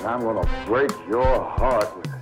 and I'm gonna break your heart with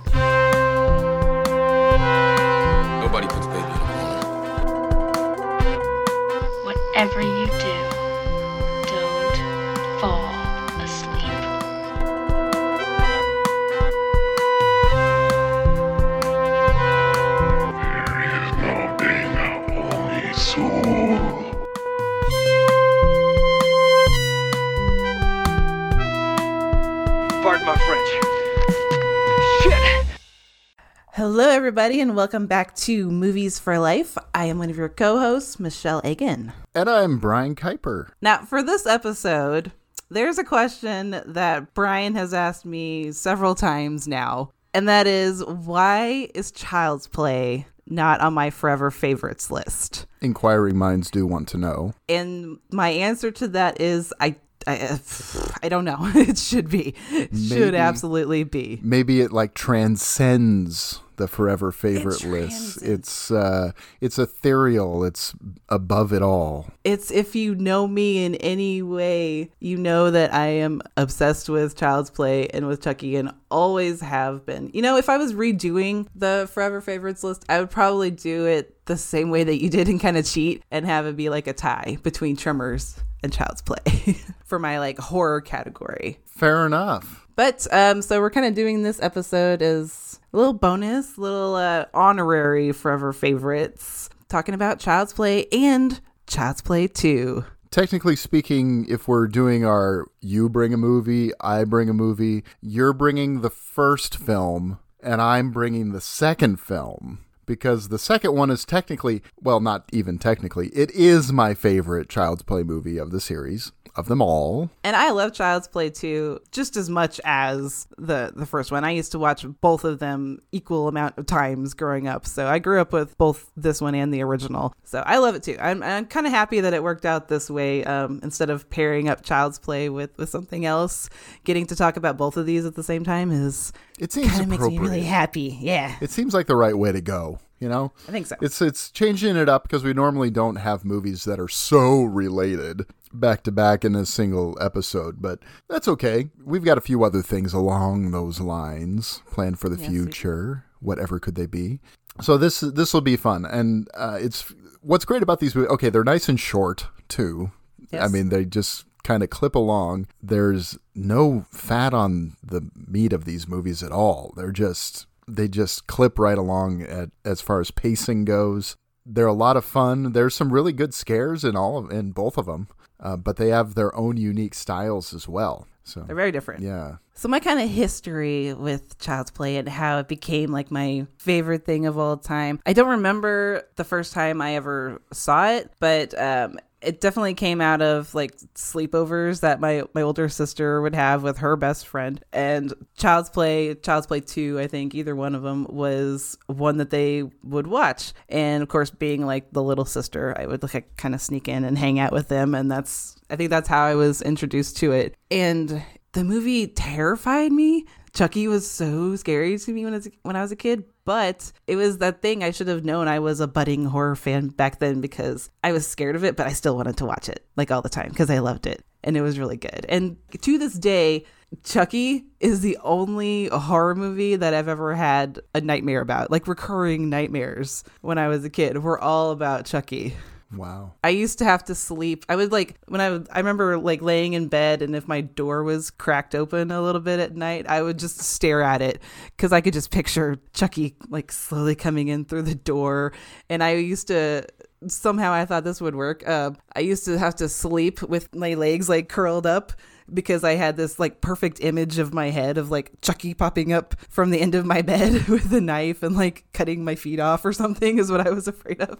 everybody, and welcome back to Movies for Life. I am one of your co hosts, Michelle Egan. And I'm Brian Kuiper. Now, for this episode, there's a question that Brian has asked me several times now, and that is why is Child's Play not on my forever favorites list? Inquiring minds do want to know. And my answer to that is I. I, I don't know. It should be. It should absolutely be. Maybe it like transcends the forever favorite list. It's uh it's ethereal. It's above it all. It's if you know me in any way, you know that I am obsessed with Child's Play and with Chucky and always have been. You know, if I was redoing the Forever Favorites list, I would probably do it the same way that you did and kind of cheat and have it be like a tie between Tremors and Child's Play for my like horror category. Fair enough. But um, so we're kind of doing this episode as a little bonus, little uh, honorary forever favorites, talking about Child's Play and Child's Play 2. Technically speaking, if we're doing our you bring a movie, I bring a movie, you're bringing the first film and I'm bringing the second film because the second one is technically, well, not even technically, it is my favorite Child's Play movie of the series, of them all. And I love Child's Play 2 just as much as the the first one. I used to watch both of them equal amount of times growing up. So I grew up with both this one and the original. So I love it too. I'm, I'm kind of happy that it worked out this way um, instead of pairing up Child's Play with, with something else. Getting to talk about both of these at the same time is It seems kind of makes me really happy. Yeah, It seems like the right way to go, you know? I think so. It's it's changing it up because we normally don't have movies that are so related back to back in a single episode, but that's okay. We've got a few other things along those lines planned for the Yes, future. Whatever could they be? So this this will be fun, and uh, it's what's great about these. Okay, they're nice and short too. I mean, they just kind of clip along. There's no fat on the meat of these movies at all. They're just they just clip right along at as far as pacing goes. They're a lot of fun. There's some really good scares in all of in both of them, uh, but they have their own unique styles as well. So They're very different. yeah, So my kind of history with Child's Play and how it became like my favorite thing of all time. I don't remember the first time I ever saw it, but um it definitely came out of like sleepovers that my my older sister would have with her best friend and Child's Play, Child's Play 2, I think either one of them was one that they would watch. And of course being like the little sister, I would like kind of sneak in and hang out with them and that's I think that's how I was introduced to it. And the movie terrified me. Chucky was so scary to me when I was, when I was a kid, but it was that thing I should have known I was a budding horror fan back then because I was scared of it, but I still wanted to watch it like all the time because I loved it and it was really good. And to this day, Chucky is the only horror movie that I've ever had a nightmare about, like recurring nightmares when I was a kid. Were all about Chucky. Wow. I used to have to sleep. I would like when I would, I remember like laying in bed and if my door was cracked open a little bit at night, I would just stare at it cuz I could just picture Chucky like slowly coming in through the door and I used to somehow I thought this would work. Uh, I used to have to sleep with my legs like curled up because I had this like perfect image of my head of like Chucky popping up from the end of my bed with a knife and like cutting my feet off or something is what I was afraid of.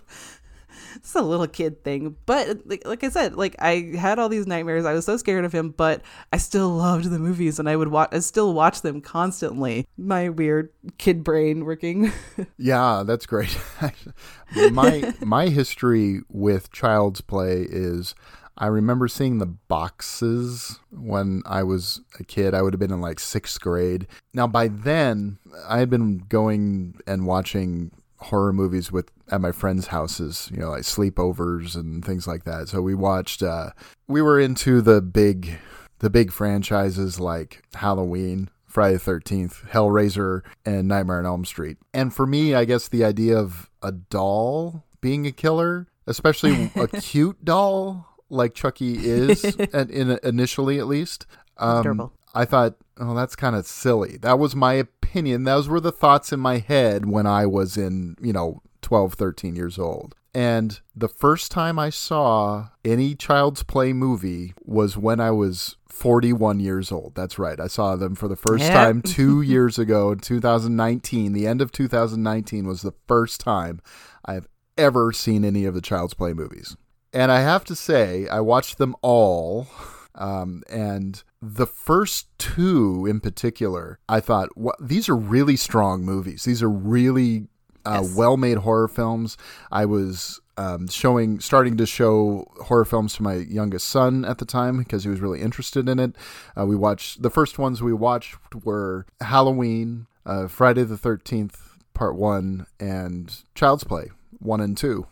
It's a little kid thing. But like, like I said, like I had all these nightmares. I was so scared of him, but I still loved the movies and I would watch I still watch them constantly. My weird kid brain working. Yeah, that's great. my my history with Child's Play is I remember seeing the boxes when I was a kid. I would have been in like sixth grade. Now by then, I had been going and watching horror movies with at my friends' houses, you know, like sleepovers and things like that. So we watched. Uh, we were into the big, the big franchises like Halloween. Friday the 13th, Hellraiser, and Nightmare on Elm Street. And for me, I guess the idea of a doll being a killer, especially a cute doll like Chucky is, and in, initially at least, um, I thought, oh, that's kind of silly. That was my opinion. Those were the thoughts in my head when I was in, you know, 12, 13 years old. And the first time I saw any Child's Play movie was when I was 41 years old. That's right. I saw them for the first Yep. time two years ago in 2019. The end of 2019 was the first time I have ever seen any of the Child's Play movies. And I have to say, I watched them all. Um, and the first two in particular, I thought, "What? these are really strong movies. These are really uh, Yes. well-made horror films. I was um, showing, starting to show horror films to my youngest son at the time because he was really interested in it. Uh, we watched the first ones we watched were Halloween, uh, Friday the Thirteenth Part One, and Child's Play One and Two.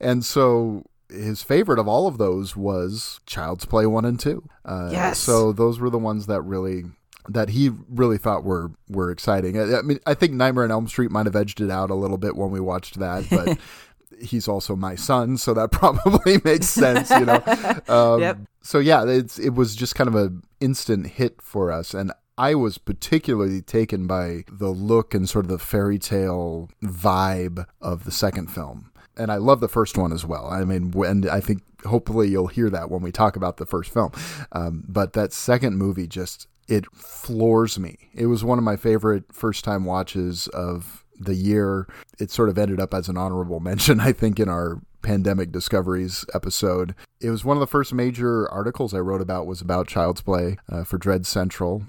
And so his favorite of all of those was Child's Play one and two. Uh, Yes. So those were the ones that really that he really thought were were exciting. I, I mean, I think Nightmare on Elm Street might have edged it out a little bit when we watched that, but. He's also my son, so that probably makes sense, you know. Um, Yep. So yeah, it's it was just kind of a instant hit for us, and I was particularly taken by the look and sort of the fairy tale vibe of the second film. And I love the first one as well. I mean, when I think hopefully you'll hear that when we talk about the first film. Um, but that second movie just it floors me. It was one of my favorite first time watches of the year. It sort of ended up as an honorable mention, I think, in our pandemic discoveries episode. It was one of the first major articles I wrote about was about Child's Play uh, for Dread Central.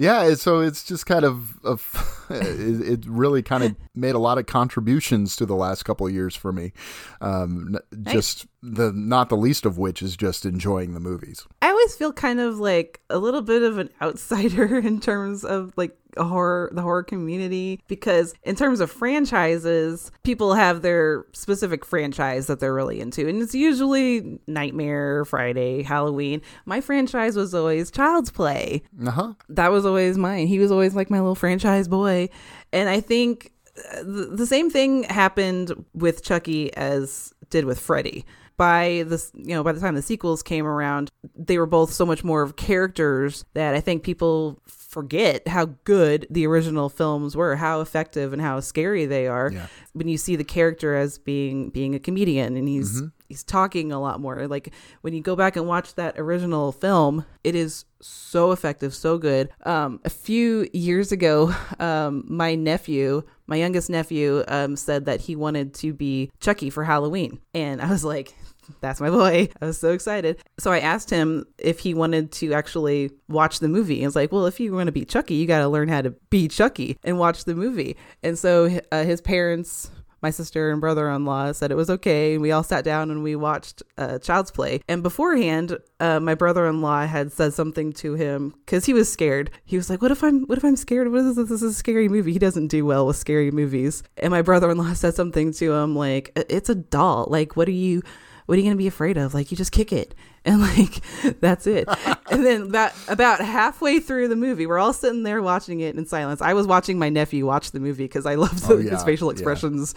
Yeah, so it's just kind of, of it, it really kind of made a lot of contributions to the last couple of years for me. Um, n- Just the not the least of which is just enjoying the movies. I always feel kind of like a little bit of an outsider in terms of like horror the horror community because in terms of franchises people have their specific franchise that they're really into and it's usually nightmare friday halloween my franchise was always child's play Uh huh. that was always mine. He was always like my little franchise boy. And I think uh, the, the same thing happened with Chucky as did with Freddy. By this, you know, by the time the sequels came around, they were both so much more of characters that I think people forget how good the original films were, how effective and how scary they are. Yeah. When you see the character as being being a comedian and he's he's talking a lot more. Like when you go back and watch that original film, it is so effective, so good. Um, a few years ago, um, my nephew, my youngest nephew, um, said that he wanted to be Chucky for Halloween, and I was like. That's my boy. I was so excited. So I asked him if he wanted to actually watch the movie. I was like, well, if you want to be Chucky, you got to learn how to be Chucky and watch the movie. And so uh, his parents my sister and brother-in-law said it was okay and we all sat down and we watched uh, child's play and beforehand uh, my brother-in-law had said something to him because he was scared he was like what if i'm what if i'm scared what is this this is a scary movie he doesn't do well with scary movies and my brother-in-law said something to him like it's a doll like what are you what are you going to be afraid of? Like, you just kick it. And like, that's it. and then about, about halfway through the movie, we're all sitting there watching it in silence. I was watching my nephew watch the movie because I loved Oh, his yeah, facial yeah. expressions.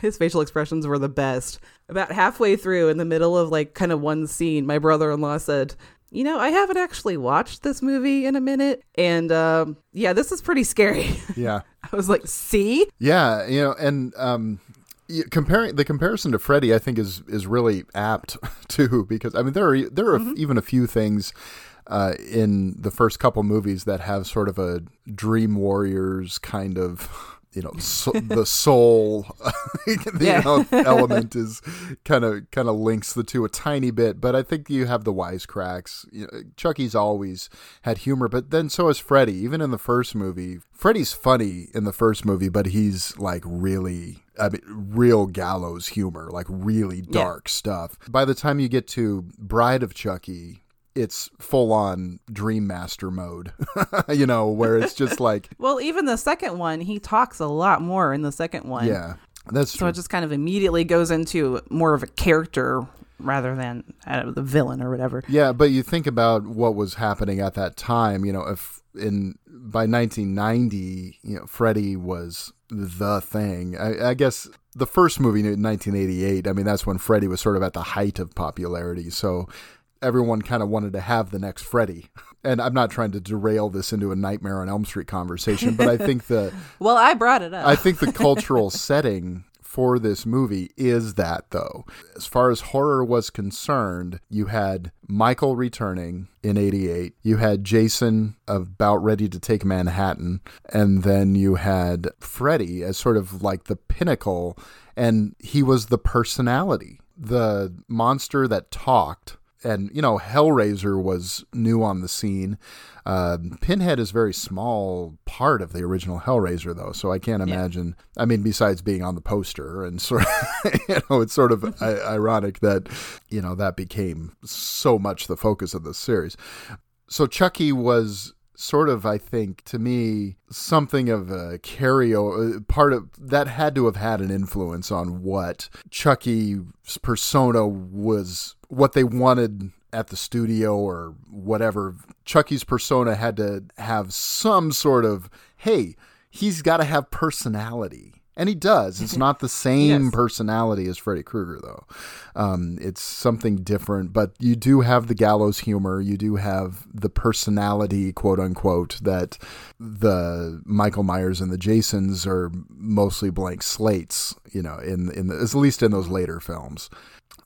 His facial expressions were the best. About halfway through, in the middle of like kind of one scene, my brother in law said, you know, I haven't actually watched this movie in a minute. And um, yeah, this is pretty scary. Yeah. I was like, see? Yeah, you know, and um, comparing the comparison to Freddy, I think is is really apt too, because I mean there are there are even a few things uh, in the first couple movies that have sort of a Dream Warriors kind of you know so, the soul you Yeah. know, element is kind of kind of links the two a tiny bit. But I think you have the wisecracks. You know, Chucky's always had humor, but then so is Freddy. Even in the first movie, Freddy's funny in the first movie, but he's like really. I mean, real gallows humor, like really dark stuff. By the time you get to Bride of Chucky, it's full on Dream Master mode, you know, where it's just like, Well, even the second one, he talks a lot more in the second one. yeah, that's So true. it just kind of immediately goes into more of a character rather than uh, the villain or whatever. Yeah, but you think about what was happening at that time. You know, if in by 1990, you know, Freddy was the thing. I, I guess the first movie in 1988. I mean, that's when Freddy was sort of at the height of popularity. So everyone kind of wanted to have the next Freddy. And I'm not trying to derail this into a Nightmare on Elm Street conversation, but I think the Well, I brought it up. I think the cultural setting for this movie is that, though. As far as horror was concerned, you had Michael returning in 88, you had Jason about ready to take Manhattan, and then you had Freddy as sort of like the pinnacle, and he was the personality, the monster that talked and you know hellraiser was new on the scene. Um, pinhead is a very small part of the original hellraiser though so i can't imagine i mean besides being on the poster and sort of you know it's sort of I- ironic that you know that became so much the focus of the series. So chucky was sort of i think to me something of a carryover uh, part of that had to have had an influence on what chucky's persona was what they wanted at the studio or whatever. Chucky's persona had to have some sort of hey he's got to have personality and he does. It's not the same Yes. personality as Freddy Krueger, though. Um, it's something different, but you do have the gallows humor. You do have the personality, quote unquote, that the Michael Myers and the Jasons are mostly blank slates. You know, in in the, at least in those later films.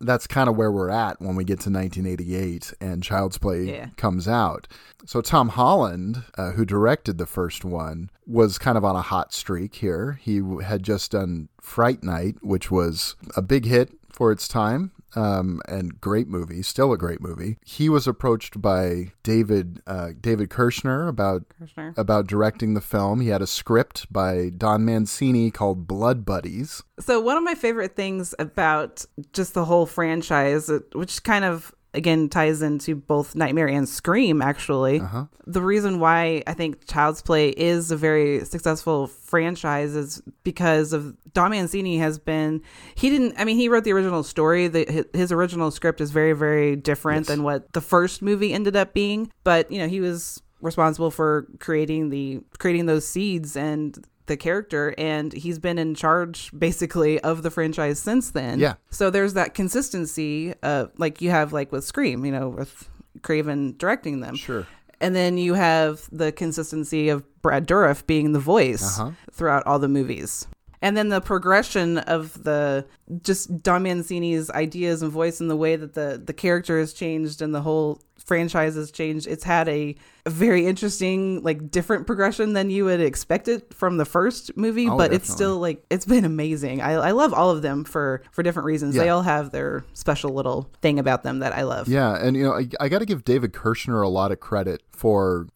That's kind of where we're at when we get to 1988 and Child's Play Yeah. comes out. So Tom Holland, uh, who directed the first one, was kind of on a hot streak here. He had just done Fright Night, which was a big hit for its time. Um, and great movie, still a great movie. He was approached by David uh, David Kirshner about Kirshner. about directing the film. He had a script by Don Mancini called Blood Buddies. So one of my favorite things about just the whole franchise, which kind of again ties into both Nightmare and Scream, actually, uh-huh. the reason why I think Child's Play is a very successful franchise is because of Don Mancini has been he didn't I mean he wrote the original story. The his, his original script is very very different than what the first movie ended up being. But you know he was responsible for creating the creating those seeds and the character and he's been in charge basically of the franchise since then. Yeah. So there's that consistency uh like you have like with Scream, you know, with Craven directing them. Sure. And then you have the consistency of Brad Dourif being the voice Uh-huh. throughout all the movies. And then the progression of the just Don Mancini's ideas and voice and the way that the the character has changed and the whole franchise has changed. It's had a, a very interesting, like different progression than you would expect it from the first movie, Oh, but it's still like it's been amazing. I, I love all of them for for different reasons. They all have their special little thing about them that I love. Yeah, and you know, I, I got to give David Kirshner a lot of credit for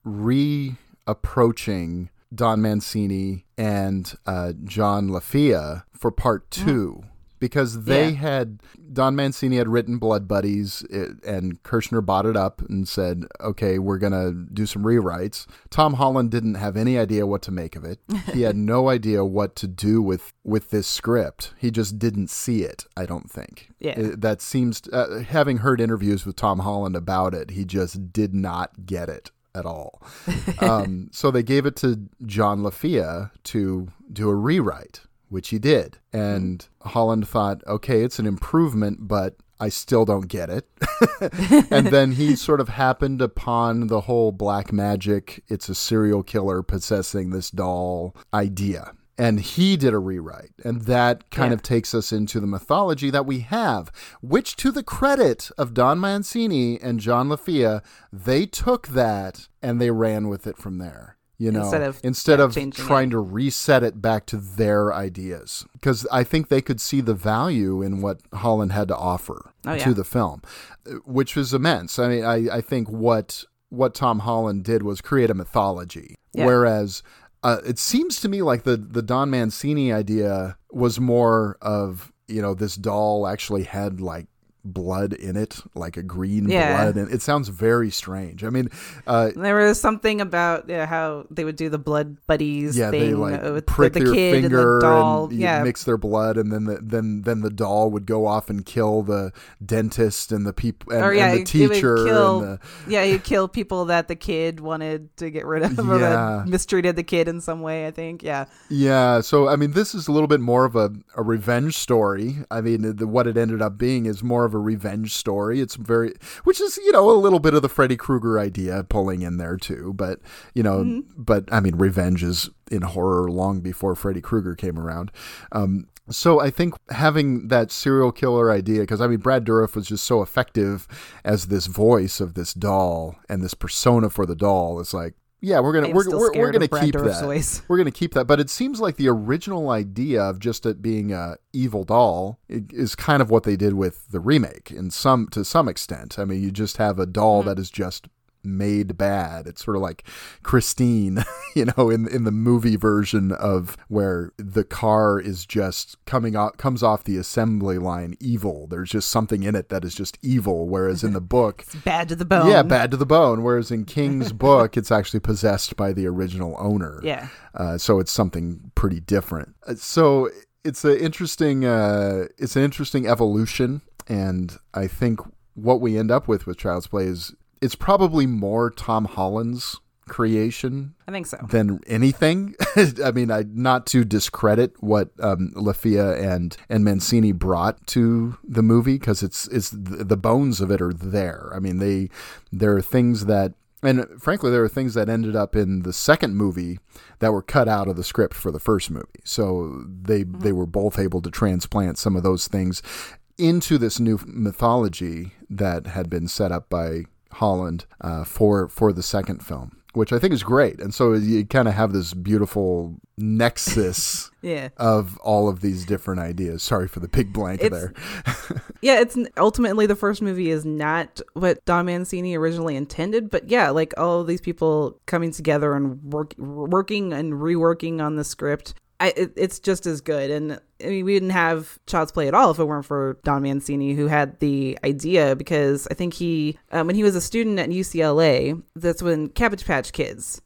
reapproaching Don Mancini and uh, John LaFia for part two. Because they Yeah. had Don Mancini had written Blood Buddies, it, and Kirshner bought it up and said, "Okay, we're gonna do some rewrites." Tom Holland didn't have any idea what to make of it. He had no idea what to do with with this script. He just didn't see it. I don't think. Yeah. It- that seems uh, having heard interviews with Tom Holland about it, he just did not get it at all. um, so they gave it to John LaFia to do a rewrite, which he did. And Holland thought, okay, it's an improvement, but I still don't get it. and then he sort of happened upon the whole black magic, it's a serial killer possessing this doll idea. And he did a rewrite. And that kind Yeah. of takes us into the mythology that we have, which, to the credit of Don Mancini and John LaFia, they took that and they ran with it from there. You know, Instead of, instead yeah, of trying it. to reset it back to their ideas, because I think they could see the value in what Holland had to offer Oh, yeah. to the film, which was immense. I mean, I, I think what what Tom Holland did was create a mythology, Yeah. whereas uh, it seems to me like the the Don Mancini idea was more of you know this doll actually had like blood in it like a green Yeah. blood and it sounds very strange i mean uh There was something about yeah, how they would do the blood buddies yeah, thing they like with prick the, the their kid finger and the doll. you yeah, mix their blood, and then the, then then the doll would go off and kill the dentist and the people and, yeah, and the it- it would teacher kill, and the yeah, he'd kill people that the kid wanted to get rid of, or Yeah. that mistreated the kid in some way. I think, yeah, Yeah, so I mean, this is a little bit more of a, a revenge story. I mean, the, what it ended up being is more of a revenge story. It's very, which is you know a little bit of the Freddy Krueger idea pulling in there too. But you know, but I mean, revenge is in horror long before Freddy Krueger came around. Um, so I think having that serial killer idea, because I mean, Brad Dourif was just so effective as this voice of this doll and this persona for the doll. It's like. Yeah, we're gonna I'm we're, we're, we're gonna keep that. voice. We're gonna keep that, but it seems like the original idea of just it being a evil doll is kind of what they did with the remake in some to some extent. I mean, you just have a doll Mm-hmm. that is just made bad. It's sort of like Christine, you know, in in the movie version of where the car is just coming off comes off the assembly line evil. There's just something in it that is just evil, whereas in the book it's bad to the bone. yeah, bad to the bone. Whereas in King's book, it's actually possessed by the original owner. Yeah. Uh, so it's something pretty different. Uh, So it's an interesting, uh, it's an interesting evolution, and I think what we end up with with Child's Play is it's probably more Tom Holland's creation I think so. than anything. I mean, I not to discredit what um, Lafia and and Mancini brought to the movie because it's it's the, the bones of it are there. I mean, they there are things that. And frankly, there are things that ended up in the second movie that were cut out of the script for the first movie. So they they were both able to transplant some of those things into this new mythology that had been set up by Holland uh, for for the second film, which I think is great. And so you kind of have this beautiful nexus Yeah. of all of these different ideas. Sorry for the big blank It's- there. yeah, it's ultimately the first movie is not what Don Mancini originally intended, but yeah, like all of these people coming together and work, working and reworking on the script. I, it, it's just as good, and I mean, we didn't have Child's Play at all if it weren't for Don Mancini, who had the idea. Because I think he, um, when he was a student at UCLA, that's when Cabbage Patch Kids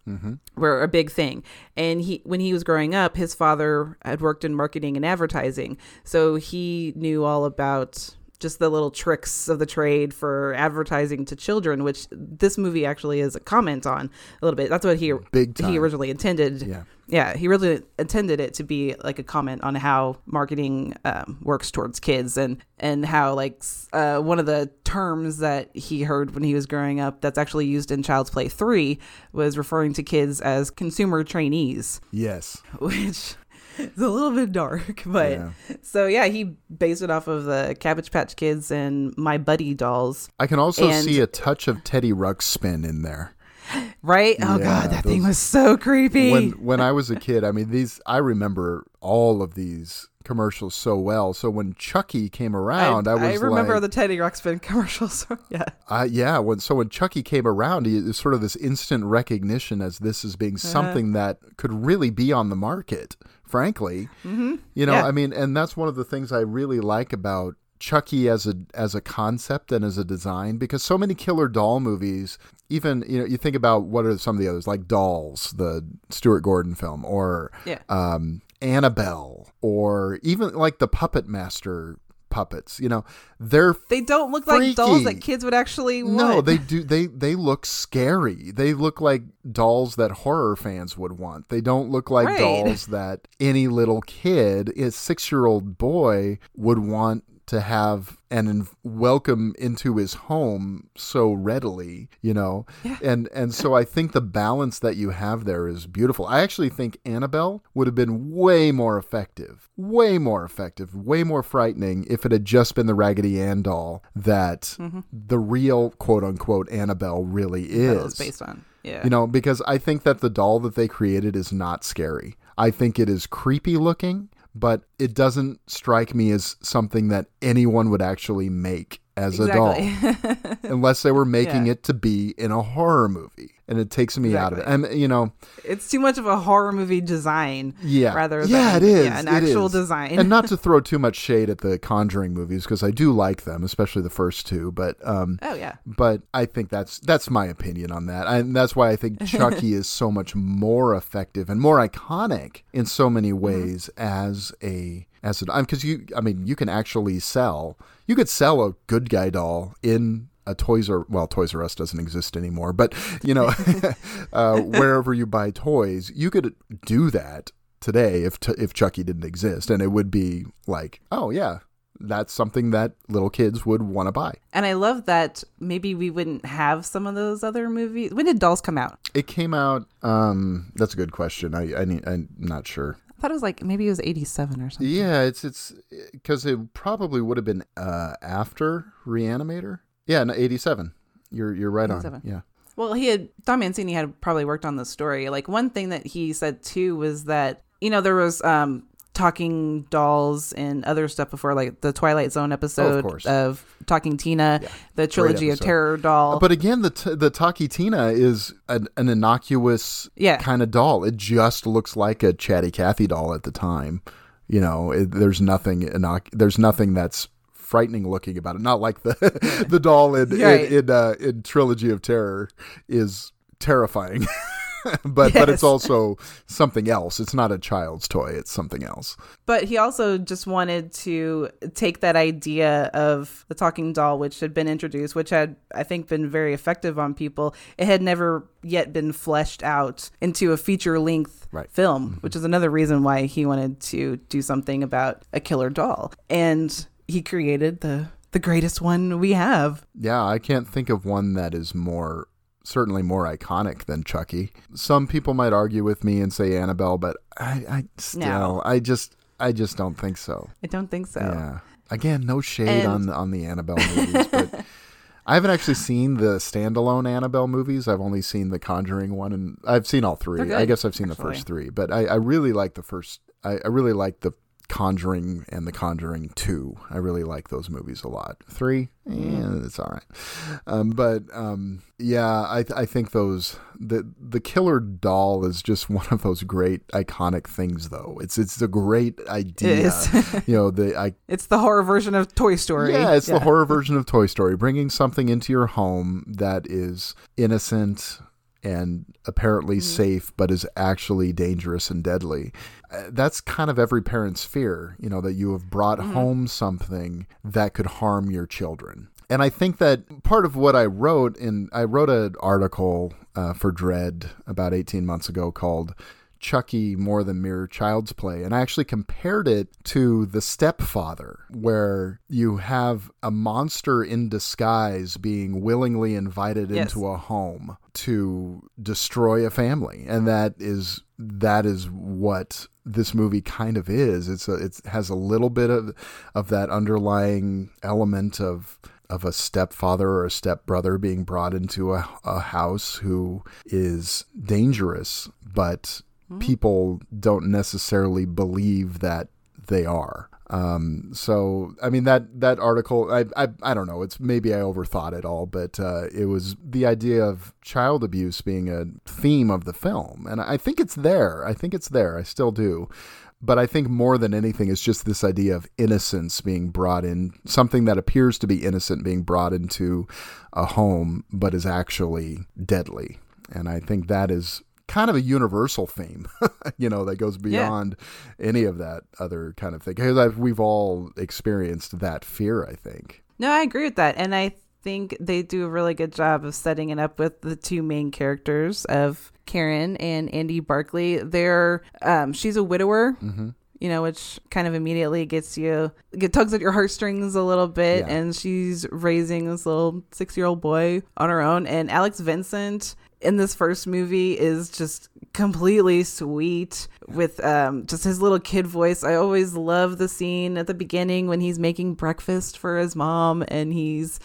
were a big thing. And he, when he was growing up, his father had worked in marketing and advertising, so he knew all about just the little tricks of the trade for advertising to children, which this movie actually is a comment on a little bit. That's what he he originally intended. Yeah. Yeah, he really intended it to be like a comment on how marketing um, works towards kids and and how like uh, one of the terms that he heard when he was growing up that's actually used in Child's Play three was referring to kids as consumer trainees, Yes. which is a little bit dark. But Yeah. so yeah, he based it off of the Cabbage Patch Kids and My Buddy dolls, I can also And- see a touch of Teddy Ruxpin in there. right? Oh Yeah, god, that thing was so creepy. when when I was a kid, I mean these I remember all of these commercials so well. So when Chucky came around, I, was I remember like, the Teddy Ruxpin commercials. yeah. Uh, yeah, when so when Chucky came around, he, it's sort of this instant recognition as this as being Uh-huh. something that could really be on the market. Frankly, mm-hmm. you know, Yeah. I mean, and that's one of the things I really like about Chucky as a as a concept and as a design because so many killer doll movies, even you know, you think about what are some of the others like Dolls, the Stuart Gordon film, or Yeah. um, Annabelle, or even like the Puppet Master puppets. You know, they're They don't look like dolls that kids would actually want. no, they do. They they look scary. They look like dolls that horror fans would want. They don't look like Right. dolls that any little kid, a six year old boy, would want to have and welcome into his home so readily. You know, and and so I think the balance that you have there is beautiful. I actually think Annabelle would have been way more effective, way more effective, way more frightening if it had just been the Raggedy Ann doll that Mm-hmm. the real quote unquote Annabelle really that was is. based on. Yeah. You know, because I think that the doll that they created is not scary. I think it is creepy looking, but it doesn't strike me as something that anyone would actually make as a doll unless they were making Yeah. it to be in a horror movie. And it takes me out of it. And you know, it's too much of a horror movie design. yeah, Rather than yeah, it is yeah, an it actual is. design. and not to throw too much shade at the Conjuring movies because I do like them, especially the first two. But um, oh yeah. but I think that's that's my opinion on that, and that's why I think Chucky is so much more effective and more iconic in so many Mm-hmm. ways as a as a because you I mean you can actually sell you could sell a good guy doll in a Toys R well Toys R Us doesn't exist anymore, but you know uh, wherever you buy toys, you could do that today if t- if Chucky didn't exist, and it would be like oh yeah. That's something that little kids would want to buy. And I love that maybe we wouldn't have some of those other movies. When did Dolls come out? It came out. Um, that's a good question. I, I need, I'm not sure. I thought it was like maybe it was 87 or something. Yeah, it's it's because it probably would have been uh, after Reanimator. Yeah, no, 87. You're you're right 87. on. Yeah. Well, he had Don Mancini had probably worked on the story. Like one thing that he said too was that you know there was um talking dolls and other stuff before, like the Twilight Zone episode course. of Talking Tina, the trilogy of. Terror doll. But again, the t- the Talky Tina is an, an innocuous Yeah. kind of doll. It just looks like a Chatty Cathy doll at the time. You know, it, there's nothing innoc- There's nothing that's frightening looking about it. Not like the the doll in Right. in, in, uh, in Trilogy of Terror is terrifying. but but it's also something else. It's not a child's toy. It's something else. But he also just wanted to take that idea of the talking doll, which had been introduced, which had, I think, been very effective on people. It had never yet been fleshed out into a feature length Right. film, which is another reason why he wanted to do something about a killer doll. And he created the the greatest one we have. Yeah, I can't think of one that is more certainly more iconic than Chucky. Some people might argue with me and say Annabelle, but I, I still No. I just I just don't think so. I don't think so. Yeah. Again, no shade And- on on the Annabelle movies, but I haven't actually seen the standalone Annabelle movies. I've only seen the Conjuring one, and I've seen all 3 They're I guess I've seen the first three, but I, I really like the first. I, I really like the Conjuring and the Conjuring Two. I really like those movies a lot. Three, yeah, it's all right. Um, but um, yeah, I I think those the the killer doll is just one of those great iconic things. Though it's it's a great idea. you know the I It's the horror version of Toy Story. yeah, it's the horror version of Toy Story, bringing something into your home that is innocent and apparently safe, but is actually dangerous and deadly. Uh, That's kind of every parent's fear, you know, that you have brought home something that could harm your children. And I think that part of what I wrote in, I wrote an article uh, for Dread about 18 months ago called Chucky more than mere child's play. And I actually compared it to The Stepfather, where you have a monster in disguise being willingly invited Yes. into a home to destroy a family. And that is that is what this movie kind of is. It's a, it has a little bit of of that underlying element of of a stepfather or a stepbrother being brought into a, a house who is dangerous, but hmm. people don't necessarily believe that they are. Um, so I mean that that article I, I I don't know. It's maybe I overthought it all but uh, it was the idea of child abuse being a theme of the film. And I think it's there. I think it's there. I still do. But I think more than anything is just this idea of innocence being brought in something that appears to be innocent being brought into a home but is actually deadly. And I think that is kind of a universal theme, you know, that goes beyond any of that other kind of thing. Because I've, we've all experienced that fear, I think. No, I agree with that. And I think they do a really good job of setting it up with the two main characters of Karen and Andy Barclay. They're um she's a widower. You know, which kind of immediately gets you, get tugs at your heartstrings a little bit. Yeah. And she's raising this little six year old boy on her own. And Alex Vincent in this first movie is just completely sweet with um, just his little kid voice. I always love the scene at the beginning when he's making breakfast for his mom and he's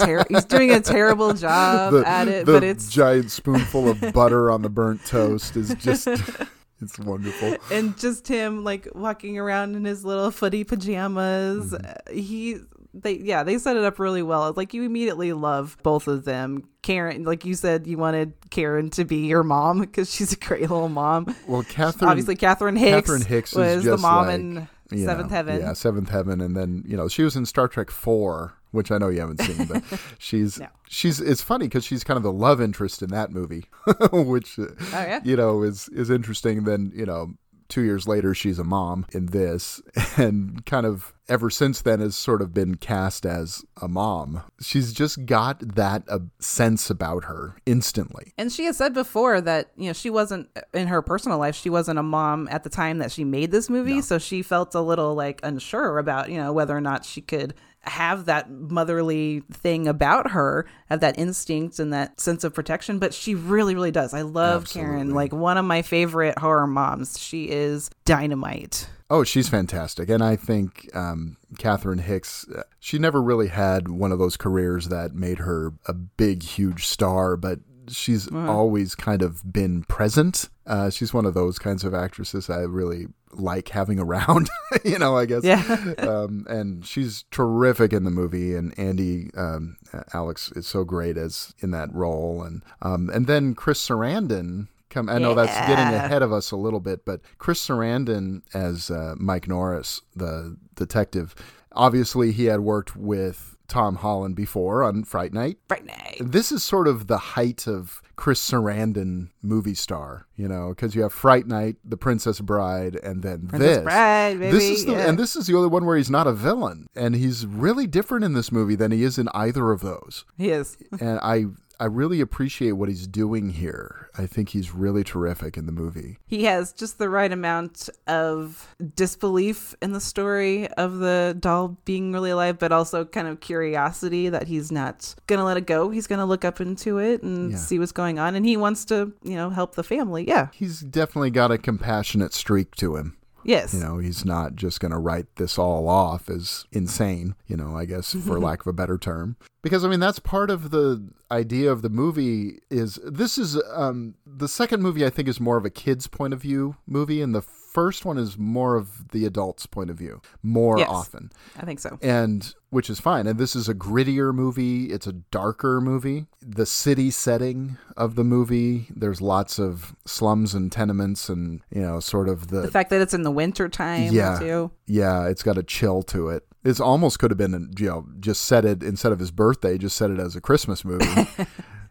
ter- he's doing a terrible job the, at it, but it's giant spoonful of butter on the burnt toast is just it's wonderful. and just him like walking around in his little footy pajamas. Mm-hmm. He they yeah they set it up really well. Like you immediately love both of them. Karen, like you said, you wanted Karen to be your mom because she's a great little mom. Well, Catherine Obviously, Catherine Hicks, Catherine Hicks is was the mom like, in Seventh know, Heaven. Yeah, Seventh Heaven, and then you know she was in Star Trek Four, which I know you haven't seen, but she's No. she's it's funny because she's kind of the love interest in that movie, which uh, Oh, yeah? you know is is interesting. Then you know two years later she's a mom in this, and kind of ever since then has sort of been cast as a mom. She's just got that uh, sense about her instantly. And she has said before that, you know, she wasn't in her personal life, she wasn't a mom at the time that she made this movie. So she felt a little like unsure about, you know, whether or not she could have that motherly thing about her, have that instinct and that sense of protection. But she really, really does. I love Karen, like one of my favorite horror moms. She is dynamite. Oh, she's fantastic. And I think um, Catherine Hicks, uh, she never really had one of those careers that made her a big, huge star, but she's always kind of been present. Uh, she's one of those kinds of actresses I really like having around, you know, I guess. Yeah. um, and she's terrific in the movie, and Andy um, Alex is so great as in that role, and um, and then Chris Sarandon. Come, I know that's getting ahead of us a little bit, but Chris Sarandon as uh, Mike Norris, the detective. Obviously, he had worked with Tom Holland before on Fright Night. Right now. This is sort of the height of Chris Sarandon movie star, you know, because you have Fright Night, The Princess Bride, and then Princess this. Bride, This is the, yeah. and this is the only one where he's not a villain, and he's really different in this movie than he is in either of those. He is. and I I really appreciate what he's doing here. I think he's really terrific in the movie. he has just the right amount of disbelief in the story of the doll being really alive, but also kind of curiosity that he's not gonna let it go. He's gonna look up into it and Yeah. see what's going on, and he wants to, you know, help the family. Yeah. He's definitely got a compassionate streak to him. Yes. You know, he's not just going to write this all off as insane, you know, I guess for lack of a better term. Because I mean, that's part of the idea of the movie is this is um the second movie I think is more of a kid's point of view movie and the first one is more of the adult's point of view more Yes. often. I think so. and which is fine. And this is a grittier movie. It's a darker movie. The city setting of the movie, there's lots of slums and tenements, and you know, sort of the, The fact that it's in the winter time yeah, too. yeah, it's got a chill to it. It's almost could have been, you know, just set it instead of his birthday, just set it as a Christmas movie.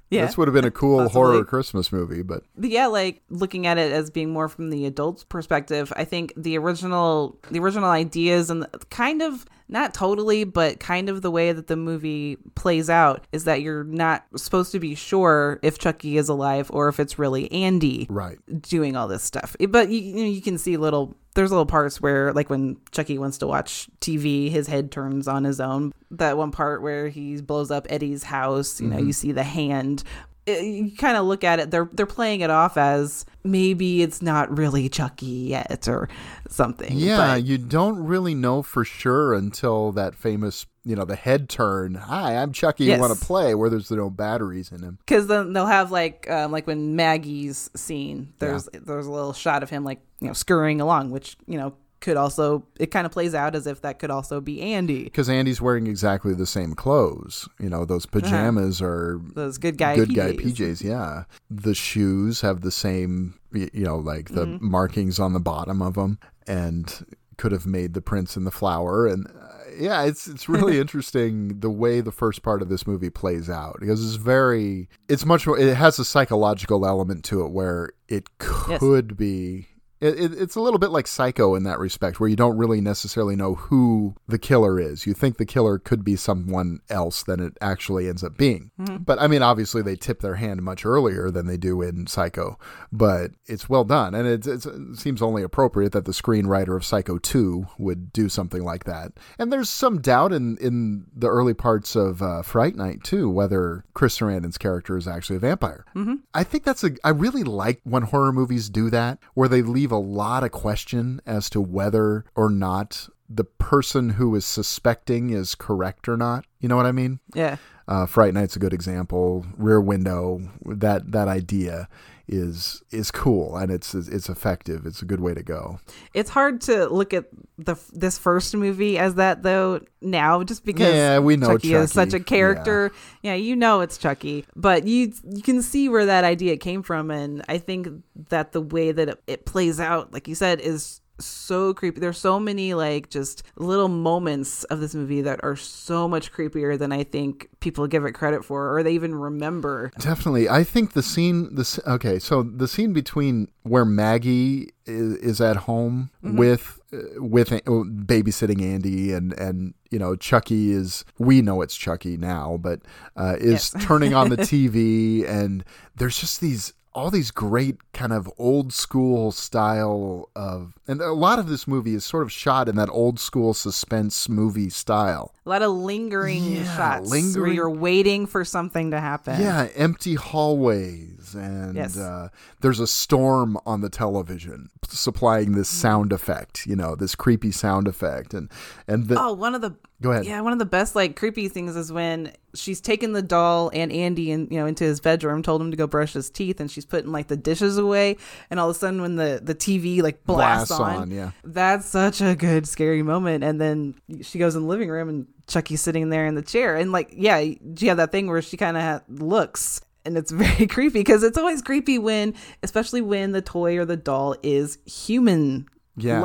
Yeah. This would have been a cool Possibly. horror Christmas movie, but yeah, like looking at it as being more from the adult's perspective, I think the original the original ideas and kind of not totally, but kind of the way that the movie plays out is that you're not supposed to be sure if Chucky is alive or if it's really Andy right. doing all this stuff. But you, you know, you can see little there's little parts where like when Chucky wants to watch TV, his head turns on his own. That one part where he blows up Eddie's house, you know, mm-hmm. you see the hand. It- you kind of look at it they're they're playing it off as maybe it's not really Chucky yet or something. Yeah, But- you don't really know for sure until that famous, you know, the head turn. Hi, I'm Chucky. You want to play? Where there's no batteries in him. because then they'll have like um, like when Maggie's scene, there's there's a little shot of him like you know scurrying along, which you know could also it kind of plays out as if that could also be Andy. Because Andy's wearing exactly the same clothes. You know, those pajamas are Those good guy good guy PJs. PJs. Yeah, the shoes have the same, you know, like the Mm-hmm. markings on the bottom of them, and could have made the prints and the flower. And yeah, it's it's really interesting the way the first part of this movie plays out because it's very, it's much more. It has a psychological element to it where it Yes. could be It, it, it's a little bit like Psycho in that respect, where you don't really necessarily know who the killer is. You think the killer could be someone else than it actually ends up being. But I mean, obviously, they tip their hand much earlier than they do in Psycho, but it's well done. And it's, it seems only appropriate that the screenwriter of Psycho 2 would do something like that. And there's some doubt in, in the early parts of uh, Fright Night, too, whether Chris Sarandon's character is actually a vampire. Mm-hmm. I think that's a, I really like when horror movies do that, where they leave a lot of question as to whether or not the person who is suspecting is correct or not. You know what I mean? Yeah. Uh, Fright Night's a good example. Rear Window, that that idea is is cool and it's it's effective. It's a good way to go. It's hard to look at the this first movie as that though now, just because Yeah, we know Chucky, is such a character. Yeah. you know it's Chucky, but you you can see where that idea came from, and I think that the way that it, it plays out, like you said, is so creepy. There's so many like just little moments of this movie that are so much creepier than I think people give it credit for, or they even remember. Definitely. I think the scene this okay, so the scene between where Maggie is, is at home with uh, with uh, babysitting Andy and and you know Chucky is we know it's Chucky now, but uh, is Yes. turning on the TV and there's just these all these great kind of old school style of and a lot of this movie is sort of shot in that old school suspense movie style. A lot of lingering Yeah, shots where you're waiting for something to happen. Yeah, empty hallways, and Yes. uh, there's a storm on the television supplying this sound effect. You know, this creepy sound effect, and and the Oh, one of the Go ahead. Yeah, one of the best like creepy things is when she's taken the doll and Andy and you know into his bedroom, told him to go brush his teeth, and she's putting like the dishes away, and all of a sudden when the the TV like blasts, Blasts on, on, yeah. that's such a good scary moment. And then she goes in the living room and Chucky's sitting there in the chair, and like yeah, she have that thing where she kind of ha- looks. And it's very creepy because it's always creepy when, especially when the toy or the doll is human Yeah.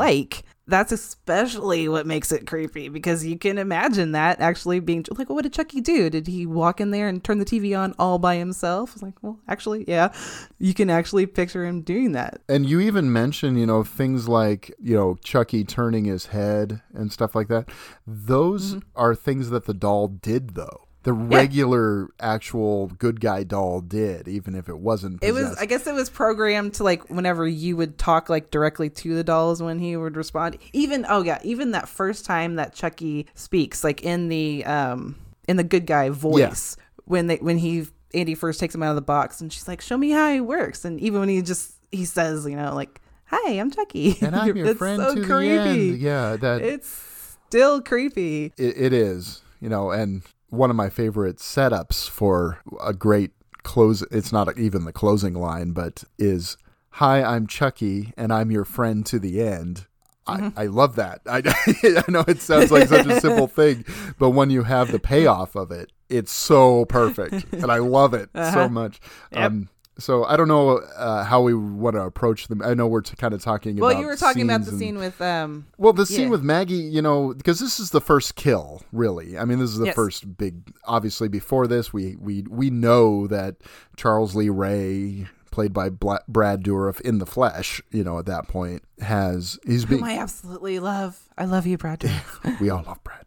That's especially what makes it creepy because you can imagine that actually being like well, what did chucky do did he walk in there and turn the tv on all by himself it's like well actually yeah you can actually picture him doing that and you even mention you know things like you know Chucky turning his head and stuff like that. Those Mm-hmm. are things that the doll did though. The regular actual good guy doll did, even if it wasn't. it was i guess it was programmed to like whenever you would talk like directly to the dolls when he would respond even oh yeah even that first time that chucky speaks like in the um in the good guy voice when they when he andy first takes him out of the box and she's like show me how he works and even when he just he says you know like hi i'm chucky and I'm your It's friend so to creepy. the end. Yeah, that it's still creepy it, it is you know and one of my favorite setups for a great close it's not even the closing line but is hi i'm chucky and i'm your friend to the end I, I love that. I, I know it sounds like such a simple thing, but when you have the payoff of it, it's so perfect, and I love it so much. Um, so I don't know uh, how we want to approach them. I know we're t- kind of talking about well you were talking about the and- scene with um well, the scene Yeah. with Maggie, you know, because this is the first kill, really. I mean, this is the Yes. first big. Obviously, before this, we we we know that Charles Lee Ray, played by Bla- Brad Dourif in the flesh, you know, at that point, has he's being. whom i absolutely love i love you brad Dourif. we all love Brad,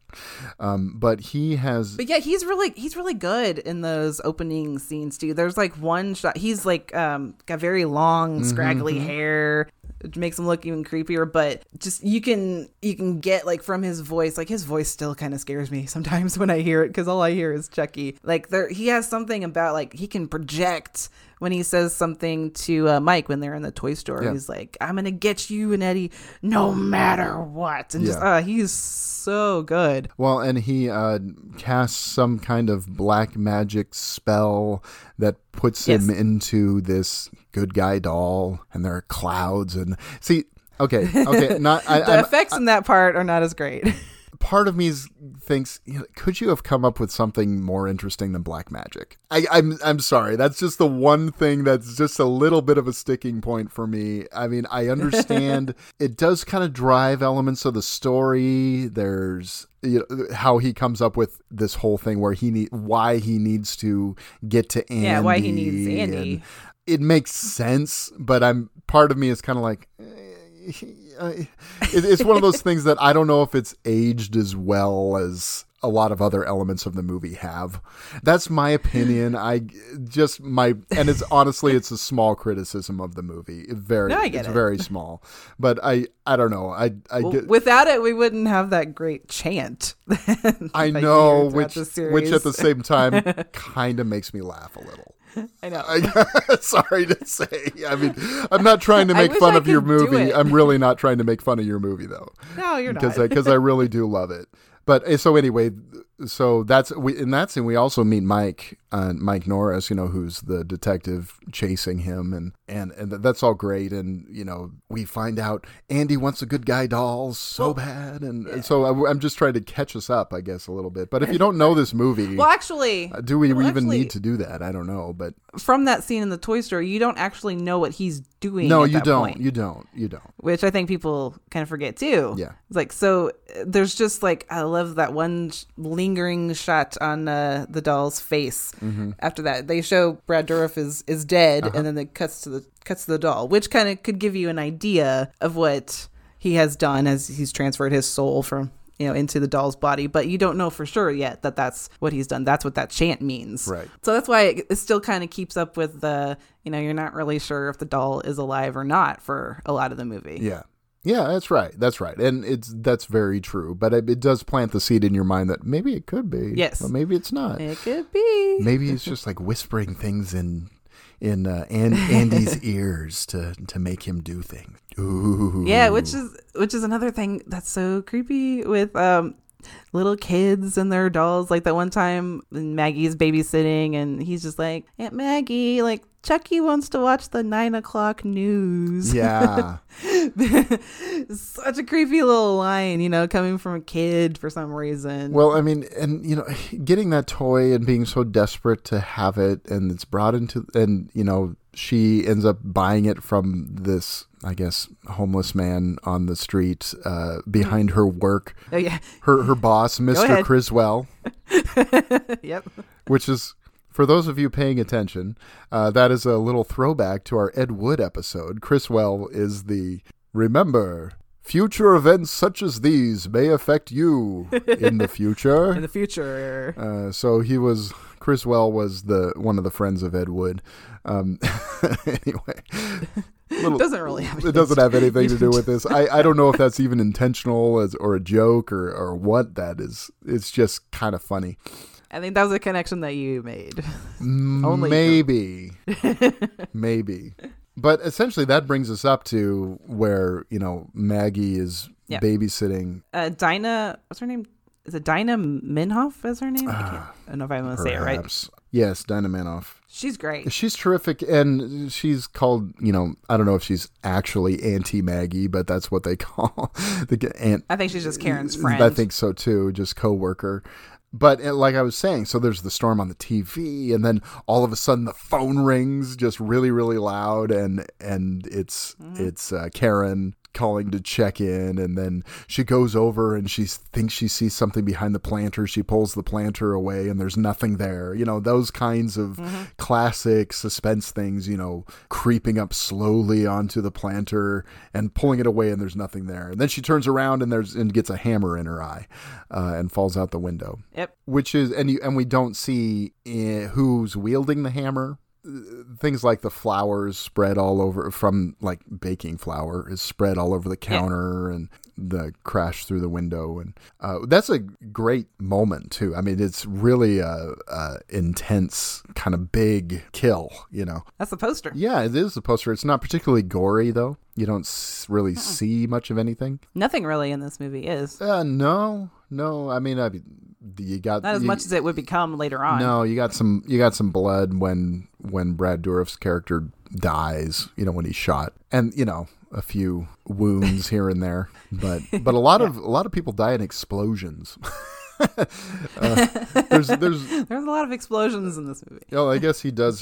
um, but he has. But yeah, he's really he's really good in those opening scenes too. There's like one shot. He's like um got very long, scraggly hair. It makes him look even creepier. But just you can you can get like from his voice. Like his voice still kind of scares me sometimes when I hear it because all I hear is Chucky. Like there, he has something about like he can project when he says something to uh, Mike when they're in the toy store. Yeah. He's like, "I'm gonna get you and Eddie, no matter what." And just Yeah. uh, he's so good. Well, and he uh, casts some kind of black magic spell that puts him into this good guy doll, and there are clouds and see. Okay, okay, not I, the I'm- effects in that part are not as great. part of me is- thinks, you know, could you have come up with something more interesting than black magic? I, I'm I'm sorry, that's just the one thing that's just a little bit of a sticking point for me. I mean, I understand it does kind of drive elements of the story. There's you know, how he comes up with this whole thing where he need why he needs to get to Andy. Yeah, why he needs Andy. and it makes sense, but I'm part of me is kind of like. eh, it, it's one of those things that I don't know if it's aged as well as a lot of other elements of the movie have. That's my opinion. I just my and it's honestly it's a small criticism of the movie. It very No, it's it. very small. But I I don't know. I I Well, get without it, we wouldn't have that great chant. I know which which at the same time kind of makes me laugh a little. I know. I, sorry to say. I mean, I'm not trying to make fun I of your movie. I'm really not trying to make fun of your movie though. no, you're because not. because I, really do love it. But eh, so anyway, so that's we in that scene we also meet Mike, uh, Mike Norris, you know, who's the detective chasing him, and and and that's all great. And you know, we find out Andy wants a good guy doll so bad, and, and so I, am just trying to catch us up, I guess, a little bit. But if you don't know this movie. well, actually, uh, do we well, even actually, need to do that? I don't know, but From that scene in the toy store, you don't actually know what he's doing. no, at you that don't, point, you don't, you don't. which I think people kind of forget too. Yeah. it's like so. There's just like I love that one lingering shot on uh, the doll's face. Mm-hmm. After that, they show Brad Dourif is is dead, Uh-huh. and then it cuts to the cuts to the doll, which kind of could give you an idea of what he has done as he's transferred his soul from you know into the doll's body but you don't know for sure yet that that's what he's done that's what that chant means Right. so that's why it, it still kind of keeps up with the you know you're not really sure if the doll is alive or not for a lot of the movie Yeah. Yeah, that's right. That's right. And it's that's very true. But it, it does plant the seed in your mind that maybe it could be. Yes. Or maybe it's not. it could be maybe it's just like whispering things in in uh, An- Andy's ears to to make him do things. Ooh. yeah which is which is another thing that's so creepy with um little kids and their dolls like that one time maggie's babysitting and he's just like aunt maggie like chucky wants to watch the nine o'clock news Yeah. such a creepy little line you know coming from a kid for some reason Well, I mean, and you know, getting that toy and being so desperate to have it, and it's brought into, and you know, she ends up buying it from this, I guess, homeless man on the street uh, behind her work. oh yeah Her her boss, ahead. Criswell, yep which is. For those of you paying attention, uh, that is a little throwback to our Ed Wood episode. Criswell is the remember. Future events such as these may affect you in the future. in the future Uh, so he was Criswell was the one of the friends of Ed Wood. Um, anyway, little- doesn't really have it doesn't have anything to do with this. I, I don't know if that's even intentional as or a joke or or what that is. It's just kind of funny. I think that was a connection that you made Only maybe, maybe. But essentially, that brings us up to where you know Maggie is Yeah. babysitting. uh dinah what's her name is it dinah minhoff is her name i, can't, I don't know if i'm gonna say it right yes, Dinah Manoff. she's great She's terrific, and she's called. You know, I don't know if she's actually Auntie Maggie, but that's what they call the aunt. i think she's just karen's friend I think so too, just coworker. But like I was saying, so there's the storm on the TV, and then all of a sudden the phone rings just really, really loud, and and it's Mm-hmm. it's uh, Karen calling to check in, and then she goes over and she thinks she sees something behind the planter. She pulls the planter away, and there's nothing there. You know those kinds of Mm-hmm. classic suspense things. You know, creeping up slowly onto the planter and pulling it away, and there's nothing there. And then she turns around and there's and gets a hammer in her eye, uh, and falls out the window yep which is and you, and we don't see uh, who's wielding the hammer things like the flowers spread all over from like baking flour is spread all over the counter and the crash through the window and uh, that's a great moment too. I mean it's really a, a intense kind of big kill you know? That's the poster. Yeah it is a poster. It's not particularly gory though. You don't really see much of anything. Nothing really in this movie is. Uh, no no. I mean I, you got not as you- much as it would become later on. No, you got some you got some blood when when Brad Dourif's character dies, you know, when he's shot. And, you know, a few wounds here and there. But but a lot of a lot of people die in explosions. uh, there's there's there's a lot of explosions in this movie oh, I guess he does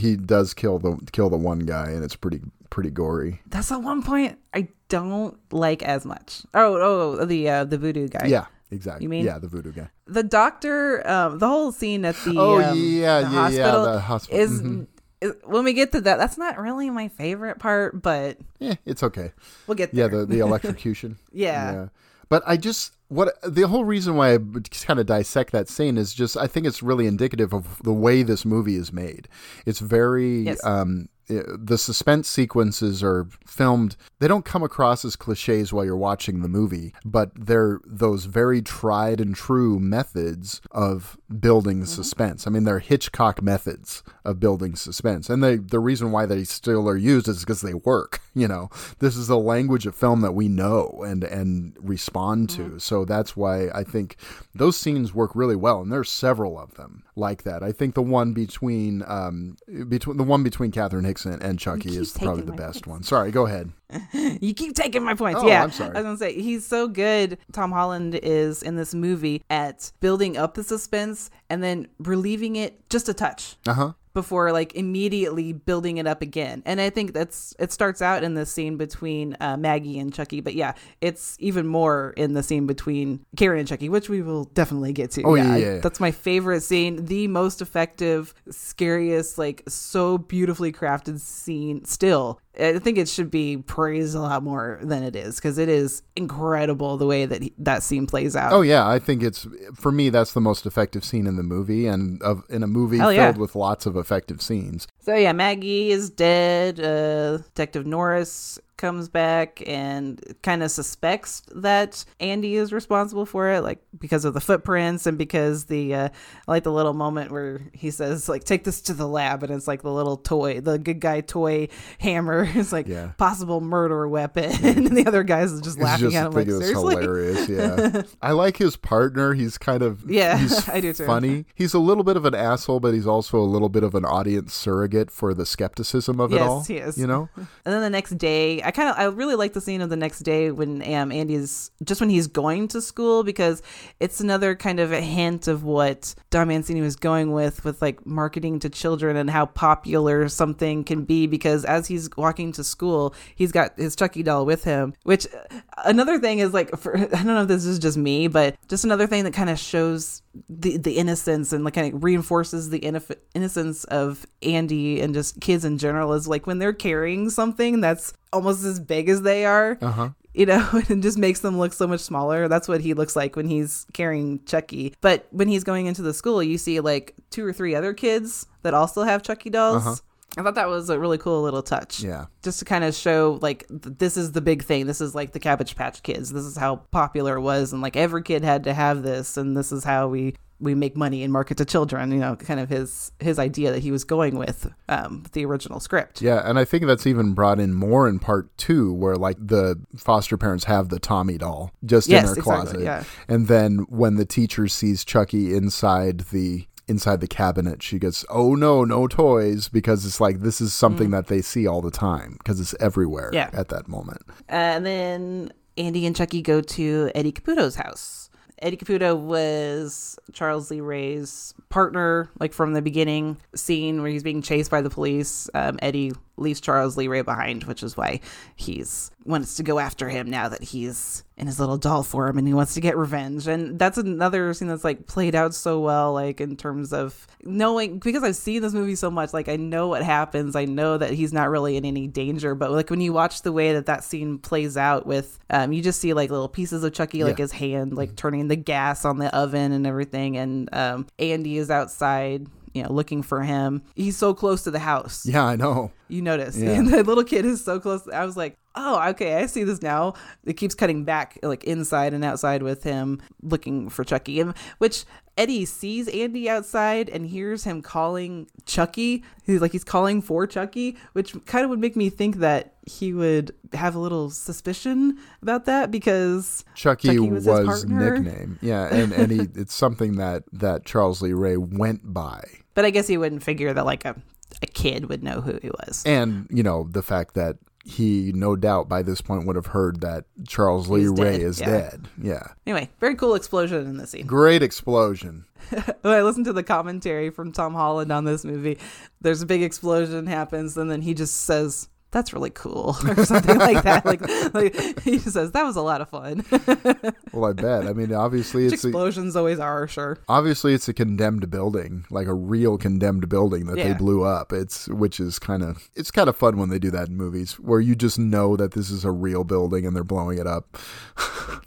he does kill the kill the one guy and it's pretty pretty gory. that's the one point i don't like as much oh oh the uh the voodoo guy Yeah, exactly. You mean- yeah, the voodoo guy. the doctor um the whole scene at the Oh, um, yeah, the yeah, yeah, hospital the hospital. is Mhm. it- when we get to that, that's not really my favorite part, but yeah, it's okay. we'll get there. Yeah, the the electrocution. Yeah. But I just what the whole reason why I just kind of dissect that scene is just I think it's really indicative of the way this movie is made. It's very Yes. um the suspense sequences are filmed they don't come across as cliches while you're watching the movie but they're those very tried and true methods of building mm-hmm. suspense. I mean they're hitchcock methods of building suspense and they the reason why they still are used is because they work you know? This is a language of film that we know and and respond to mm-hmm. so that's why i think those scenes work really well and there's several of them like that i think the one between um between the one between Catherine hickson and chucky is probably the best points. one sorry go ahead You keep taking my points. Oh, yeah, I'm sorry. I was gonna say he's so good. Tom Holland is in this movie at building up the suspense and then relieving it just a touch uh-huh before like immediately building it up again. And I think that's it starts out in the scene between uh, Maggie and Chucky, but yeah, it's even more in the scene between Karen and Chucky, which we will definitely get to. Oh, yeah, yeah, yeah. that's my favorite scene, the most effective, scariest, like so beautifully crafted scene. Still, I think it should be praised a lot more than it is because it is incredible the way that he, that scene plays out. Oh yeah, I think it's for me that's the most effective scene in the movie, and of in a movie Hell filled yeah. with lots of effective scenes. So yeah, Maggie is dead. Uh, Detective Norris comes back and kind of suspects that Andy is responsible for it, like because of the footprints and because the uh, like the little moment where he says like take this to the lab and it's like the little toy, the good guy toy hammer is like Yeah. possible murder weapon, and the other guys is just laughing just at him like think it was seriously. hilarious. Yeah, I like his partner. He's kind of Yeah, he's I do too. Funny. He's a little bit of an asshole, but he's also a little bit of an audience surrogate for the skepticism of it all. Yes, he is. You know, And then the next day, I kind of I really like the scene of the next day when um, Andy's just when he's going to school because it's another kind of a hint of what Don Mancini was going with with like marketing to children and how popular something can be because as he's walking to school, he's got his Chucky doll with him. Which uh, another thing is like for, I don't know if this is just me, but just another thing that kind of shows the the innocence and like kind of reinforces the innocence innocence of Andy and just kids in general is like when they're carrying something that's almost as big as they are. Uh-huh. You know, and just makes them look so much smaller. That's what he looks like when he's carrying Chucky. But when he's going into the school, you see like two or three other kids that also have Chucky dolls. I thought that was a really cool little touch Uh-huh. yeah. just to kind of show like th- this is the big thing this is like the cabbage patch kids this is how popular it was and like every kid had to have this and this is how we we make money and market to children you know kind of his his idea that he was going with um the original script Yeah, and I think that's even brought in more in part two, where like the foster parents have the Tommy doll just Yes, in their exactly, closet, yeah. and then when the teacher sees Chucky inside the inside the cabinet, she goes, "Oh no, no toys," because it's like this is something that they see all the time because it's everywhere Mm. Yeah. at that moment. and then Andy and Chucky go to Eddie Caputo's house. Eddie Caputo was Charles Lee Ray's partner, like from the beginning scene where he's being chased by the police. Um, Eddie leaves Charles Lee Ray behind, which is why he's wants to go after him now that he's in his little doll form and he wants to get revenge. And that's another scene that's like played out so well, like in terms of knowing because I've seen this movie so much, like I know what happens. I know that he's not really in any danger, but like when you watch the way that that scene plays out with, um, you just see like little pieces of Chucky, like Yeah. his hand, like turning the gas on the oven and everything. And um, Andy is outside. You know, looking for him. He's so close to the house Yeah, I know. you notice Yeah. and the little kid is so close i was like oh okay i see this now it keeps cutting back like inside and outside with him looking for chucky which eddie sees andy outside and hears him calling chucky he's like he's calling for chucky which kind of would make me think that he would have a little suspicion about that because Chucky, Chucky was, was his partner. nickname. Yeah, and and he it's something that that Charles Lee Ray went by. but i guess he wouldn't figure that like a, a kid would know who he was And, you know, the fact that he no doubt by this point would have heard that Charles Lee He's Ray dead, is yeah. dead. Yeah. anyway very cool explosion in the scene Great explosion. when I listened to the commentary from Tom Holland on this movie, there's a big explosion happens, and then he just says, that's really cool or something like that. Like, like he says that was a lot of fun. Well, I bet. I mean, obviously Which it's a, explosions always are, sure. obviously it's a condemned building, like a real condemned building that they blew up. It's which is kind of it's kind of fun when they do that in movies where you just know that this is a real building and they're blowing it up.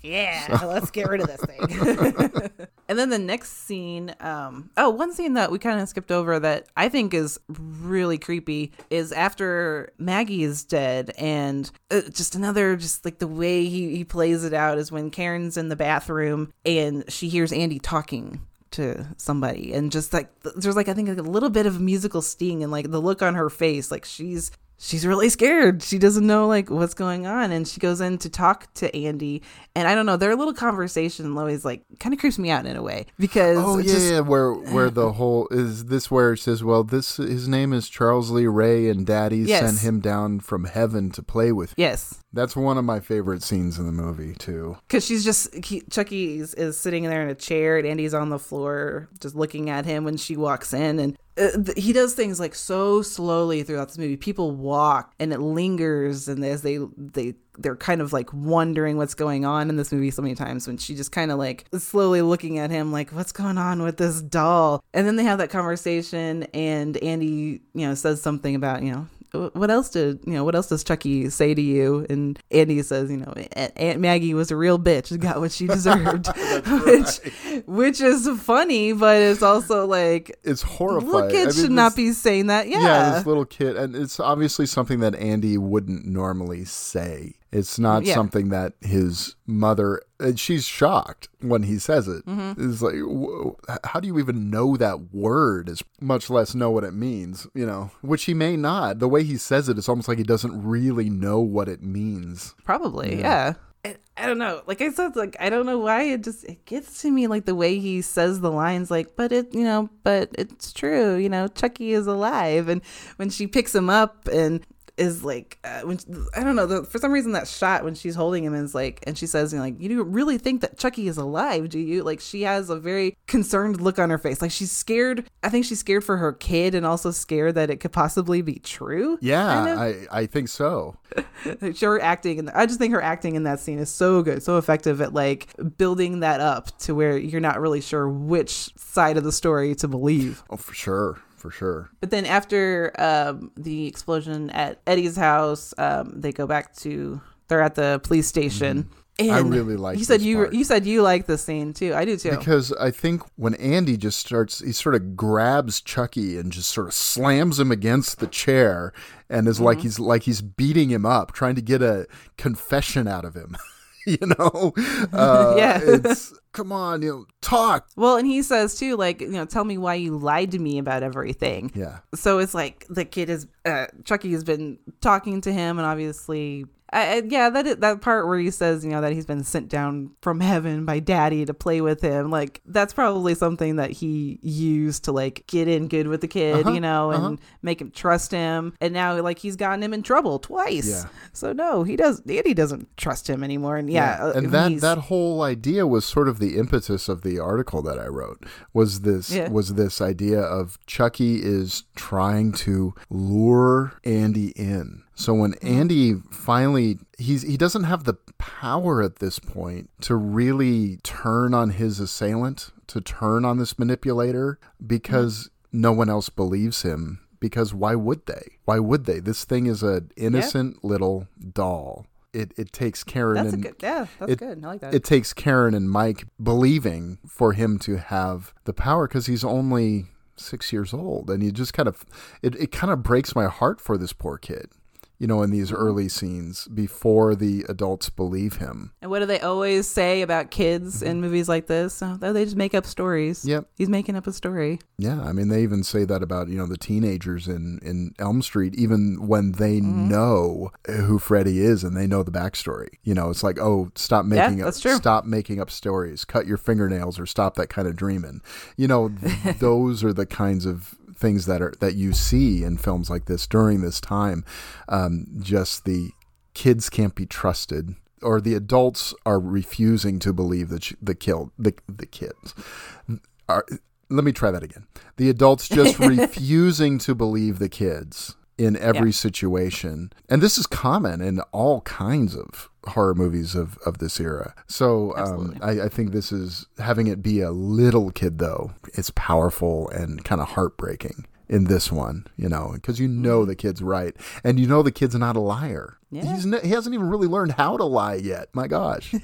Yeah, let's get rid of this thing. And then the next scene, um, oh, one scene that we kind of skipped over that I think is really creepy is after Maggie is dead, and uh, just another, just like the way he, he plays it out is when Karen's in the bathroom and she hears Andy talking to somebody and just like there's like i think like a little bit of musical sting and like the look on her face like she's she's really scared she doesn't know like what's going on and she goes in to talk to andy and i don't know their little conversation always like kind of creeps me out in a way because Oh yeah, just- yeah, where where the whole is this where it says, well, this his name is Charles Lee Ray, and Daddy Yes. sent him down from heaven to play with. yes That's one of my favorite scenes in the movie too. because she's just he, Chucky is, is sitting there in a chair and Andy's on the floor just looking at him when she walks in and Uh, he does things like so slowly throughout this movie. People walk and it lingers and as they they they're kind of like wondering what's going on in this movie so many times when she just kind of like slowly looking at him like what's going on with this doll and then they have that conversation and Andy you know says something about you know what else did you know what else does chucky say to you and andy says you know aunt maggie was a real bitch and got what she deserved which which is funny but it's also like It's horrifying. little I kids mean, should not be saying that yeah, yeah, this little kid, and it's obviously something that Andy wouldn't normally say. It's not Yeah. something that his mother. And she's shocked when he says it. Mm-hmm. It's like, wh- how do you even know that word? Is much less know what it means. You know, which he may not. The way he says it, it's almost like he doesn't really know what it means. probably yeah, I, I don't know like i said like i don't know why it just it gets to me like the way he says the lines like but it you know but it's true you know chucky is alive and when she picks him up and is like uh, when I don't know the, for some reason that shot when she's holding him is like and she says you know, like you really think that Chucky is alive do you like she has a very concerned look on her face like she's scared I think she's scared for her kid and also scared that it could possibly be true Yeah, kind of. I I think so. her acting and I just think her acting in that scene is so good, so effective at like building that up to where you're not really sure which side of the story to believe. Oh, for sure, for sure. But then after um, the explosion at Eddie's house, um, they go back to they're at the police station. And I really like You said you part. you said you like the scene too. I do too. Because I think when Andy just starts, he sort of grabs Chucky and just sort of slams him against the chair, and is Mm-hmm. like he's like he's beating him up, trying to get a confession out of him. you know, uh, Yeah. it's come on, you know, talk. well, and he says too, like you know, tell me why you lied to me about everything. Yeah, so it's like the kid is uh, Chucky has been talking to him, and obviously, I, I- yeah, that that part where he says, you know, that he's been sent down from heaven by Daddy to play with him, like that's probably something that he used to like get in good with the kid, Uh-huh, you know, and uh-huh. make him trust him. And now, like he's gotten him in trouble twice. Yeah. So no, he does. Daddy doesn't trust him anymore. And yeah, uh, and that that whole idea was sort of the impetus of the article that I wrote. Was this Yeah. was this idea of Chucky is trying to lure Andy in. So when. Andy finally he's he doesn't have the power at this point to really turn on his assailant, to turn on this manipulator because no one else believes him because why would they? Why would they? This thing is an innocent little doll. It it takes Karen that's a and good. Yeah, that's it- good. I like that. it takes Karen and Mike believing for him to have the power because he's only six years old, and you just kind of it, it kind of breaks my heart for this poor kid. You know, in these early scenes before the adults believe him. And what do they always say about kids in movies like this? Oh, they just make up stories. Mm-hmm. Yep. He's making up a story. Yeah, I mean, they even say that about you know the teenagers in in Elm Street, even when they Mm-hmm. know who Freddy is and they know the backstory. You know, it's like, oh, stop making up, that's true. stop making up stories, cut your fingernails, or stop that kind of dreaming. You know, th- those are the kinds of things that are that you see in films like this during this time. Um, just the kids can't be trusted. Or the adults are refusing to believe that the killed the the kids are let me try that again. The adults just refusing to believe the kids. In every Yeah. situation. And this is common in all kinds of horror movies of, of this era. So um, I, I think this is having it be a little kid, though, it's powerful and kind of heartbreaking in this one, you know, because you know the kid's right. And you know the kid's not a liar. Yeah. He's he hasn't even really learned how to lie yet. My gosh.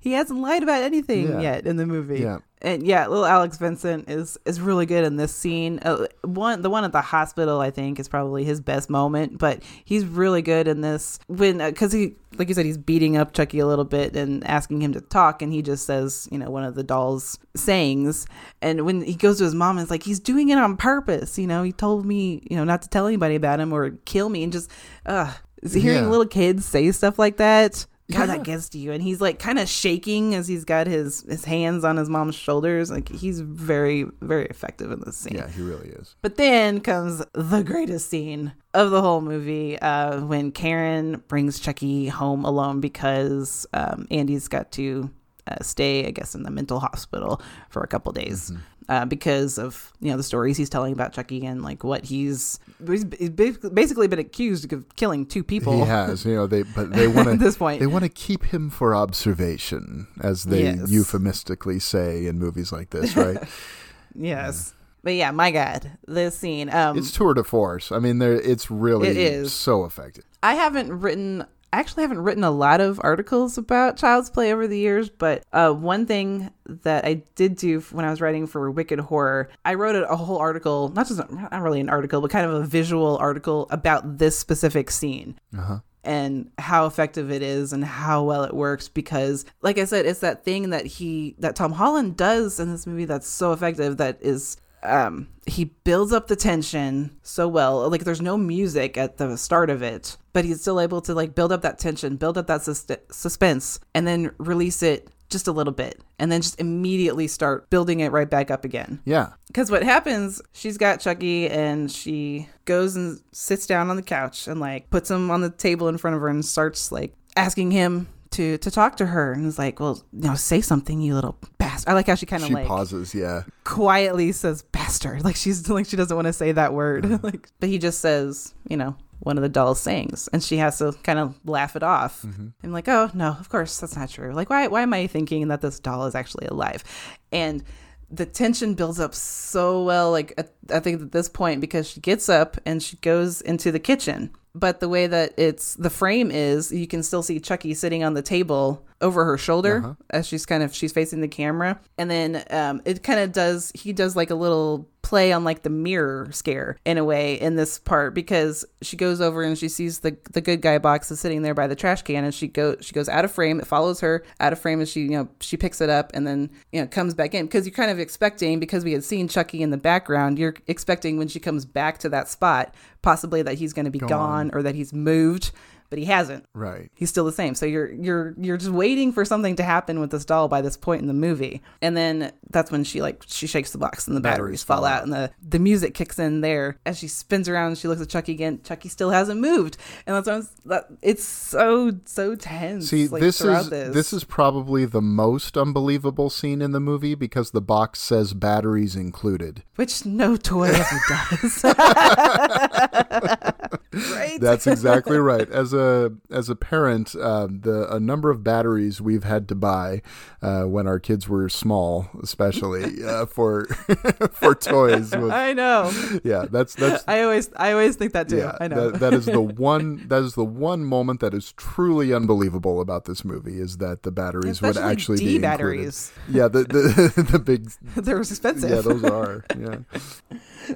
He hasn't lied about anything Yeah. yet in the movie. Yeah. And yeah, little Alex Vincent is is really good in this scene. Uh, one the one at the hospital I think is probably his best moment, but he's really good in this when cuz he like you said he's beating up Chucky a little bit and asking him to talk and he just says, you know, one of the doll's sayings and when he goes to his mom it's like he's doing it on purpose, you know, he told me, you know, not to tell anybody about him or kill me and just uh hearing Yeah. little kids say stuff like that God, Yeah. that gets to you. And he's like kind of shaking as he's got his his hands on his mom's shoulders. Like he's very very effective in this scene. yeah, he really is. But then comes the greatest scene of the whole movie uh, when Karen brings Chucky home alone because um, Andy's got to uh, stay, I guess, in the mental hospital for a couple days. Uh, because of you know the stories he's telling about Chucky and like what he's he's basically been accused of killing two people. He has, you know, they but they want to At this point. they want to keep him for observation, as they Yes. euphemistically say in movies like this, right? Yes. But yeah, my God, this scene. Um, it's tour de force. I mean, there it's really It is. so effective. I haven't written. I actually haven't written a lot of articles about Child's Play over the years, but uh, one thing that I did do when I was writing for Wicked Horror, I wrote a, a whole article, not just not really an article, but kind of a visual article about this specific scene. and how effective it is and how well it works because like I said it's that thing that he that Tom Holland does in this movie that's so effective that is um he builds up the tension so well like there's no music at the start of it but he's still able to like build up that tension build up that sus- suspense and then release it just a little bit and then just immediately start building it right back up again Yeah, because what happens, she's got Chucky and she goes and sits down on the couch and like puts him on the table in front of her and starts like asking him to to talk to her and is like, well, you know, say something, you little bastard. I like how she kind of she like pauses. Yeah, quietly says bastard, like she's like she doesn't want to say that word, mm-hmm. like, but he just says, you know. One of the doll's sayings, and she has to kind of laugh it off. Mm-hmm. I'm like, oh no, of course that's not true. Like, why? Why am I thinking that this doll is actually alive? And the tension builds up so well like at, i think at this point because she gets up and she goes into the kitchen but the way that it's the frame is you can still see chucky sitting on the table over her shoulder as she's kind of she's facing the camera. And then um, it kind of does he does like a little play on like the mirror scare in a way in this part because she goes over and she sees the the good guy box is sitting there by the trash can and she go she goes out of frame it follows her out of frame as she you know she picks it up and then you know comes back in. Because you're kind of expecting because we had seen Chucky in the background you're expecting when she comes back to that spot possibly that he's going to be gone or that he's moved but he hasn't right. he's still the same. So you're you're you're just waiting for something to happen with this doll by this point in the movie, and then that's when she like she shakes the box and the batteries, fall out, and the the music kicks in there as she spins around and she looks at Chucky again. Chucky still hasn't moved, and that's what that it's so so tense. See, like, this is this. this is probably the most unbelievable scene in the movie because the box says batteries included. which no toy ever does. right? That's exactly right. As a as a parent, uh, the a number of batteries we've had to buy uh, when our kids were small, especially uh, for for toys. Was, I know. yeah, that's that's I always I always think that too. yeah. I know. That, that is the one that is the one moment that is truly unbelievable about this movie is that the batteries would actually D be included. Yeah, the the, the big They're expensive. yeah those are yeah.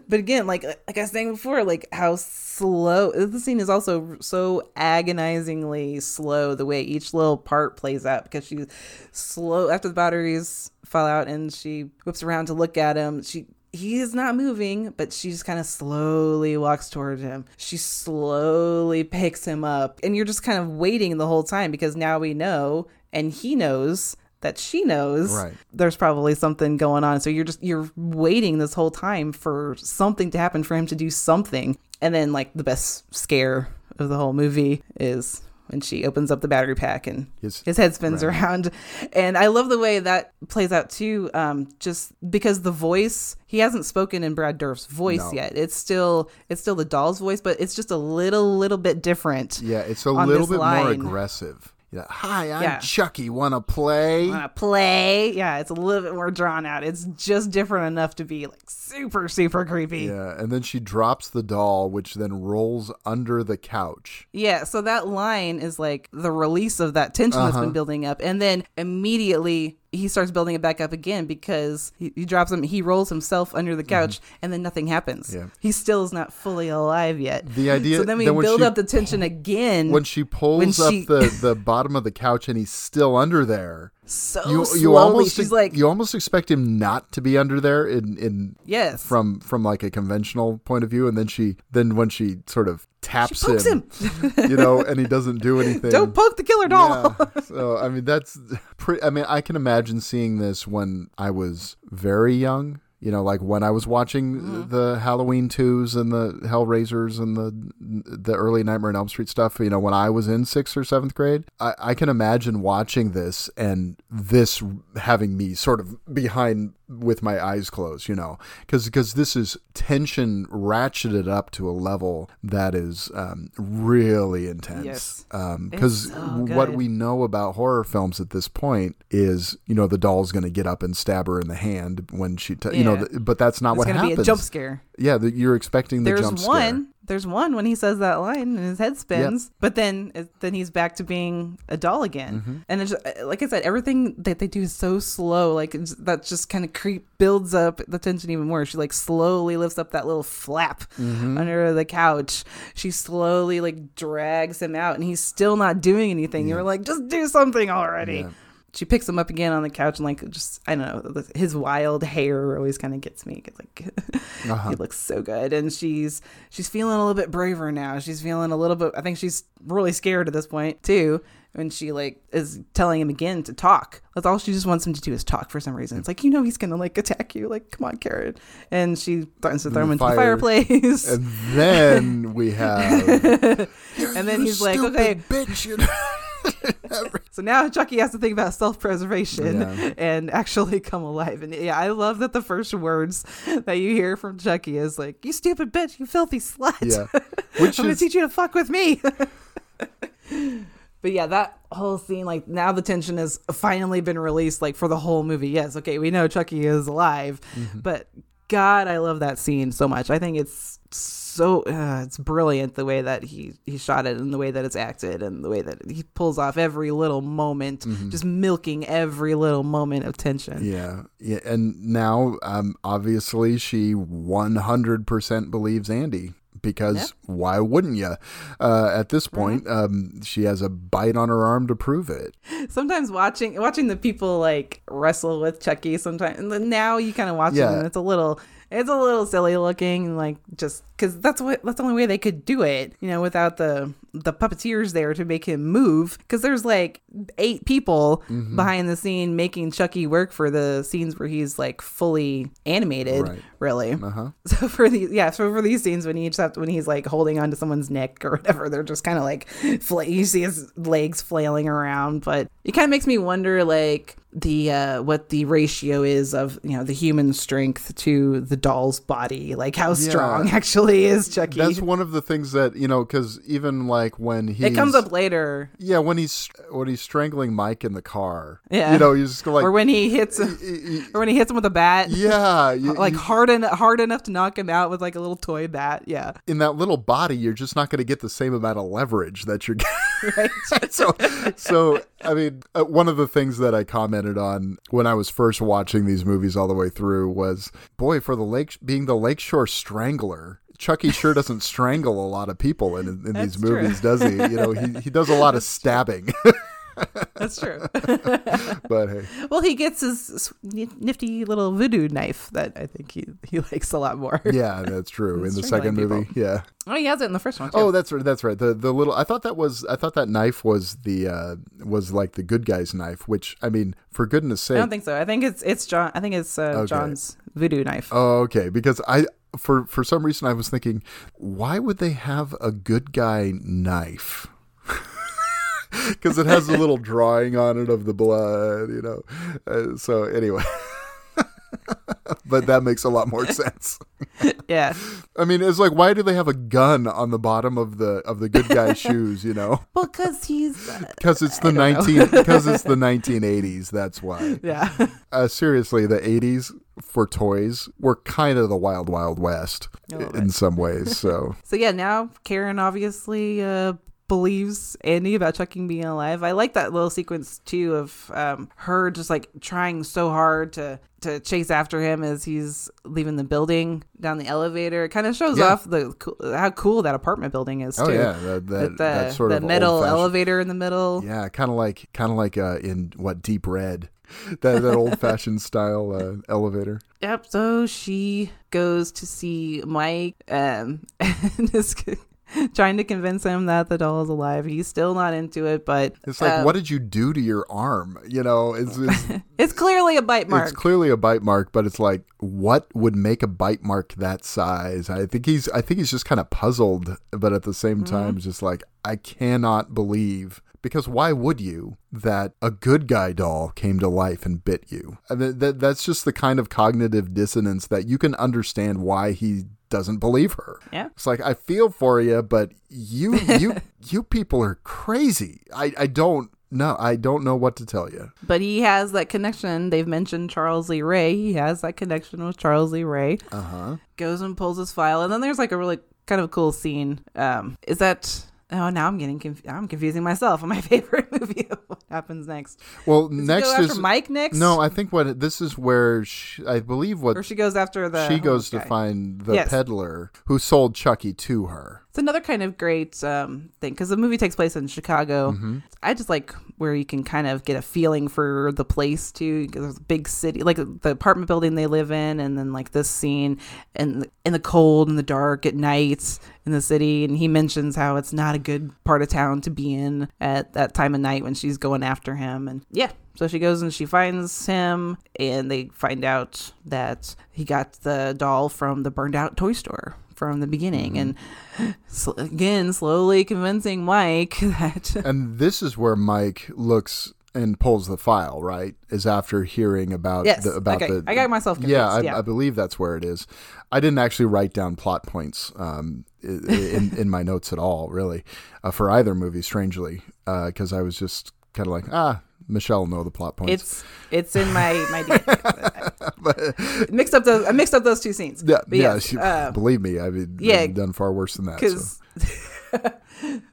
but again like like i was saying before like how slow the scene is also so agonizingly slow the way each little part plays out because she's slow after the batteries fall out and she whips around to look at him she he is not moving, but she just kind of slowly walks toward him. She slowly picks him up, and you're just kind of waiting the whole time because now we know, and he knows that she knows Right. there's probably something going on. So you're just you're waiting this whole time for something to happen for him to do something. And then like the best scare of the whole movie is when she opens up the battery pack and His- his, head spins right. around. And I love the way that plays out too, um, just because the voice he hasn't spoken in Brad Dourif's voice No. yet. It's still it's still the doll's voice, but it's just a little little bit different. Yeah, it's a little bit more aggressive. Yeah. Hi, I'm Yeah. Chucky. Wanna play? Wanna play? Yeah, it's a little bit more drawn out. It's just different enough to be like super super creepy. Yeah, and then she drops the doll, which then rolls under the couch. Yeah, so that line is like the release of that tension that's Uh-huh. been building up, and then immediately he starts building it back up again because he, he drops him. He rolls himself under the couch, and then nothing happens. Mm-hmm. Yeah. He still is not fully alive yet. The idea- So then we then build she- up the tension again. When she pulls When she- up the, the bottom of the couch and he's still under there. So You slowly, almost she's like, you almost expect him not to be under there in in yes, from from like a conventional point of view, and then she then when she sort of taps pokes him, you know, and he doesn't do anything. don't poke the killer doll. Yeah. So I mean, that's pretty. I mean, I can imagine seeing this when I was very young. You know, like when I was watching Mm-hmm. the Halloween twos and the Hellraisers and the the early Nightmare on Elm Street stuff. You know, when I was in sixth or seventh grade, I, I can imagine watching this and this having me sort of behind with my eyes closed. You know, because because this is tension ratcheted up to a level that is um, really intense. Yes. Because so what we know about horror films at this point is, you know, the doll's going to get up and stab her in the hand when she, t- you know, th- but that's not it's what gonna happens. be a jump scare. Yeah, the, you're expecting the There's jump scare. There's one. There's one when he says that line and his head spins, but then then he's back to being a doll again. Mm-hmm. And it's just, like I said, everything that they do is so slow. Like that just kind of creep builds up the tension even more. She like slowly lifts up that little flap Mm-hmm. under the couch. She slowly like drags him out, and he's still not doing anything. You're like, just do something already. Yeah. She picks him up again on the couch and like just I don't know his wild hair always kind of gets me. It's like Uh-huh. he looks so good, and she's she's feeling a little bit braver now. She's feeling a little bit. I think she's really scared at this point too. When she like is telling him again to talk, that's all she just wants him to do is talk for some reason. It's like you know he's gonna like attack you. Like come on, Karen, and she threatens to throw him into the fireplace. And then we have. And then he's like, okay. bitch. So now Chucky has to think about self preservation Yeah. and actually come alive. And yeah, I love that the first words that you hear from Chucky is like, You stupid bitch, you filthy slut. yeah. Which I'm gonna teach you to fuck with me. but yeah, that whole scene, like now the tension has finally been released, like for the whole movie. Yes, okay, we know Chucky is alive, Mm-hmm. but God, I love that scene so much. I think it's so uh, it's brilliant the way that he he shot it and the way that it's acted and the way that he pulls off every little moment, just milking every little moment of tension. Mm-hmm. Yeah, yeah, and now, um, obviously, she one hundred percent believes Andy because why wouldn't you? Uh, at this Mm-hmm. point, um, she has a bite on her arm to prove it. sometimes watching watching the people like wrestle with Chucky sometimes and now you kind of watch Yeah. it and it's a little it's a little silly looking like just because that's what that's the only way they could do it you know without the the puppeteers there to make him move because there's like eight people Mm-hmm. behind the scene making Chucky work for the scenes where he's like fully animated Right. really Uh-huh. so for these, yeah, so for these scenes when he just have when he's like holding onto someone's neck or whatever, they're just kind of like fla- you see his legs flailing around. But it kind of makes me wonder, like the uh what the ratio is of you know the human strength to the doll's body, like how strong actually is Chucky. That's one of the things that you know, because even like when he it comes up later, Yeah, when he's when he's strangling Mike in the car. Yeah. you know, he's just like, or when he hits, him, or when he hits him with a bat. yeah, you- Like you- hard en- hard enough to knock him out with like a little toy bat, yeah. in that little body, you're just not going to get the same amount of leverage that you're getting. Right. so, so I mean, uh, one of the things that I commented on when I was first watching these movies all the way through was, boy, for the lake being the Lakeshore Strangler. Chucky sure doesn't strangle a lot of people in, in these true. movies, does he? You know, he, he does a lot of stabbing. That's true. but hey, Well, he gets his nifty little voodoo knife that I think he, he likes a lot more. yeah, that's true. in the second Strangling movie, yeah. Oh, he has it in the first one. Too. Oh, that's right. That's right. The the little. I thought that was. I thought that knife was the uh was like the good guy's knife. Which I mean, for goodness sake. I don't think so. I think it's it's John. I think it's uh, Okay. John's voodoo knife. Oh, okay. Because I, for for some reason, I was thinking, why would they have a good guy knife? because it has a little drawing on it of the blood, you know. Uh, so anyway, but that makes a lot more sense. yeah. I mean, it's like, why do they have a gun on the bottom of the of the good guy's shoes? You know, Well, because he's. uh, because it's the nineteen because it's the nineteen eighties. That's why. yeah. Uh, seriously, the eighties for toys were kind of the wild wild west little in some ways. So So yeah, now Karen obviously uh, believes Andy about Chucky being alive. I like that little sequence too of um, her just like trying so hard to to chase after him as he's leaving the building down the elevator. It kind of shows Yeah. off the how cool that apartment building is. Too. Oh yeah, that that, the, that sort the of metal elevator in the middle. Yeah, kind of like kind of like uh, in what Deep Red, that that old fashioned style uh, elevator. Yep. So she goes to see Mike um, and is trying to convince him that the doll is alive. He's still not into it, but It's like, um, what did you do to your arm? You know, it's it's, It's clearly a bite mark. it's clearly a bite mark, but it's like, what would make a bite mark that size? I think he's I think he's just kind of puzzled, but at the same Mm-hmm. time, just like I cannot believe. Because why would you that a good guy doll came to life and bit you? I that, that's just the kind of cognitive dissonance that you can understand why he doesn't believe her. Yeah. It's like I feel for you, but you you you people are crazy. I I don't know. I don't know what to tell you. But he has that connection. They've mentioned Charles Lee Ray. He has that connection with Charles Lee Ray. Uh huh. Goes and pulls his file, and then there's like a really kind of cool scene. Um, is that? Oh, now I'm getting conf- I'm confusing myself on my favorite movie. what happens next? Well, Does next go after is Mike next. no. I think what this is where she, I believe what or she goes after the she goes to find the Yes. peddler who sold Chucky to her. It's another kind of great um, thing because the movie takes place in Chicago. Mm-hmm. I just like where you can kind of get a feeling for the place too, because There's a big city, like the apartment building they live in, and then like this scene, and in the cold and the dark at night in the city. And he mentions how it's not a good part of town to be in at that time of night when she's going after him. And yeah, so she goes and she finds him, and they find out that he got the doll from the burned out toy store from the beginning. And sl- again, slowly convincing Mike that. And this is where Mike looks and pulls the file. Right, is after hearing about Yes, the, about okay. the. I got myself Yeah, I, yeah. I believe that's where it is. I didn't actually write down plot points um, in in my notes at all, really, uh, for either movie. Strangely, because I was just kind of like, ah, Michelle know the plot points. It's it's in my my DNA. mixed up those I mixed up those two scenes. yeah, But yeah. yes, she- uh, believe me, I've, I've yeah, done far worse than that. So.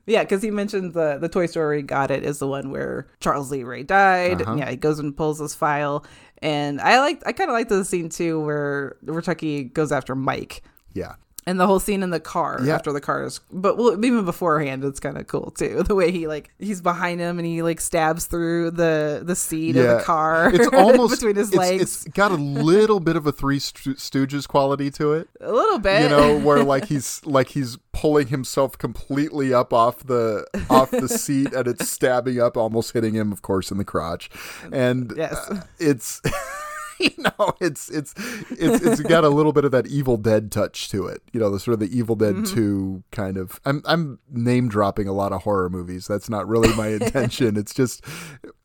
yeah, because he mentioned the the Toy Story got it is the one where Charles Lee Ray died. Uh-huh. Yeah, he goes and pulls his file, and I like I kind of like the scene too where where Chucky goes after Mike. Yeah. And the whole scene in the car Yeah. after the car is, but well, even beforehand, it's kind of cool too. The way he like he's behind him and he like stabs through the the seat of the car. It's almost between his it's- legs, it's got a little bit of a Three Stooges quality to it. a little bit. You know, where like he's like he's pulling himself completely up off the off the seat, and it's stabbing up, almost hitting him, of course, in the crotch. And Yes. uh, it's. You know, it's it's it's it's got a little bit of that Evil Dead touch to it. You know, the sort of the Evil Dead Mm-hmm. two kind of. I'm I'm name dropping a lot of horror movies. That's not really my intention. It's just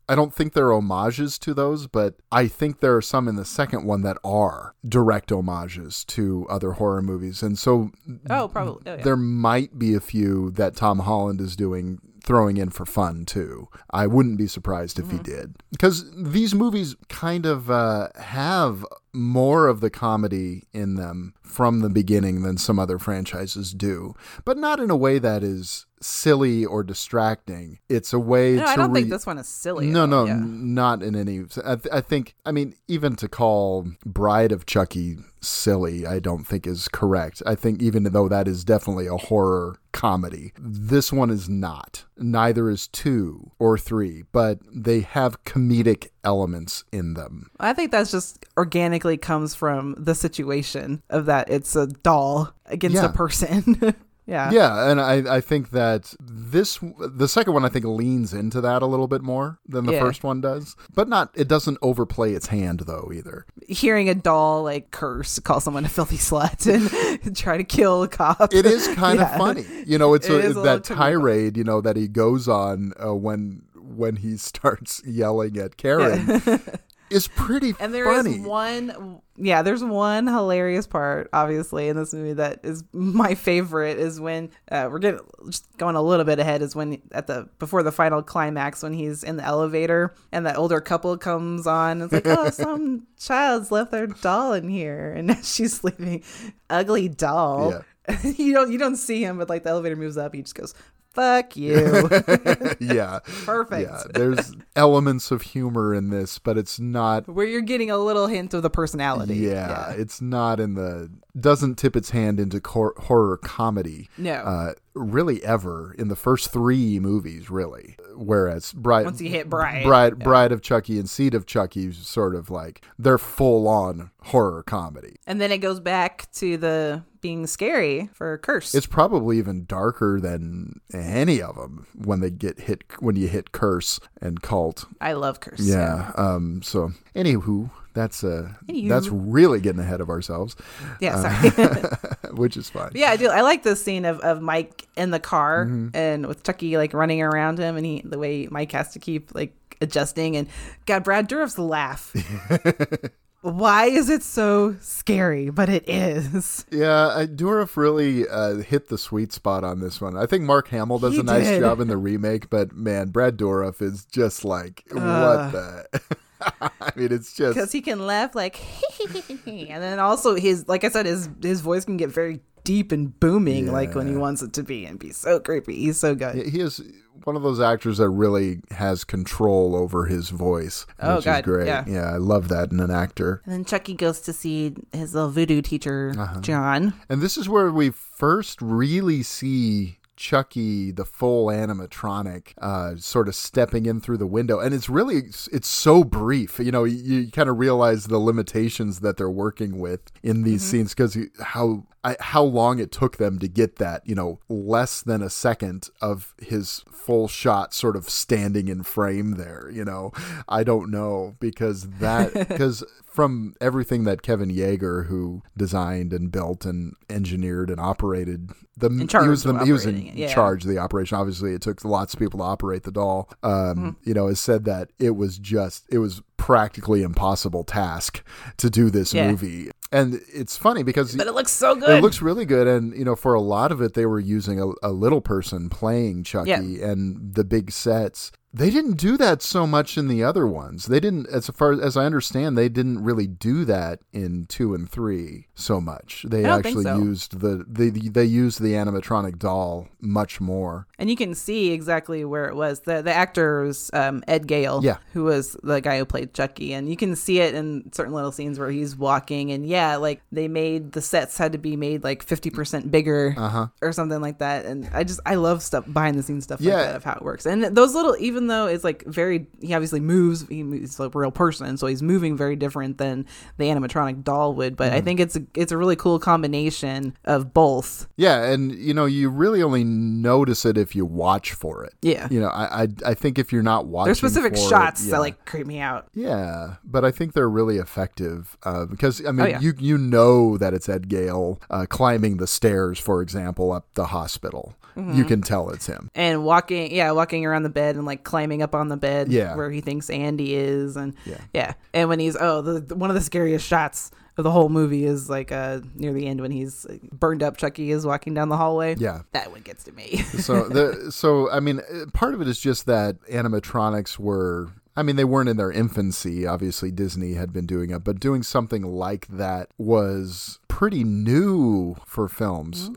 I don't think they're homages to those, but I think there are some in the second one that are direct homages to other horror movies. And so oh, probably. Oh, yeah. there might be a few that Tom Holland is doing throwing in for fun too. I wouldn't be surprised if he did. Because these movies kind of uh, have more of the comedy in them from the beginning than some other franchises do, but not in a way that is silly or distracting. It's a way No, to I don't think this one is silly. no, no, yeah. n- not in any. I, th- I think. I mean, even to call Bride of Chucky silly, I don't think is correct. I think even though that is definitely a horror comedy, this one is not. Neither is two or three, but they have comedic elements in them. I think that's just organically comes from the situation of that it's a doll against Yeah. a person. yeah. Yeah, and I, I think that this the second one I think leans into that a little bit more than the Yeah. first one does, but not it doesn't overplay its hand though either. Hearing a doll like curse, call someone a filthy slut, and try to kill a cop. it is kind Yeah. of funny. You know, it's It a, that tirade, you know, that he goes on uh, when when he starts yelling at Karen is pretty And there is funny. one, yeah, there's one hilarious part, obviously, in this movie that is my favorite. Is when uh, we're getting just going a little bit ahead. Is when at the before the final climax when he's in the elevator and that older couple comes on. It's like, oh, some child's left their doll in here, and she's sleeping. Ugly doll. you don't you don't see him, but like the elevator moves up, he just goes. Fuck you. yeah. Perfect. Yeah, there's elements of humor in this, but it's not Where you're getting a little hint of the personality. Yeah, it's not in the doesn't tip its hand into cor- horror comedy. No. uh, really ever in the first three movies, really. Whereas Bride, Once you hit Bride, Bride, yeah. Bride of Chucky, and Seed of Chucky, sort of like they're full on horror comedy. And then it goes back to the being scary for Curse. It's probably even darker than any of them when they get hit when you hit Curse and Cult. I love Curse. Yeah. Um. So, anywho, that's uh, Anywho. that's really getting ahead of ourselves. Yeah, Uh, sorry. which is fine. yeah, I do. I like this scene of, of Mike in the car Mm-hmm. and with Chucky like running around him and he the way Mike has to keep like adjusting and God Brad Dourif's laugh. Why is it so scary? But it is. Yeah, I, Dourif really uh, hit the sweet spot on this one. I think Mark Hamill does He a nice did. job in the remake, but man, Brad Dourif is just like what the. I mean, it's just because he can laugh like and then also his like i said his his voice can get very deep and booming like when he wants it to be and be so creepy he's so good he is one of those actors that really has control over his voice, Oh, which God, is great. yeah. I love that in an actor. and then chucky goes to see his little voodoo teacher Uh-huh. john And this is where we first really see Chucky, the full animatronic, uh, sort of stepping in through the window, and it's really it's so brief. You know, you, you kind of realize the limitations that they're working with in these scenes because how I, how long it took them to get that. You know, less than a second of his full shot, sort of standing in frame there. You know, I don't know because that because from everything that Kevin Yagher, who designed and built and engineered and operated the he was the he was in it, yeah. charge of the operation. Obviously, it took lots of people to operate the doll. Um, Mm-hmm. You know, has said that it was just it was practically impossible task to do this Yeah. movie. And it's funny because but it looks so good it looks really good, and you know, for a lot of it, they were using a, a little person playing Chucky, Yeah. and the big sets. They didn't do that so much in the other ones. They didn't, as far as I understand, they didn't really do that in two and three so much. They I don't think actually so. used the they they used the animatronic doll much more. and you can see exactly where it was the the actor was um, ed gale Yeah. who was the guy who played chucky and you can see it in certain little scenes where he's walking and yeah like they made the sets had to be made like 50% bigger Uh-huh. or something like that and i just i love stuff behind the scenes stuff Yeah. like that of how it works and those little even though it's like very he obviously moves he, he's a real person so he's moving very different than the animatronic doll would but i Mm-hmm. think it's a, it's a really cool combination of both Yeah, and you know, you really only notice it if you watch for it. Yeah. you know, I I, I think if you're not watching, there's specific for it, shots yeah. that like creep me out Yeah, but I think they're really effective uh, because I mean, Oh, yeah. you you know that it's Ed Gale uh, climbing the stairs, for example, up the hospital. Mm-hmm. You can tell it's him. and walking yeah walking around the bed and like climbing up on the bed Yeah. where he thinks andy is and Yeah. yeah, and when he's oh the, the- one of the scariest shots of the whole movie is like uh near the end when he's burned up chucky is walking down the hallway Yeah. that one gets to me So the so I mean, uh, part of it is just that animatronics were. I mean, they weren't in their infancy. Obviously, Disney had been doing it, but doing something like that was pretty new for films.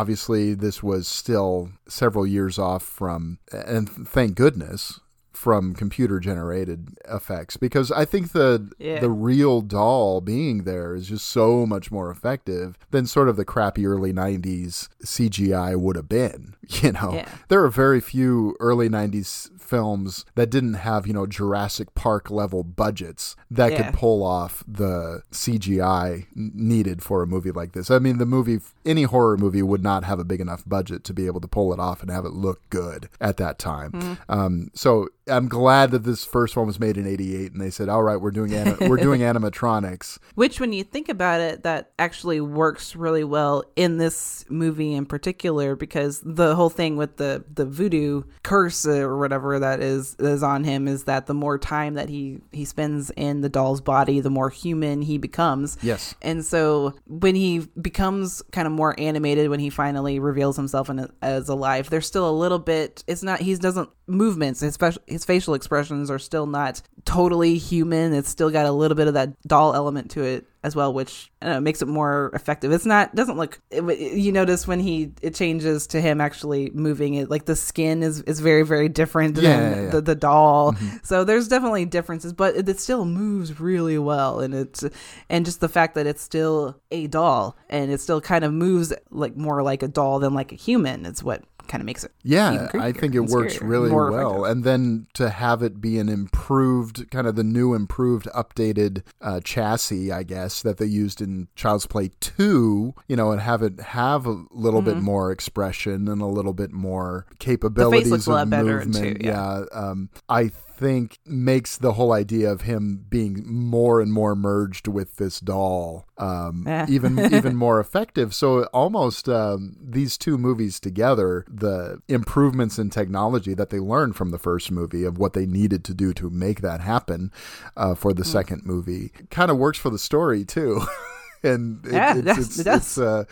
Obviously, this was still several years off from, and thank goodness, from computer generated effects because I think the Yeah. the real doll being there is just so much more effective than sort of the crappy early 90s CGI would have been you know Yeah. there are very few early 90s films that didn't have you know Jurassic Park level budgets that Yeah. could pull off the CGI needed for a movie like this I mean the movie any horror movie would not have a big enough budget to be able to pull it off and have it look good at that time Mm-hmm. um, so I'm glad that this first one was made in '88, and they said, "All right, we're doing anim- we're doing animatronics." Which, when you think about it, that actually works really well in this movie in particular, because the whole thing with the the voodoo curse or whatever that is is on him is that the more time that he he spends in the doll's body, the more human he becomes. Yes. And so when he becomes kind of more animated, when he finally reveals himself in as alive, there's still a little bit. It's not. He doesn't movements. His his facial expressions are still not totally human. It's still got a little bit of that doll element to it as well, which know, makes it more effective. It's not doesn't look. It, you notice when he it changes to him actually moving it, like the skin is is very very different Yeah, than yeah, yeah. the the doll. Mm-hmm. So there's definitely differences, but it, it still moves really well, and it's and just the fact that it's still a doll and it still kind of moves like more like a doll than like a human. It's what kind of makes it. Yeah, I think it works scarier, really well. effective. And then to have it be an improved, kind of the new, improved, updated uh, chassis, I guess, that they used in Child's Play 2, you know, and have it have a little Mm-hmm. bit more expression and a little bit more capabilities looks a of lot better, movement. too, yeah. um, I think makes the whole idea of him being more and more merged with this doll um, Yeah. even even more effective. So almost um, these two movies together, the improvements in technology that they learned from the first movie of what they needed to do to make that happen uh, for the second movie, kind of works for the story too. and it, Yeah, it it's, it's, it does. it's, uh,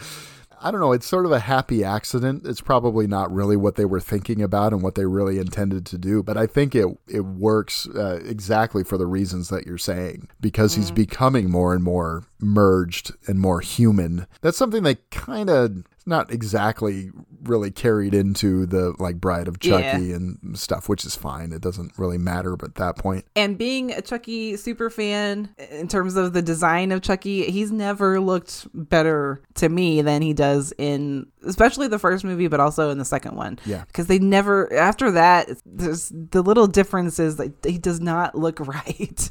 I don't know. It's sort of a happy accident. It's probably not really what they were thinking about and what they really intended to do. But I think it it works uh, exactly for the reasons that you're saying because he's becoming more and more merged and more human. That's something they kind of not exactly really carried into the like Bride of Chucky and stuff, which is fine. It doesn't really matter at that point. And being a Chucky super fan, in terms of the design of Chucky, he's never looked better to me than he does in, especially the first movie, but also in the second one. Yeah. Because they never, after that, there's the little differences that he does not look right.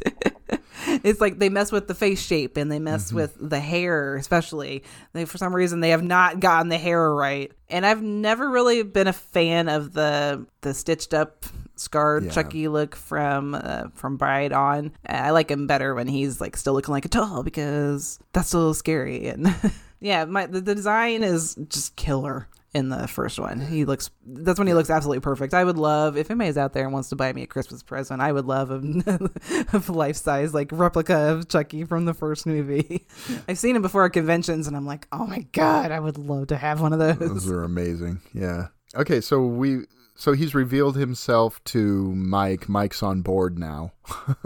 it's like they mess with the face shape and they mess Mm-hmm. with the hair, especially. They, for some reason, they have not gotten the hair right. And I've never really been a fan of the the stitched up scarred Yeah. Chucky look from uh, from Bride on. I like him better when he's like still looking like a doll because that's a little scary. And yeah, my the, the design is just killer in the first one. He looks that's when he looks absolutely perfect. I would love if anybody's out there and wants to buy me a Christmas present, I would love a, a life size like replica of Chucky from the first movie. I've seen him before at conventions and I'm like, oh my god, I would love to have one of those. Those are amazing. Yeah. Okay, so we so he's revealed himself to Mike. Mike's on board now.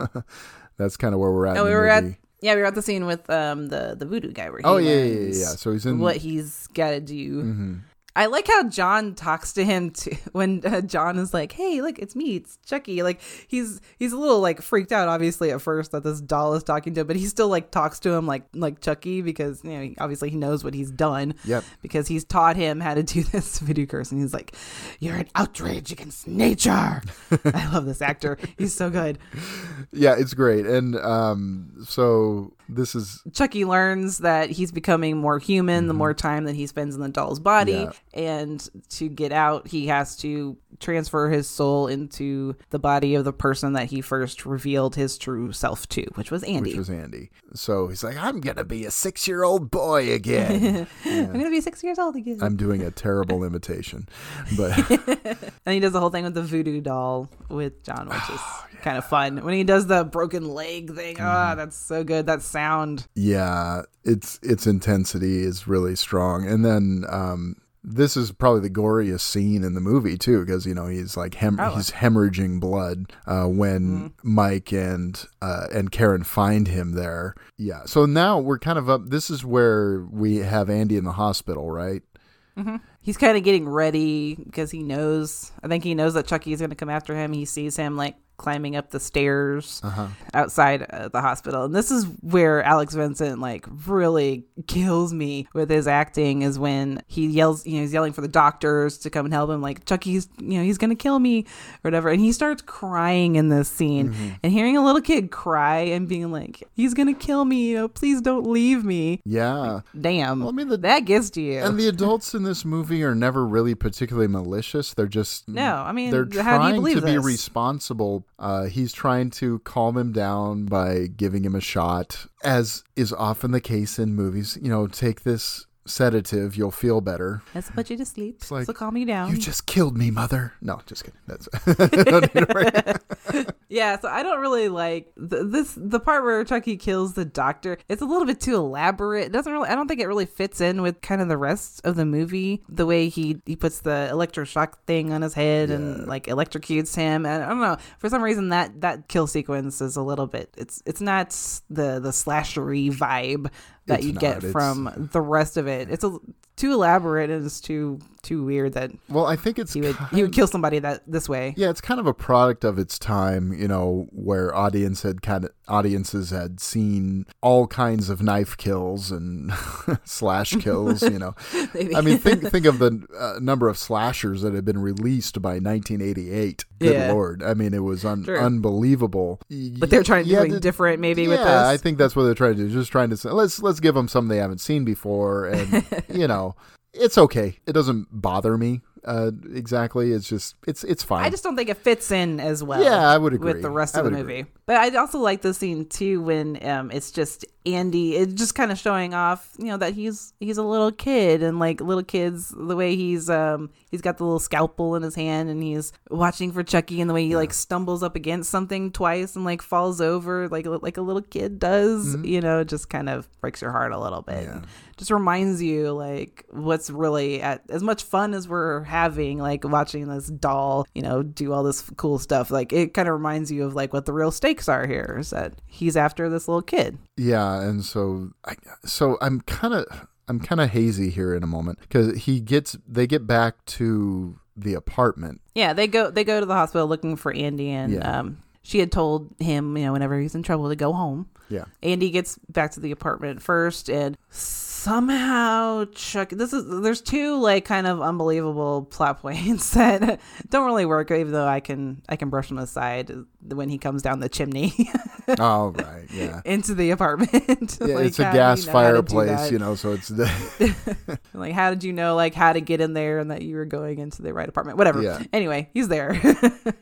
That's kind of where we're at. Oh, we the were at yeah, we were at the scene with um the the voodoo guy where he Oh, yeah, yeah, yeah, yeah. So he's in- what he's got to do. Mm-hmm. I like how John talks to him too, when uh, John is like, "Hey, look, it's me, it's Chucky." Like he's he's a little like freaked out, obviously at first that this doll is talking to him, but he still like talks to him like like Chucky because you know he, obviously he knows what he's done. Yep. Because he's taught him how to do this voodoo curse, and he's like, "You're an outrage against nature." I love this actor; he's so good. Yeah, it's great. And um, so this is Chucky learns that he's becoming more human the more time that he spends in the doll's body. Mm-hmm. Yeah. And to get out, he has to transfer his soul into the body of the person that he first revealed his true self to, which was Andy. which was Andy. So he's like, I'm gonna be a six year old boy again. I'm going to be six years old again. I'm doing a terrible imitation, but and he does the whole thing with the voodoo doll with John, which is Oh, kind of fun. When he does the broken leg thing, ah, Mm-hmm. that's so good. That sound. yeah, its its intensity is really strong. And then um, this is probably the goriest scene in the movie too, because you know he's like hem- Oh. he's hemorrhaging blood uh, when Mike and uh, and Karen find him there. Yeah, so now we're kind of up. This is where we have Andy in the hospital, right? he's kind of getting ready because he knows i think he knows that chucky is going to come after him he sees him like climbing up the stairs outside uh, the hospital. And this is where Alex Vincent like really kills me with his acting is when he yells, you know, he's yelling for the doctors to come and help him like Chucky's, you know, he's going to kill me or whatever. And he starts crying in this scene and hearing a little kid cry and being like, he's going to kill me, you know, please don't leave me. Yeah. Damn. Well, I mean, the- that gets to you. And the adults in this movie are never really particularly malicious. They're just No, I mean, they're how do you trying to be responsible. Uh, he's trying to calm him down by giving him a shot, as is often the case in movies. You know, take this sedative, you'll feel better. Let's put you to sleep. like, so calm you down. You just killed me, mother. No, just kidding. That's don't need to worry. Yeah, so I don't really like th- this. The part where Chucky kills the doctor, it's a little bit too elaborate. It doesn't really. I don't think it really fits in with kind of the rest of the movie. The way he he puts the electroshock thing on his head and like electrocutes him. And I don't know. For some reason, that that kill sequence is a little bit. It's it's not the the slashery vibe that It's you not. get from the rest of it. It's a, too elaborate and it's too too weird that Well, I think it's he would he would kill somebody that this way. Yeah, it's kind of a product of its time, you know, where audience had kind of audiences had seen all kinds of knife kills and slash kills, you know. I mean, think think of the uh, number of slashers that had been released by 1988. Good Yeah. lord. I mean, it was un- Sure. unbelievable. But they're trying to do something different, maybe yeah, with this. I think that's what they're trying to do. Just trying to say, let's let's give them something they haven't seen before, and you know, it's okay. It doesn't bother me uh, exactly. It's just it's it's fine. I just don't think it fits in as well. Yeah, I would agree. with the rest of the would movie. But I also like the scene too when um, it's just Andy. It's just kind of showing off, you know, that he's he's a little kid and like little kids. The way he's um he's got the little scalpel in his hand and he's watching for Chucky and the way he like stumbles up against something twice and like falls over like like a little kid does. Mm-hmm. You know, just kind of breaks your heart a little bit. Just reminds you like what's really at as much fun as we're having like watching this doll, you know, do all this cool stuff. Like it kind of reminds you of like what the real stakes are here is that he's after this little kid. Yeah, and so I, so I'm kind of I'm kind of hazy here in a moment because he gets they get back to the apartment. Yeah, they go they go to the hospital looking for Andy and Yeah. um she had told him, you know, whenever he's in trouble to go home. Yeah, Andy gets back to the apartment first and somehow Chuck this is there's two like kind of unbelievable plot points that don't really work even though I can I can brush them aside when he comes down the chimney oh right, yeah. into the apartment. Yeah, Like, it's a gas you know how to do fireplace, you know. So it's the Like, how did you know, like, how to get in there and that you were going into the right apartment? Whatever. Yeah. Anyway, he's there.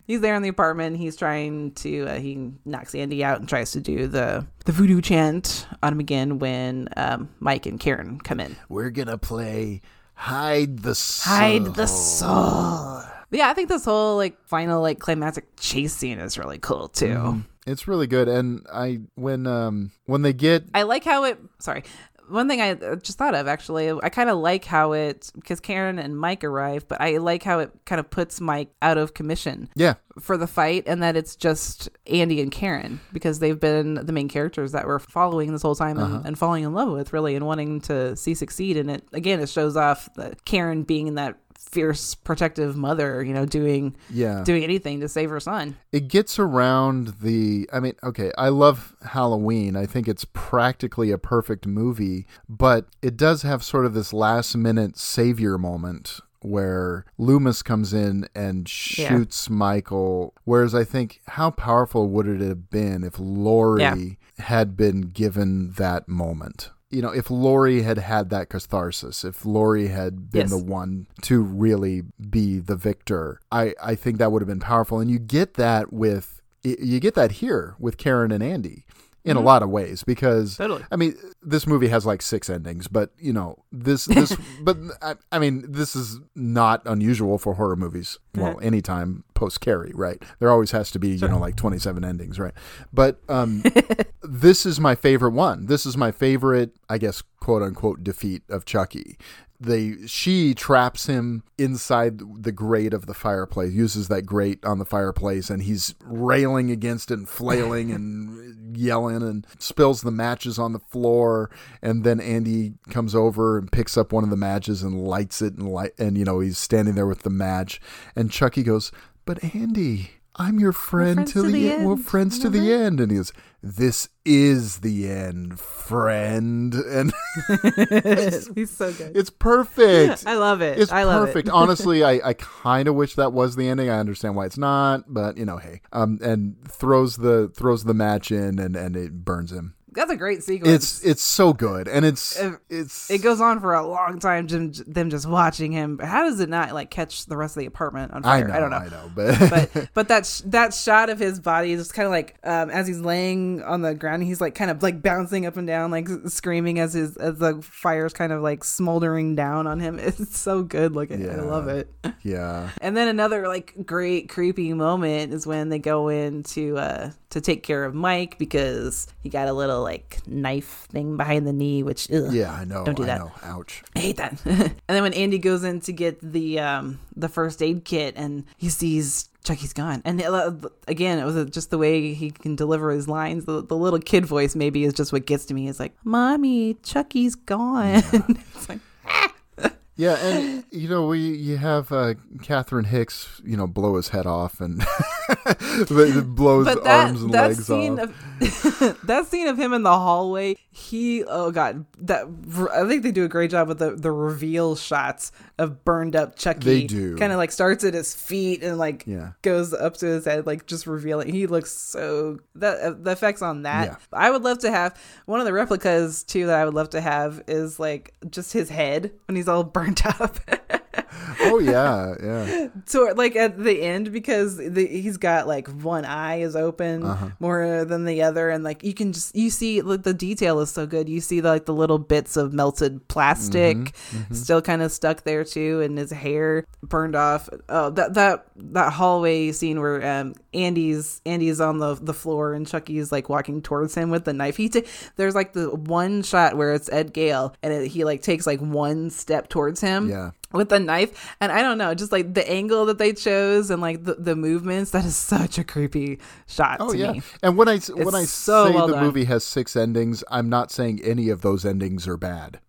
he's there in the apartment. He's trying to, uh, he knocks Andy out and tries to do the the voodoo chant on him again when um, Mike and Karen come in. we're gonna play hide the soul. Hide the soul. Yeah, I think this whole like final like climactic chase scene is really cool too. Mm-hmm. It's really good, and I when um when they get I like how it. Sorry. One thing I uh, just thought of actually, I kind of like how it because Karen and Mike arrive, but I like how it kind of puts Mike out of commission yeah for the fight, and that it's just Andy and Karen because they've been the main characters that we're following this whole time and, and falling in love with, really, and wanting to see succeed. And it again, it shows off the Karen being in that fierce protective mother, you know, doing yeah. doing anything to save her son. it gets around the i mean okay i love halloween. I think it's practically a perfect movie but it does have sort of this last minute savior moment where loomis comes in and shoots michael. Whereas i think how powerful would it have been if laurie Yeah. had been given that moment you know, if Laurie had had that catharsis, if Laurie had been Yes. the one to really be the victor, I, I think that would have been powerful. And you get that with, you get that here with Karen and Andy in a lot of ways because Mm-hmm. Totally. I mean this movie has like six endings but you know this this but I, I mean this is not unusual for horror movies well anytime post Carrie right? There always has to be you know like 27 endings right? But um this is my favorite one. This is my favorite I guess quote unquote defeat of Chucky they she traps him inside the grate of the fireplace uses that grate on the fireplace and he's railing against it and flailing and yelling and spills the matches on the floor. And then Andy comes over and picks up one of the matches and lights it and light and you know he's standing there with the match. And Chucky goes but Andy I'm your friend friends to, to the, the end. We're end, friends to the end. And he goes, This is the end, friend. And He's so good. it's perfect. I love it. It's I love perfect. it. Honestly, I, I kind of wish that was the ending. I understand why it's not, but you know, hey. Um, and throws the throws the match in, and and it burns him. That's a great sequence. It's it's so good, and it's Uh, it's it goes on for a long time. Jim, them just watching him. How does it not like catch the rest of the apartment on I fire? know, I don't know. I know, but but but that sh- that shot of his body is kind of like um, as he's laying on the ground, he's like kind of like bouncing up and down, like screaming as his as the fire's kind of like smoldering down on him. It's so good looking. I love it. yeah, And then another like great creepy moment is when they go in to uh to take care of Mike because he got a little like knife thing behind the knee, which ugh, yeah, I know. Don't do I that. know. Ouch. I hate that. and then when Andy goes in to get the um the first aid kit and he sees Chucky's gone, and uh, again, it was just the way he can deliver his lines. The, the little kid voice maybe is just what gets to me. It's like, "Mommy, Chucky's gone." it's like, Yeah, and you know we you have uh, Catherine Hicks, you know, blow his head off and blows but that arms and that legs scene off. of that scene of him in the hallway, he oh god, that I think they do a great job with the the reveal shots of burned up Chucky. They do. kind of like starts at his feet and like Yeah. goes up to his head, like just revealing. He looks so that uh, the effects on that. Yeah. I would love to have one of the replicas too. That I would love to have is like just his head when he's all burnt up. Oh yeah, yeah. so like at the end because the, he's got like one eye is open Uh-huh. more than the other and like you can just you see like the detail is so good you see like the little bits of melted plastic Mm-hmm, still kind of stuck there too and his hair burned off oh that that that hallway scene where um andy's andy's on the the floor and chucky's like walking towards him with the knife he ta- there's like the one shot where it's ed gale and it, he like takes like one step towards him Yeah. with the knife and i don't know just like the angle that they chose and like the, the movements that is such a creepy shot Oh to yeah. me And when I when I so say well the done. movie has six endings, I'm not saying any of those endings are bad.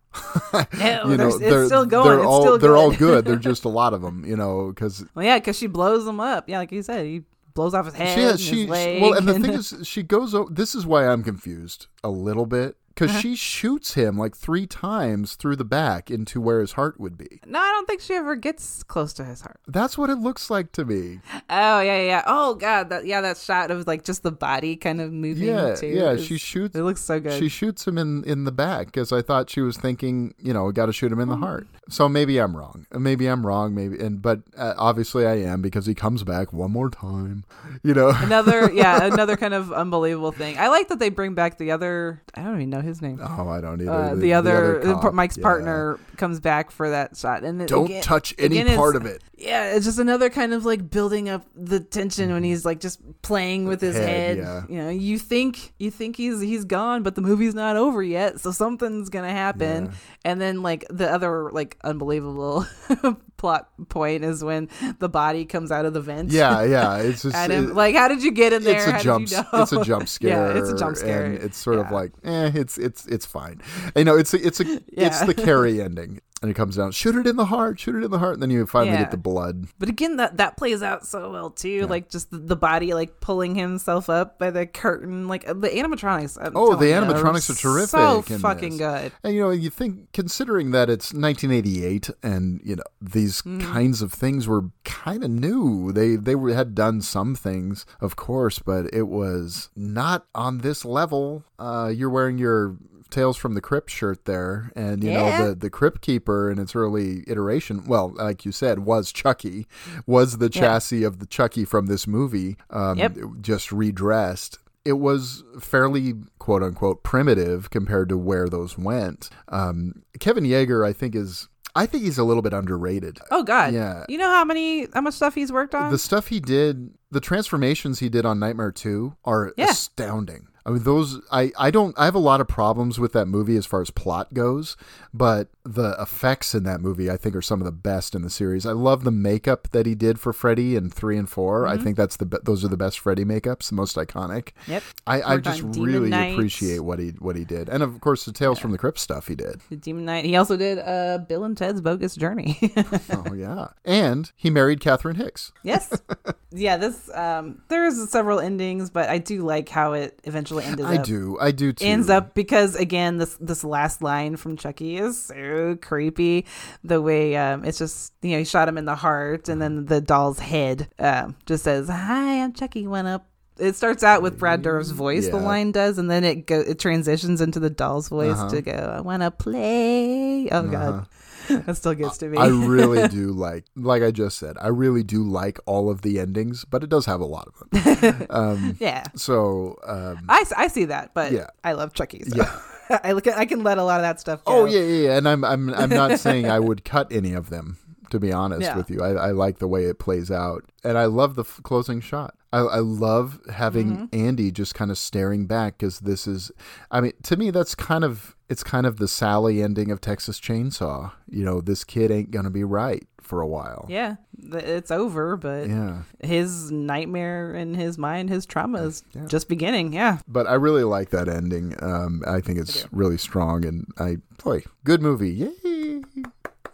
No, there's- it's still going, They're it's all they're all good. They're just a lot of them, you know, because well yeah because she blows them up yeah like you said he blows off his head she has, his she well, and the thing is, she goes. This is why I'm confused a little bit because Uh-huh. she shoots him like three times through the back into where his heart would be. no i don't think she ever gets close to his heart That's what it looks like to me. oh yeah yeah oh god that yeah that shot of like just the body kind of moving Yeah, too yeah. is- She shoots. it looks so good She shoots him in in the back because I thought she was thinking, you know, got to shoot him in the heart. So maybe I'm wrong. Maybe I'm wrong. Maybe, and but uh, obviously I am because he comes back one more time. You know. another yeah another kind of unbelievable thing i like that they bring back the other i don't even know his name oh, I don't either. uh, the, other, uh, cop, Mike's yeah. partner comes back for that shot, and Don't again- touch any again, part of it. Yeah, it's just another kind of like building up the tension when he's like just playing with his Head, head. yeah. You know, you think you think he's he's gone, but the movie's not over yet, so something's gonna happen. Yeah. And then like the other like unbelievable plot point is when the body comes out of the vent. Yeah, yeah. It's just it- like, how did you get in there? it's How a did jump. you know? It's a jump scare. yeah, it's a jump scare. and it's sort of like, eh, it's it's it's fine. You know, it's a, it's a it's the Carrie ending, and it comes down, shoot it in the heart, shoot it in the heart, and then you finally Yeah. get the blood. But again, that that plays out so well too. Like just the, the body like pulling himself up by the curtain. Like uh, the animatronics. I'm Oh, the you, animatronics are terrific. So fucking this. good. And you know, you think considering that it's 1988, and you know these Hmm. kinds of things were kind of new. They they were, had done some things, of course, but it was not on this level. Uh, you're wearing your Tales from the Crypt shirt there, and you Yeah. know the the Crypt Keeper in its early iteration. Well, like you said, was Chucky, was the chassis of the Chucky from this movie. Um, Yep. just redressed it was fairly quote unquote primitive compared to where those went. Um, Kevin Yagher, I think, is I think he's a little bit underrated. Oh God. Yeah. You know how many how much stuff he's worked on? The stuff he did, the transformations he did on Nightmare 2 are Yeah. astounding. I mean, those I I don't I have a lot of problems with that movie as far as plot goes, but the effects in that movie I think are some of the best in the series. I love the makeup that he did for Freddy in three and 4 Mm-hmm. I think that's the those are the best Freddy makeups, the most iconic. Yep. I, I just really appreciate what he what he did, and of course the Tales from the Crypt stuff he did. The Demon Knight. He also did uh, Bill and Ted's Bogus Journey. oh yeah, and he married Catherine Hicks. yes. Yeah. This um, there's several endings, but I do like how it eventually ended. I up. do, I do too. ends up because again this this last line from Chucky is so creepy the way um it's just you know he shot him in the heart and then the doll's head um just says hi I'm Chucky went up it starts out with Brad Dourif's voice the line does and then it go it transitions into the doll's voice Uh-huh. to go I want to play oh god that still gets to me I really do like, like I just said, I really do like all of the endings, but it does have a lot of them. um, yeah so, um, I see that but Yeah. I love Chucky so Yeah. I look at, I can let a lot of that stuff go oh yeah, yeah, yeah, and I'm, I'm, I'm not saying I would cut any of them. To be honest Yeah. with you, I, I like the way it plays out, and I love the f- closing shot. I, I love having Mm-hmm. Andy just kind of staring back because this is, I mean, to me that's kind of it's kind of the Sally ending of Texas Chainsaw. You know, this kid ain't gonna be right for a while. yeah it's over but Yeah. his nightmare in his mind, his trauma is just beginning. Yeah. but I really like that ending. Um, I think it's really strong, and I boy, good movie. Yay!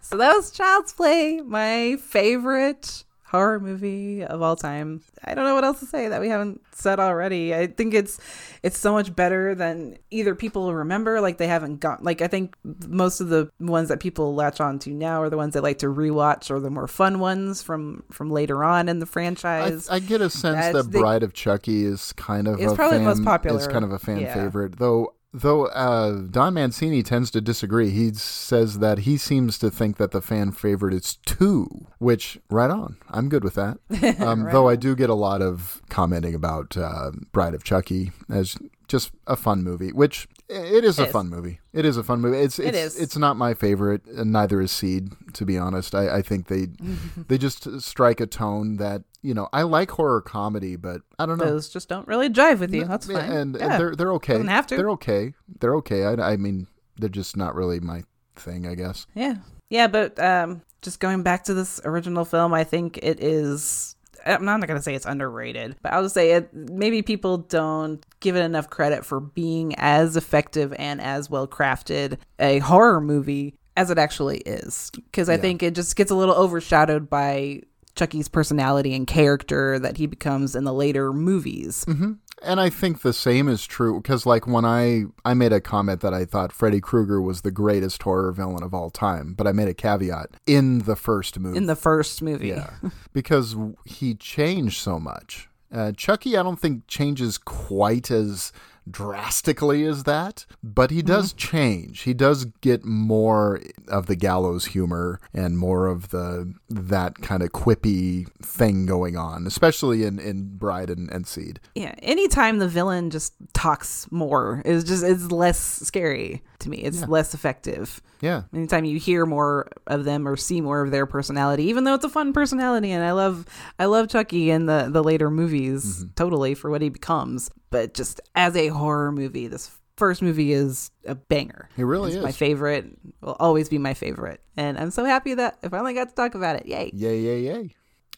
So that was Child's Play, my favorite horror movie of all time. I don't know what else to say that we haven't said already. I think it's it's so much better than either people remember like they haven't got like I think most of the ones that people latch on to now are the ones they like to rewatch or the more fun ones from from later on in the franchise. I get a sense That's that the- Bride of Chucky is kind of It's a probably the most popular. Is kind of a fan Yeah. favorite, though. Though uh, Don Mancini tends to disagree. He says that he seems to think that the fan favorite is two, which right on. I'm good with that. Um, though I do get a lot of commenting about uh, Bride of Chucky as just a fun movie, which it is a It is. fun movie. It is a fun movie. It's it's is. it's not my favorite, and neither is Seed. To be honest, I, I think they they just strike a tone that you know I like horror comedy, but I don't know. Those just don't really jive with you. That's fine. And, Yeah. and they're they're okay. Doesn't have to. They're okay. They're okay. I, I mean, they're just not really my thing. I guess. Yeah. Yeah, but um just going back to this original film, I think it is I'm not going to say it's underrated, but I'll just say it maybe people don't give it enough credit for being as effective and as well crafted a horror movie as it actually is. Cuz I think it just gets a little overshadowed by Chucky's personality and character that he becomes in the later movies. Mm-hmm. And I think the same is true because, like, when I I made a comment that I thought Freddy Krueger was the greatest horror villain of all time, but I made a caveat in the first movie. In the first movie. yeah, because he changed so much. Uh, Chucky, I don't think changes quite as drastically as that, but he does mm-hmm. change. He does get more of the gallows humor and more of the that kind of quippy thing going on, especially in in Bride and, and Seed. Yeah, anytime the villain just talks more is just it's less scary to me. It's less effective. Yeah. Anytime you hear more of them or see more of their personality, even though it's a fun personality, and I love I love Chucky in the the later movies mm-hmm. totally for what he becomes, but just as a horror movie, this first movie is a banger. It really It's my favorite. Will always be my favorite, and I'm so happy that I finally got to talk about it. Yay! Yay, yay, yay.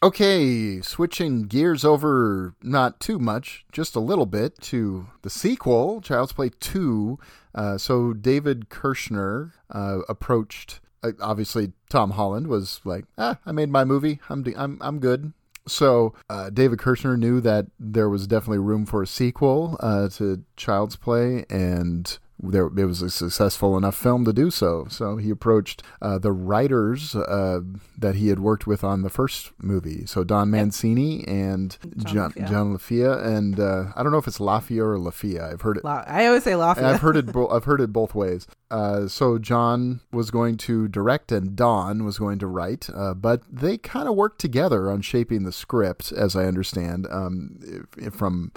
Okay, switching gears over not too much, just a little bit to the sequel, Child's Play 2. Uh, so David Kirshner uh, approached, uh, obviously, Tom Holland was like, ah, I made my movie. I'm, d- I'm, I'm good. So uh, David Kirshner knew that there was definitely room for a sequel uh, to Child's Play, and there it was a successful enough film to do so. So he approached uh, the writers uh, that he had worked with on the first movie. So Don Mancini and John LaFia. John Lafia, and uh, I don't know if it's Lafia or Lafia. I've heard it. La- I always say Lafayette. I've heard it. Bo- I've heard it both ways. Uh, so John was going to direct, and Don was going to write. Uh, but they kind of worked together on shaping the script, as I understand um, from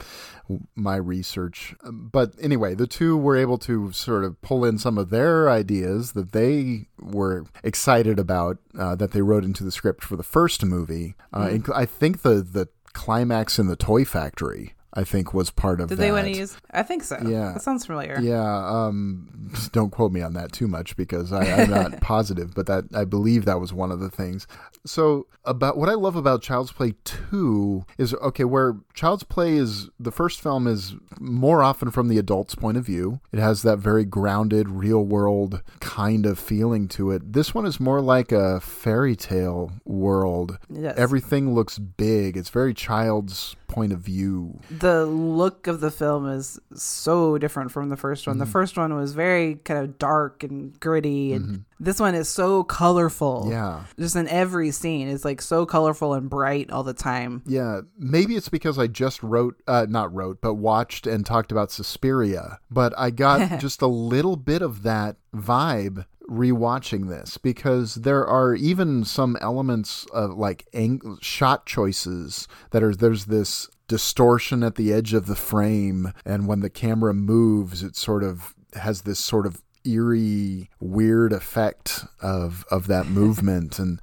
my research. But anyway, the two were able to sort of pull in some of their ideas that they were excited about uh, that they wrote into the script for the first movie. Uh, inc- I think the the climax in the toy factory I think was part of Did that. they want to use? I think so. Yeah. that sounds familiar. Yeah, um, don't quote me on that too much because I, I'm not positive, but that I believe that was one of the things. So about what I love about Child's Play two is okay, where Child's Play is the first film is more often from the adult's point of view. It has that very grounded, real world kind of feeling to it. This one is more like a fairy tale world. Yes. Everything looks big. It's very child's point of view. the look of the film is so different from the first one. The Mm-hmm. first one was very kind of dark and gritty, and this one is so colorful. Yeah. just in every scene, it's like so colorful and bright all the time. Yeah, maybe it's because I just wrote, uh, not wrote, but watched and talked about Suspiria. But I got just a little bit of that vibe rewatching this because there are even some elements of like ang- shot choices that are there's this distortion at the edge of the frame, and when the camera moves, it sort of has this sort of eerie, weird effect of of that movement and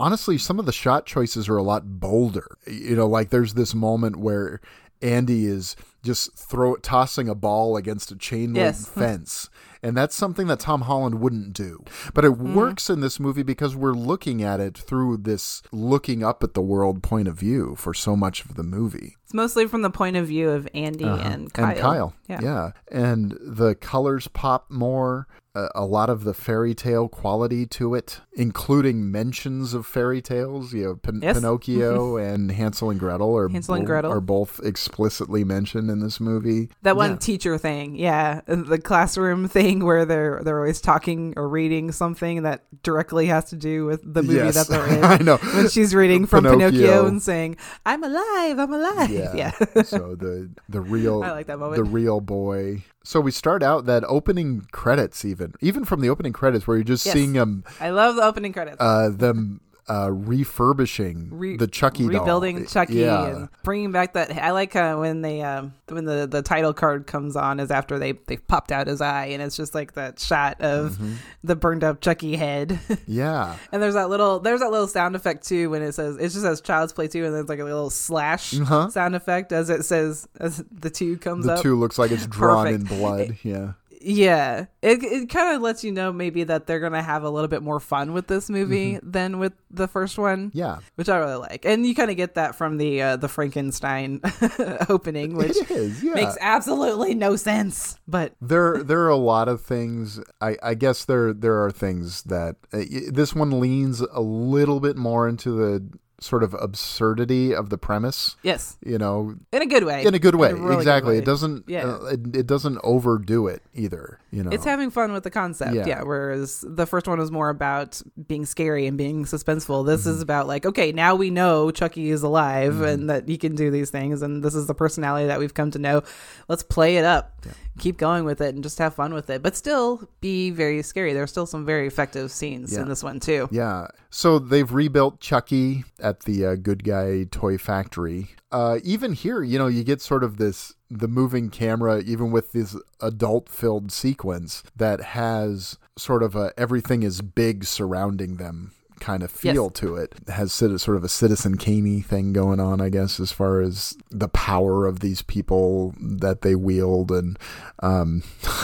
honestly, some of the shot choices are a lot bolder. You know, like there's this moment where Andy is just throw tossing a ball against a chain link Yes. fence. And that's something that Tom Holland wouldn't do. But it Mm-hmm. works in this movie because we're looking at it through this looking up at the world point of view for so much of the movie. It's mostly from the point of view of Andy and Kyle. Uh-huh. And Kyle. Yeah. Yeah. And the colors pop more. A, a lot of the fairy tale quality to it, including mentions of fairy tales. You know, Pin- Yes. Pinocchio and Hansel and Gretel are, Hansel and bo- Gretel. are both explicitly mentioned in this movie. That one Yeah. teacher thing, yeah, the classroom thing where they're they're always talking or reading something that directly has to do with the movie Yes. that they're in. I know. when she's reading from Pinocchio, Pinocchio. and saying, "I'm alive, I'm alive." Yeah. Yeah, so the the real I like that moment. the real boy. So we start out that opening credits even even from the opening credits where you're just Yes. seeing them I love the opening credits. uh them uh refurbishing Re- the Chucky doll. rebuilding Chucky Yeah. and bringing back that. I like uh, when they um, when the, the title card comes on is after they they popped out his eye and it's just like that shot of Mm-hmm. the burned up Chucky head. yeah. and there's that little there's that little sound effect too when it says it just says Child's Play two and there's like a little slash Uh-huh. sound effect as it says as the two comes The up. two looks like it's drawn in blood. Yeah. Yeah, it it kind of lets you know maybe that they're gonna have a little bit more fun with this movie than with the first one. Mm-hmm. Yeah. which I really like, and you kind of get that from the uh, the Frankenstein opening, which is, yeah. makes absolutely no sense. But there there are a lot of things I, I guess there there are things that uh, this one leans a little bit more into the sort of absurdity of the premise yes, you know in a good way. in a good way really good exactly way. it doesn't Yeah. uh, it, it doesn't overdo it either you know It's having fun with the concept, Yeah. yeah. Whereas the first one was more about being scary and being suspenseful. This Mm-hmm. is about like, okay, now we know Chucky is alive and that he can do these things, and this is the personality that we've come to know. Let's play it up, keep going with it, and just have fun with it, but still be very scary. There's still some very effective scenes Yeah. in this one too. Yeah. So they've rebuilt Chucky at the uh, Good Guy Toy Factory. Uh, even here, you know, you get sort of this the moving camera, even with this adult filled sequence that has sort of a everything is big surrounding them kind of feel Yes. to it. It has sort of a Citizen Kane thing going on, I guess, as far as the power of these people that they wield and. Um,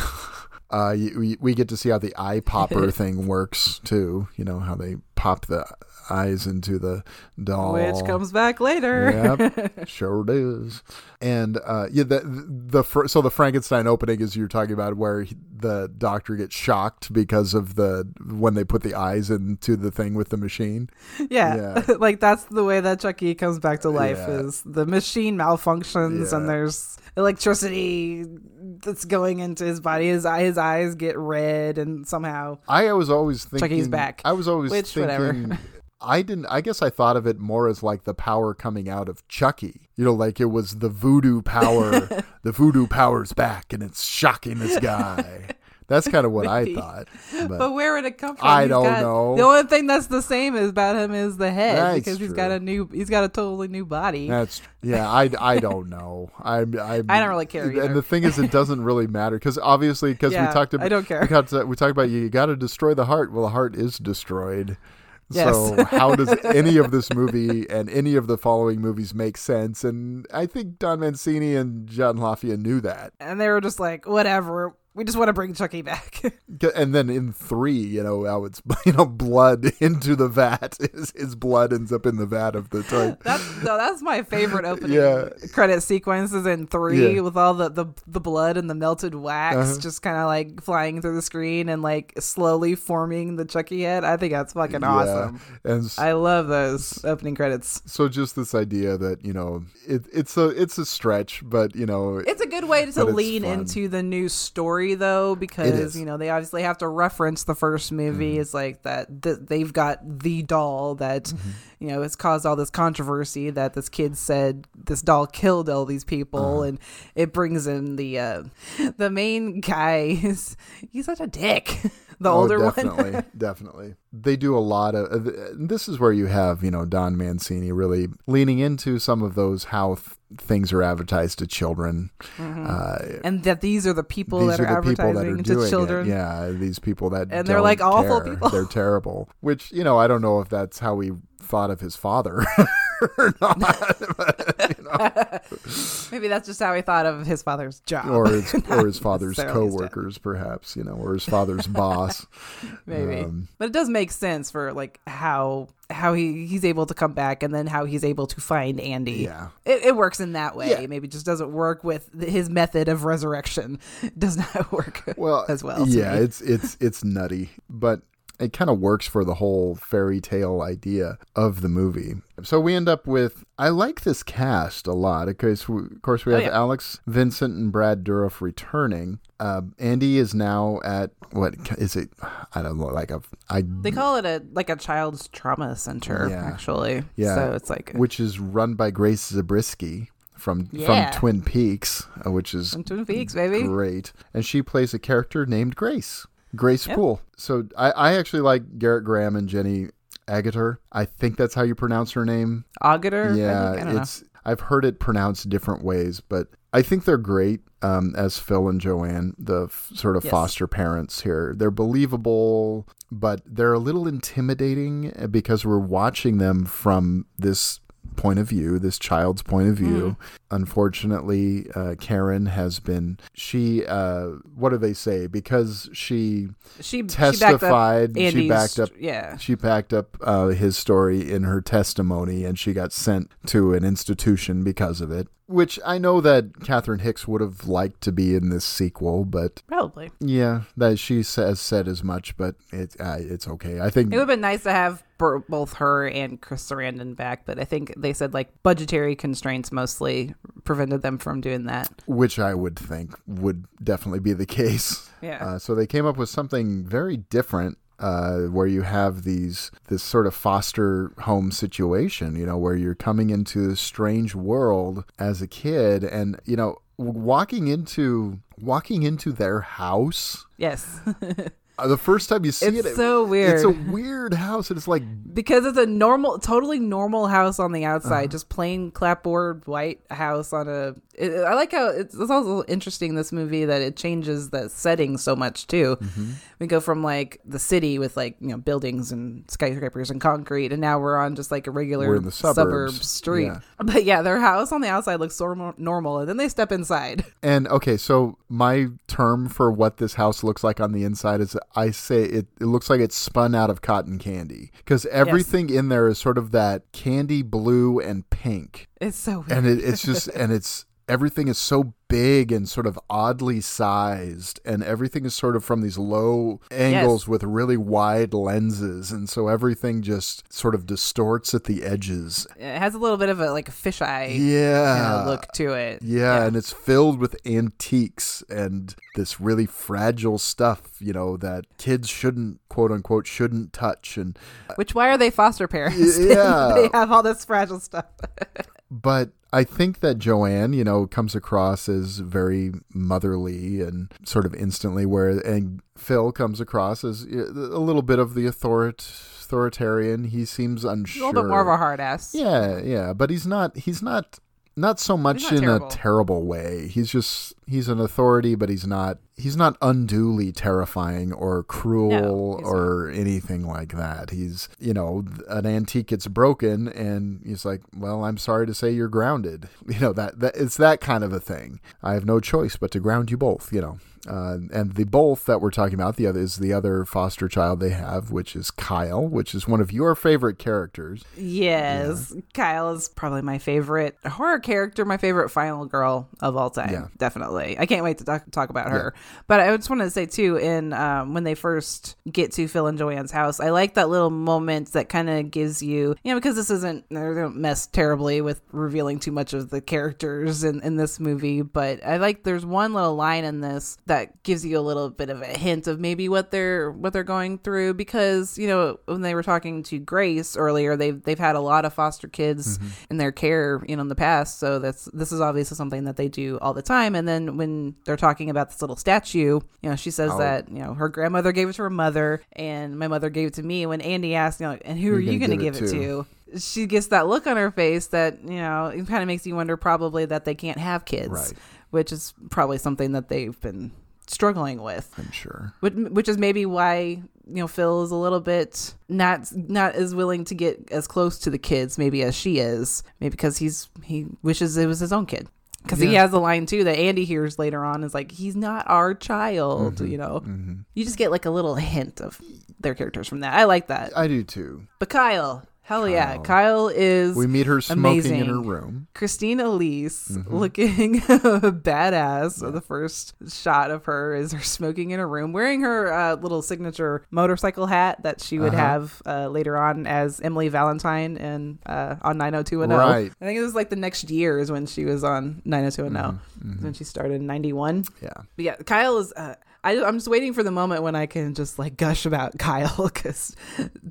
Uh, we, we get to see how the eye popper thing works too. You know how they pop the eyes into the doll, Which comes back later. Yep, sure does. And uh, yeah, the the so the Frankenstein opening is you're talking about where he, the doctor gets shocked because of the when they put the eyes into the thing with the machine. Yeah, Yeah. like that's the way that Chucky comes back to life Yeah. is the machine malfunctions and there's electricity that's going into his body. His his eyes get red, and somehow I was always thinking Chucky's back. I was always Which, thinking. I didn't. I guess I thought of it more as like the power coming out of Chucky. You know, like it was the voodoo power. the voodoo power's back, and it's shocking this guy. That's kind of what I thought. But, But, where would it come from? I He's don't got- know. The only thing that's the same is about him is the head That's because he's got a new, he's got a totally new body. that's yeah. I, I don't know. I I I don't really care either. And the thing is, it doesn't really matter because obviously because Yeah, we talked about I don't care. We talked, we talked about you got to destroy the heart. Well, the heart is destroyed. So how does any of this movie and any of the following movies make sense? And I think Don Mancini and John Lafia knew that. And they were just like, whatever. We just want to bring Chucky back. And then in three, you know, how it's you know blood into the vat. His, his blood ends up in the vat of the toy. that's no, that's my favorite opening Yeah. credit sequences in three Yeah. with all the, the the blood and the melted wax Uh-huh. just kind of like flying through the screen and like slowly forming the Chucky head. I think that's fucking awesome. Yeah. And s- I love those opening credits. so just this idea that you know it, it's a it's a stretch, but you know It's a good way to lean into the new story, though, because you know they obviously have to reference the first movie. Mm-hmm. It's like that th- they've got the doll that Mm-hmm. you know has caused all this controversy. That this kid said this doll killed all these people, Uh-huh. and it brings in the uh, the main guy. Is, he's such a dick. The Oh, older definitely, one. definitely. Definitely. They do a lot of. uh, This is where you have you know Don Mancini really leaning into some of those how th- things are advertised to children. Uh, and that these are the people that are, are the people advertising that are to children. it. Yeah, these people that And they're like awful care. people. They're terrible. Which you know, I don't know if that's how he thought of his father or not, but, you know, Maybe that's just how he thought of his father's job. or his or his father's coworkers, perhaps. You know, or his father's boss. maybe Um, but it does make sense for like how how he he's able to come back and then how he's able to find andy Yeah. it, it works in that way Yeah. maybe just doesn't work with his method of resurrection does not work well as well yeah it's it's it's nutty but it kind of works for the whole fairy tale idea of the movie so we end up with i like this cast a lot because we, of course we Oh, have yeah. alex vincent and brad dourif returning um, andy is now at what is it i don't know like a i they call it a like a child's trauma center Yeah. actually Yeah. so it's like which is run by grace zabriskie from Yeah. from twin peaks uh, which is Some Twin Peaks, baby. great and she plays a character named grace grace Yep. poole so I, I actually like Gerrit graham and jenny Agutter i think that's how you pronounce her name I, think? I yeah know. it's i've heard it pronounced different ways but i think they're great um, as phil and joanne the f- sort of Yes. foster parents here they're believable but they're a little intimidating because we're watching them from this point of view this child's point of view. Unfortunately uh, karen has been she uh, what do they say? Because she she testified she backed up, she backed up yeah. she backed up uh, his story in her testimony and she got sent to an institution because of it which i know that catherine hicks would have liked to be in this sequel but probably. Yeah that she has said as much but it, uh, it's okay. I think It would have been nice to have both her and Chris Sarandon back, but I think they said like budgetary constraints mostly prevented them from doing that. which i would think would definitely be the case Yeah. uh, so they came up with something very different uh, where you have these this sort of foster home situation, you know, where you're coming into this strange world as a kid, and you know, walking into walking into their house. Yes. uh, The first time you see It's it, it's so weird. It's a weird. house, and it's like because it's a normal, totally normal house on the outside, Uh-huh. just plain clapboard white house on a. It, I like how it's, it's also interesting this movie that it changes the setting so much too. Mm-hmm. We go from like the city with like you know buildings and skyscrapers and concrete, and now we're on just like a regular We're in the suburb street. Yeah. But yeah, their house on the outside looks so normal, and then they step inside. And okay, so my term for what this house looks like on the inside is I say it, it looks like it's spun out of cotton candy because everything in there is sort of that candy blue and pink. It's so weird. And it, it's just, and it's, everything is so big and sort of oddly sized and everything is sort of from these low angles Yes. with really wide lenses and so everything just sort of distorts at the edges it has a little bit of a like a fisheye yeah kind of look to it. yeah, and it's filled with antiques and this really fragile stuff, you know, that kids shouldn't, quote unquote, shouldn't touch. And uh, Which why are they foster parents? Yeah. they have all this fragile stuff. but I think that Joanne, you know, comes across as very motherly and sort of instantly, where and Phil comes across as a little bit of the author- authoritarian. He seems unsure, a little bit more of a hard ass. Yeah, yeah, but he's not. He's not. Not so much not in terrible. a terrible way. He's just he's an authority, but he's not he's not unduly terrifying or cruel No, or anything like that. He's, you know, an antique gets broken and he's like, "Well, I'm sorry to say you're grounded." You know, that, that it's that kind of a thing. I have no choice but to ground you both, you know. Uh, and the both that we're talking about, the other is the other foster child they have, which is Kyle, which is one of your favorite characters. Yes, Kyle is probably my favorite horror character, my favorite final girl of all time. Yeah. Definitely. I can't wait to talk, talk about her. But I just wanted to say, too, in um, when they first get to Phil and Joanne's house, I like that little moment that kind of gives you, you know, because this isn't, they don't mess terribly with revealing too much of the characters in, in this movie. But I like there's one little line in this that gives you a little bit of a hint of maybe what they're what they're going through. Because you know when they were talking to Grace earlier they've they've had a lot of foster kids in their care you know in the past. So that's this is obviously something that they do all the time. And then when they're talking about this little statue you. Know she says that you know her grandmother gave it to her mother and my mother gave it to me. When Andy asked you know and who are you going to give it to? she gets that look on her face that you know it kind of makes you wonder probably that they can't have kids Right. which is probably something that they've been struggling with. I'm sure. which, which is maybe why you know Phil is a little bit not not as willing to get as close to the kids maybe as she is maybe because he's he wishes it was his own kid because he has the line too that Andy hears later on is like he's not our child mm-hmm. you know? Mm-hmm. You just get like a little hint of their characters from that. I like that. I do too. but Kyle hell yeah Kyle is We meet her smoking in her room. Christine Elise Mm-hmm. looking badass. The first shot of her is her smoking in her room, wearing her uh, little signature motorcycle hat that she would Uh-huh. have uh, later on as Emily Valentine and uh, on 90210. Right. I think it was like the next year is when she was on 90210 Mm-hmm. when she started in 91. Yeah. But yeah, Kyle is. I, I'm just waiting for the moment when I can just like gush about Kyle because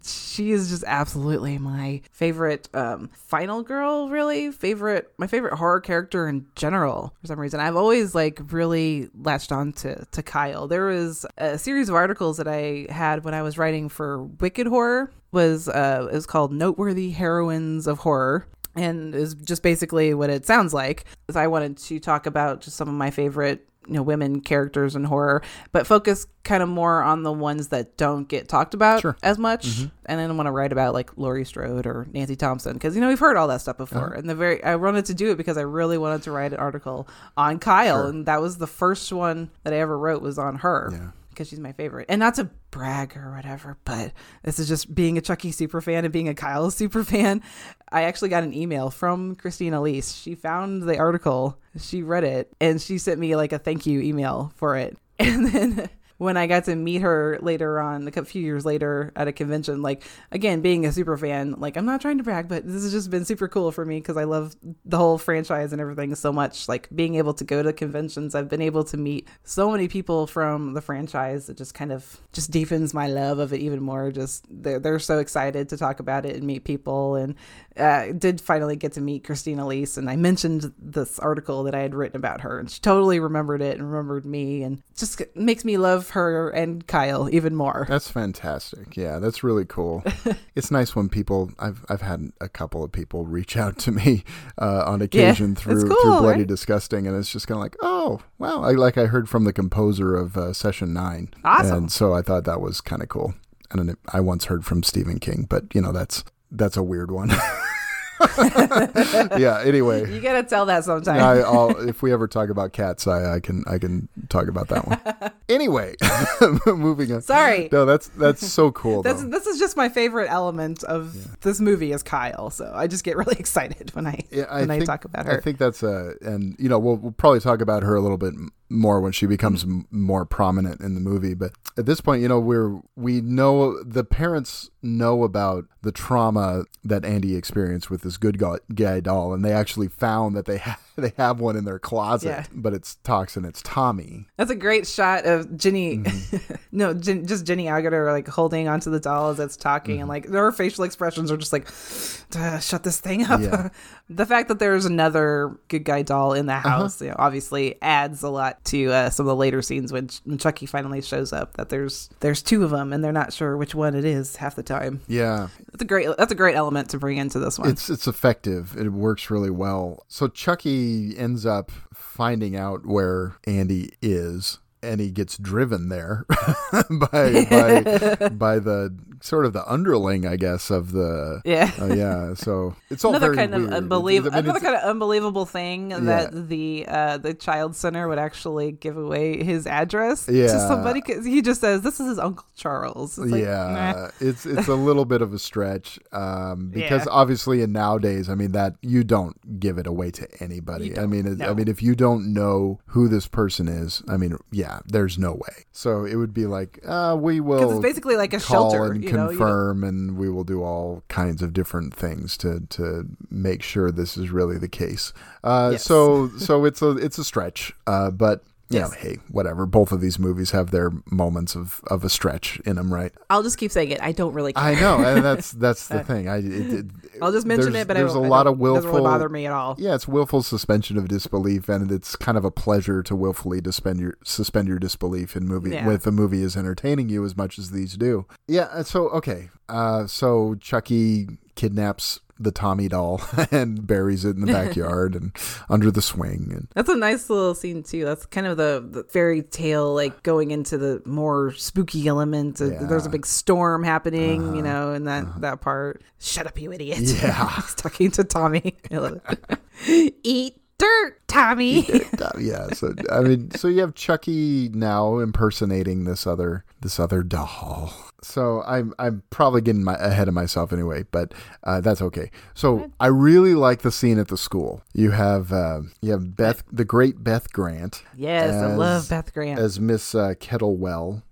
she is just absolutely my favorite um, final girl. Really, favorite my favorite horror character in general. For some reason, I've always like really latched on to to Kyle. There was a series of articles that I had when I was writing for Wicked Horror. Was uh, it was called Noteworthy Heroines of Horror and is just basically what it sounds like. Is I wanted to talk about just some of my favorite you know women characters in horror, but focus kind of more on the ones that don't get talked about Sure. as much. Mm-hmm. And then I want to write about like Laurie Strode or Nancy Thompson because you know we've heard all that stuff uh-huh. before. And the very I wanted to do it because I really wanted to write an article on Kyle, Sure. and that was the first one that I ever wrote was on her Yeah. Because she's my favorite. And not to brag or whatever, but this is just being a Chucky super fan and being a Kyle super fan. I actually got an email from Christine Elise. She found the article, she read it, and she sent me like a thank you email for it. And then when I got to meet her later on, like a few years later at a convention, like again, being a super fan, like I'm not trying to brag, but this has just been super cool for me because I love the whole franchise and everything so much. Like being able to go to conventions, I've been able to meet so many people from the franchise. It just kind of just deepens my love of it even more. Just they're, they're so excited to talk about it and meet people. And uh, did finally get to meet Christine Elise, and I mentioned this article that I had written about her, and she totally remembered it and remembered me, and just makes me love her and Kyle even more. That's fantastic. Yeah, that's really cool. it's nice when people I've I've had a couple of people reach out to me uh, on occasion it's through cool, through Bloody right? Disgusting, and it's just kind of like, oh, wow, I, like I heard from the composer of uh, Session Nine, Awesome. and so I thought that was kind of cool. And I once heard from Stephen King, but you know that's that's a weird one. yeah. Anyway. You gotta tell that sometime. I, I'll, if we ever talk about cats, I, I can I can talk about that one. anyway, moving on. Sorry. No, that's that's so cool. That's though. this is just my favorite element of this movie is Kyle, so I just get really excited when I Yeah, when I talk about her. I think that's a, and you know, we'll, we'll probably talk about her a little bit more when she becomes Mm-hmm. m- more prominent in the movie. But at this point, you know, we're we know the parents know about the trauma that Andy experienced with this good guy, doll, and they actually found that they ha- they have one in their closet, Yeah. but it's toxin. It's Tommy. That's a great shot of Jenny, Mm-hmm. no, Jen, just Jenny Agutter like holding onto the doll as it's talking, Mm-hmm. and like her facial expressions are just like, shut this thing up. Yeah. the fact that there's another good guy doll in the Uh-huh. house, you know, obviously adds a lot to uh, some of the later scenes when, when Chucky finally shows up. That there's there's two of them, and they're not sure which one it is half the time. Yeah, That's a great that's a great element to bring into this one. It's it's effective. It works really well. So Chucky ends up finding out where Andy is and he gets driven there by by by the sort of the underling, I guess, of the Yeah. uh, yeah. So it's all another kind of unbelievable I mean, another kind of unbelievable thing that the uh the child center would actually give away his address Yeah. to somebody 'cause he just says this is his uncle charles It's like, yeah, nah. it's it's a little bit of a stretch um, because Yeah. obviously in nowadays, I mean that you don't give it away to anybody. I mean, it, I mean if you don't know who this person is, I mean, yeah, there's no way. So it would be like, uh, we will because it's basically like a shelter you know you confirm, and we will do all kinds of different things to to make sure this is really the case. Uh, Yes. So so it's a it's a stretch, uh, but. You know, hey, whatever. Both of these movies have their moments of, of a stretch in them, right? i'll just keep saying it i don't really care I know, and that's that's the thing. I it, it, i'll just mention it but there's a lot of it doesn't really bother me at all Yeah, it's willful suspension of disbelief, and it's kind of a pleasure to willfully suspend your suspend your disbelief in movie Yeah. with a movie is entertaining you as much as these do. Yeah, uh, so okay, uh, so Chucky kidnaps the Tommy doll and buries it in the backyard and under the swing, and That's a nice little scene too. That's kind of the, the fairy tale, like going into the more spooky element. Uh, Yeah. Uh-huh. There's a big storm happening, you know, in that that part. Shut up, you idiot! Yeah. he's talking to Tommy. I love it. Eat dirt, Tommy. Yeah so i mean so you have chucky now impersonating this other this other doll so i'm i'm probably getting my, ahead of myself anyway but uh, that's okay. So i really like the scene at the school. You have uh, you have beth the great beth grant yes, I love Beth Grant. as miss uh, kettlewell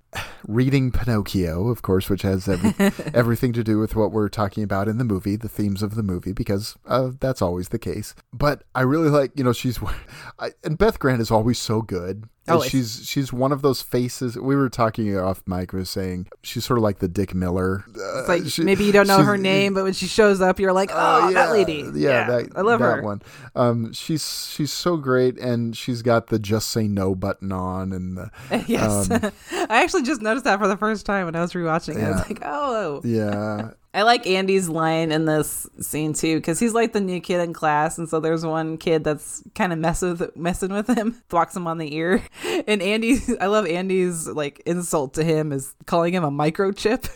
reading pinocchio of course which has every, everything to do with what we're talking about in the movie the themes of the movie because uh, that's always the case but i really like you know she's I, and beth grant is always so good Always. she's she's one of those faces we were talking off mic was saying she's sort of like the dick miller it's like Uh, she- maybe you don't know her name, but when she shows up, you're like, oh, that lady. yeah, that, I love that her. one. Um, she's she's so great, and she's got the just say no button on, and the, yes, um, I actually just noticed that for the first time when I was rewatching it. I was like, oh, yeah, I like Andy's line in this scene too because he's like the new kid in class, and so there's one kid that's kind of mess with messing with him, thwacks him on the ear, and Andy, I love Andy's like insult to him is calling him a microchip.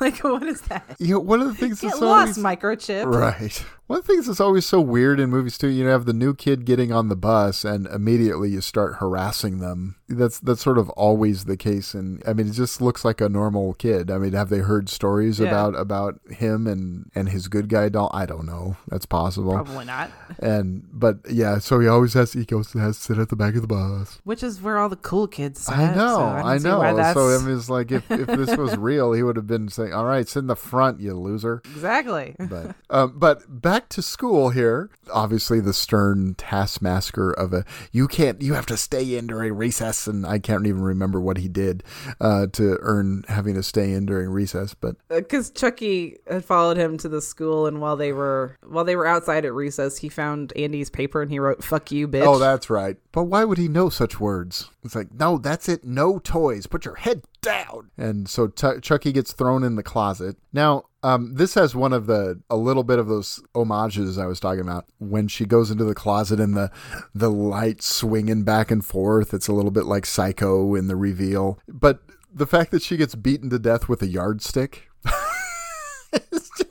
like, what is that? you know, one of the things Get that's lost, always microchip. right. One of the things that's always so weird in movies too, you have the new kid getting on the bus, and immediately you start harassing them. That's that's sort of always the case, and I mean, it just looks like a normal kid. I mean, have they heard stories Yeah. about about him and and his good guy doll? I don't know. That's possible. Probably not. And but yeah, so he always has he goes has to sit at the back of the bus. Which is where all the cool kids. Sat, I know, so I, why know. So I mean, it's like if, if this was real, he would have been saying, "All right, sit in the front, you loser." exactly. But um, but back to school here. Obviously, the stern taskmaster of a you can't you have to stay in during recess, and I can't even remember what he did uh, to earn having to stay in during recess. But because Chucky had followed him to the school, and while they were while they were outside at recess, he found Andy's paper and he wrote "fuck you, bitch." oh, that's right. But why would he know such words? It's like, no, that's it. No toys. Put your head down. And so Ch- Chucky gets thrown in the closet. Now, um, this has one of the a little bit of those homages I was talking about when she goes into the closet and the the light swinging back and forth. It's a little bit like Psycho in the reveal, but the fact that she gets beaten to death with a yardstick.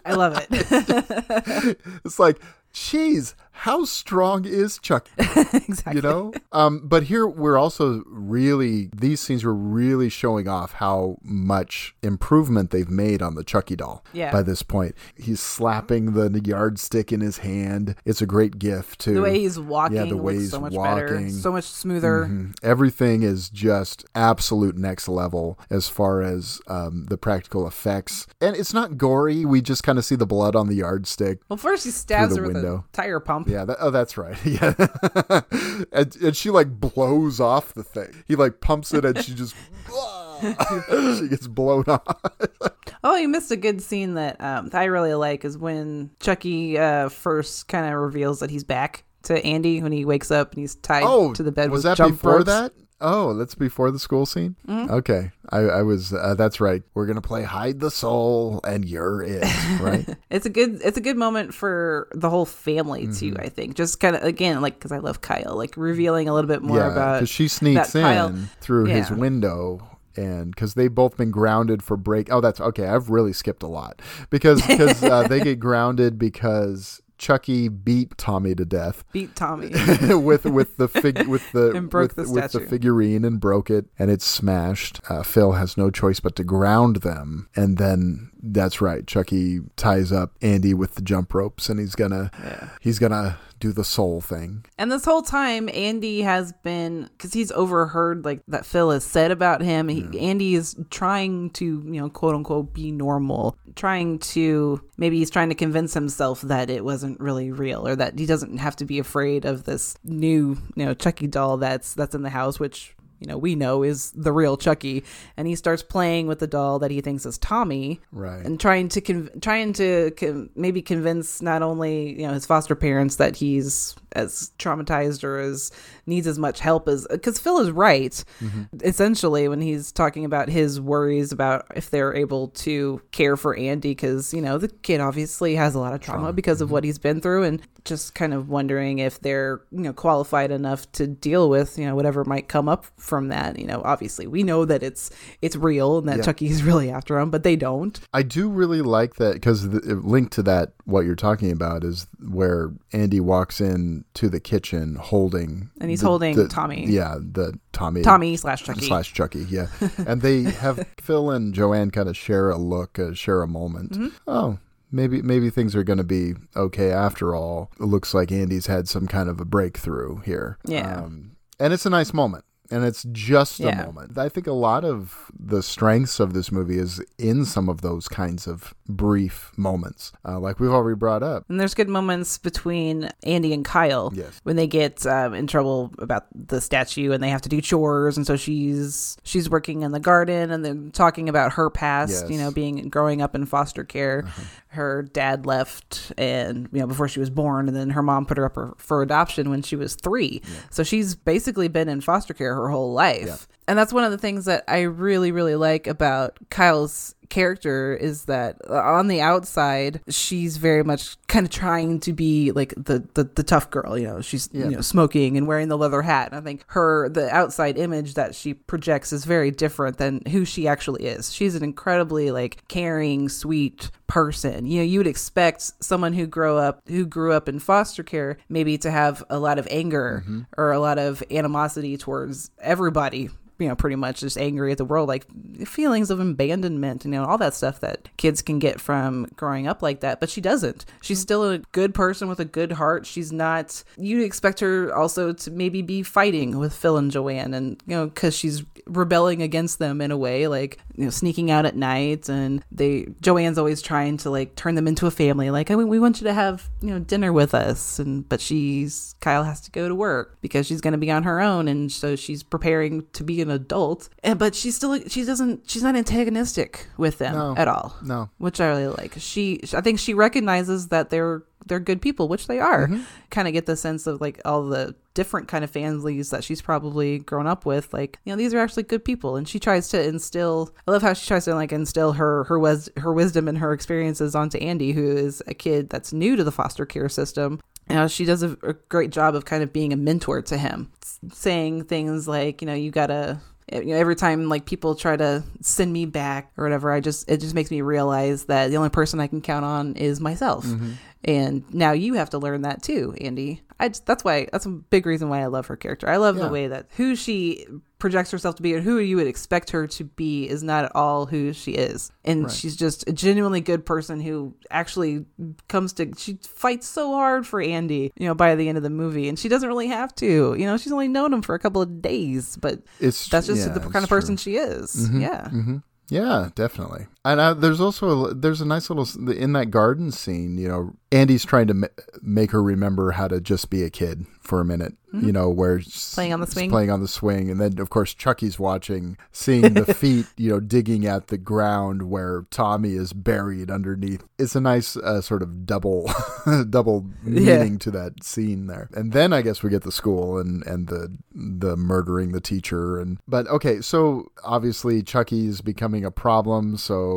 I love it. it's like, geez, how strong is Chucky? exactly. you know um but here we're also really these scenes were really showing off how much improvement they've made on the chucky doll Yeah. by this point he's slapping the yardstick in his hand it's a great gift too The way he's walking yeah the way looks he's so much better, walking so much smoother. Mhm. everything is just absolute next level as far as um, the practical effects and it's not gory we just kind of see the blood on the yardstick Well, first he stabs the her with window. a tire pump. Yeah, that, oh, that's right. Yeah, and, and she like blows off the thing. He like pumps it, and she just she gets blown off. Oh, you missed a good scene that um, I really like is when Chucky uh, first kind of reveals that he's back to Andy when he wakes up and he's tied Oh, to the bed was with that jump before ropes. that? Oh, that's before the school scene. Mm-hmm. Okay, I, I was. Uh, that's right. We're gonna play hide the soul, and you're it. Right. It's a good it's a good moment for the whole family too. Mm-hmm. I think just kind of again like because I love Kyle, like revealing a little bit more yeah, about because she sneaks in Kyle- through his window. And because they've both been grounded for break. Oh, that's okay. I've really skipped a lot because because uh, they get grounded because Chucky beat Tommy to death. beat Tommy. with with the fig with the And broke with, the with the figurine and broke it and it's smashed. Uh, Phil has no choice but to ground them, and then that's right. Chucky ties up Andy with the jump ropes, and he's gonna he's gonna do the soul thing. And this whole time, Andy has been because he's overheard like that Phil has said about him. He, Andy is trying to, you know, quote unquote, be normal. Trying to maybe he's trying to convince himself that it wasn't really real, or that he doesn't have to be afraid of this new, you know, Chucky doll that's that's in the house, which you know we know is the real Chucky. And he starts playing with the doll that he thinks is Tommy, Right. and trying to con- trying to con- maybe convince not only you know his foster parents that he's as traumatized or as needs as much help as because Phil is right. Mm-hmm. Essentially when he's talking about his worries about if they're able to care for Andy because you know the kid obviously has a lot of trauma, because of what mm-hmm. he's been through and just kind of wondering if they're you know qualified enough to deal with you know whatever might come up from that. You know obviously we know that it's it's real and that Yeah. Chucky's really after him but they don't. I do really like that because linked to that, what you're talking about is where Andy walks in to the kitchen holding, And he's the- holding the- Tommy. Yeah, the Tommy, Tommy slash Chucky. slash Chucky. Yeah, and they have Phil and Joanne kind of share a look, uh, share a moment. Mm-hmm. Oh. Maybe maybe things are going to be okay after all. It looks like Andy's had some kind of a breakthrough here. Yeah. Um, and it's a nice moment. And it's just Yeah. a moment. I think a lot of the strengths of this movie is in some of those kinds of brief moments, uh, like we've already brought up. And there's good moments between Andy and Kyle Yes. when they get um, in trouble about the statue and they have to do chores, and so she's she's working in the garden and then talking about her past, Yes. Uh-huh. you know, being growing up in foster care. Her dad left, and you know, before she was born, and then her mom put her up for, for adoption when she was three. So she's basically been in foster care her whole life. And that's one of the things that I really, really like about Kyle's character is that on the outside she's very much kind of trying to be like the the, the tough girl you know? She's you know smoking and wearing the leather hat and i think her the outside image that she projects is very different than who she actually is. She's an incredibly like caring sweet person. You know you would expect someone who grow up who grew up in foster care maybe to have a lot of anger mm-hmm. or a lot of animosity towards everybody you know, pretty much just angry at the world, like feelings of abandonment, you know, all that stuff that kids can get from growing up like that. But she doesn't. She's still a good person with a good heart. She's not, You'd expect her also to maybe be fighting with Phil and Joanne and, you know, because she's rebelling against them in a way, like, you know, sneaking out at night. And they, Joanne's always trying to like turn them into a family. Like, I mean, we want you to have, you know, dinner with us. And, but she's, Kyle has to go to work because she's going to be on her own. And so she's preparing to be an adult. And, but she's still, she doesn't, she's not antagonistic with them No. at all. No. Which I really like. She, I think she recognizes that they're, they're good people, which they are. Mm-hmm. Kind of get the sense of like all the different kind of families that she's probably grown up with. Like, you know, these are actually good people, and she tries to instill. I love how she tries to like instill her her wis- her wisdom and her experiences onto Andy, who is a kid that's new to the foster care system. You know, she does a, a great job of kind of being a mentor to him, saying things like, you know, you gotta eh, you know, every time like people try to send me back or whatever, I just it just makes me realize that the only person I can count on is myself. Mm-hmm. And now you have to learn that too, Andy. I just, that's why that's a big reason why I love her character. I love Yeah. the way that who she projects herself to be and who you would expect her to be is not at all who she is. And she's just a genuinely good person who actually comes to she fights so hard for Andy, you know, by the end of the movie. And she doesn't really have to. You know, she's only known him for a couple of days, but It's that's just yeah, the kind of person true. she is. Mm-hmm, yeah. Mm-hmm. Yeah, definitely. And uh, there's also a, there's a nice little in that garden scene. You know, Andy's trying to ma- make her remember how to just be a kid for a minute. You know, where she's Mm-hmm. Playing on the swing. playing on the swing, and then of course Chucky's watching, seeing the feet, you know, digging at the ground where Tommy is buried underneath. It's a nice uh, sort of double, double Yeah. meaning to that scene there. And then I guess we get the school and and the the murdering the teacher and but okay, so obviously Chucky's becoming a problem, so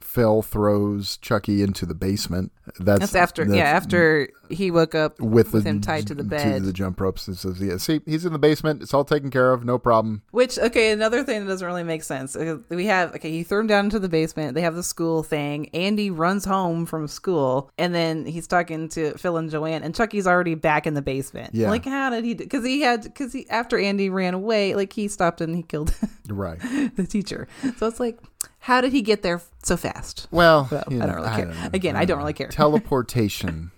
Phil throws Chucky into the basement. That's, That's after, that's yeah, after he woke up with, with the, him tied to the To bed. the jump ropes and says, "Yeah, see, he's in the basement. It's all taken care of. No problem." Which okay, another thing that doesn't really make sense. We have okay, he threw him down into the basement. They have the school thing. Andy runs home from school, and then he's talking to Phil and Joanne, and Chucky's already back in the basement. Yeah. like how did he? Because he had because he after Andy ran away, like he stopped and he killed Right. the teacher. So it's like, how did he get there so fast? Well, Well, you I don't really care. know. Again, I don't really care. Teleportation.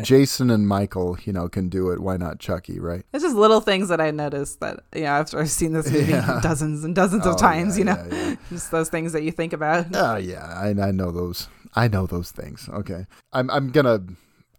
Jason and Michael, you know, can do it. Why not Chucky? Right? It's just little things that I noticed that you know after I've seen this movie Yeah. dozens and dozens of Oh, times. yeah, you know, yeah, yeah. just those things that you think about. Oh yeah, I, I know those. I know those things. Okay, I'm I'm gonna.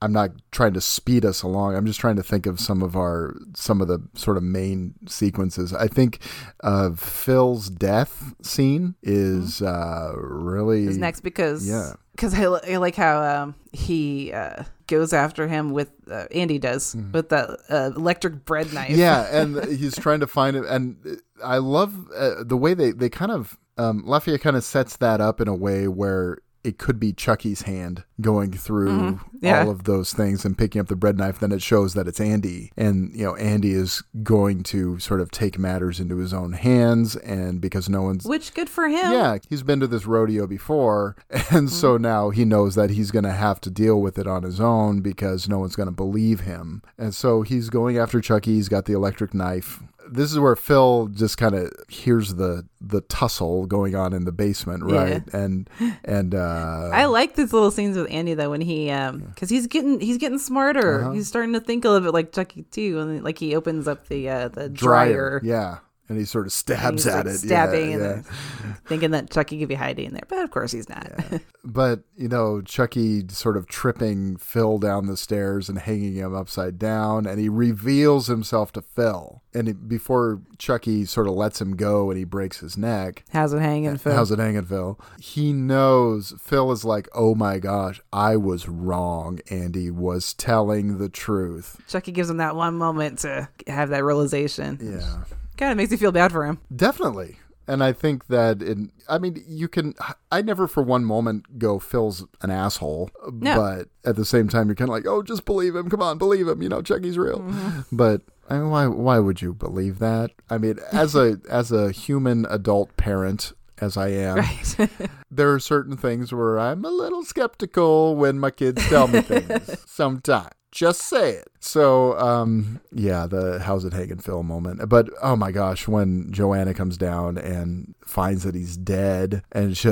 I'm not trying to speed us along. I'm just trying to think of some of our some of the sort of main sequences. I think uh, Phil's death scene is uh, really is next because Yeah. because I, I like how um, he uh, goes after him with uh, Andy does with the uh, electric bread knife. Mm-hmm. Yeah, and he's trying to find it, and I love uh, the way they they kind of um, Lafayette kind of sets that up in a way where it could be Chucky's hand going through Mm-hmm. Yeah. all of those things and picking up the bread knife. Then it shows that it's Andy, and you know Andy is going to sort of take matters into his own hands, and because no one's which good for him. yeah, he's been to this rodeo before, and so Mm-hmm. now he knows that he's going to have to deal with it on his own because no one's going to believe him. And so he's going after Chucky. He's got the electric knife. This is where Phil just kind of hears the the tussle going on in the basement, Yeah. right? And and uh, I like these little scenes with Andy though when he um because he's getting he's getting smarter. Uh-huh. He's starting to think a little bit like Chucky too, and like he opens up the uh, the dryer, dryer. yeah, and he sort of stabs at like, it, stabbing, yeah, and yeah. thinking that Chucky could be hiding there, but of course he's not. But, you know, Chucky sort of tripping Phil down the stairs and hanging him upside down, and he reveals himself to Phil. And he, before Chucky sort of lets him go and he breaks his neck, How's it hanging, Phil? how's it hanging, Phil? He knows Phil is like, oh my gosh, I was wrong. Andy was telling the truth. Chucky gives him that one moment to have that realization. Yeah. Kind of makes you feel bad for him. Definitely. And I think that in I mean you can I never for one moment go Phil's an asshole No. but at the same time you're kind of like oh just believe him come on believe him you know Chucky's real Mm-hmm. but I mean, why why would you believe that I mean as a as a human adult parent as I am Right. there are certain things where I'm a little skeptical when my kids tell me things sometimes. Just say it. So, um, yeah, the how's it hanging Phil moment. But oh my gosh, when Joanna comes down and finds that he's dead, and she,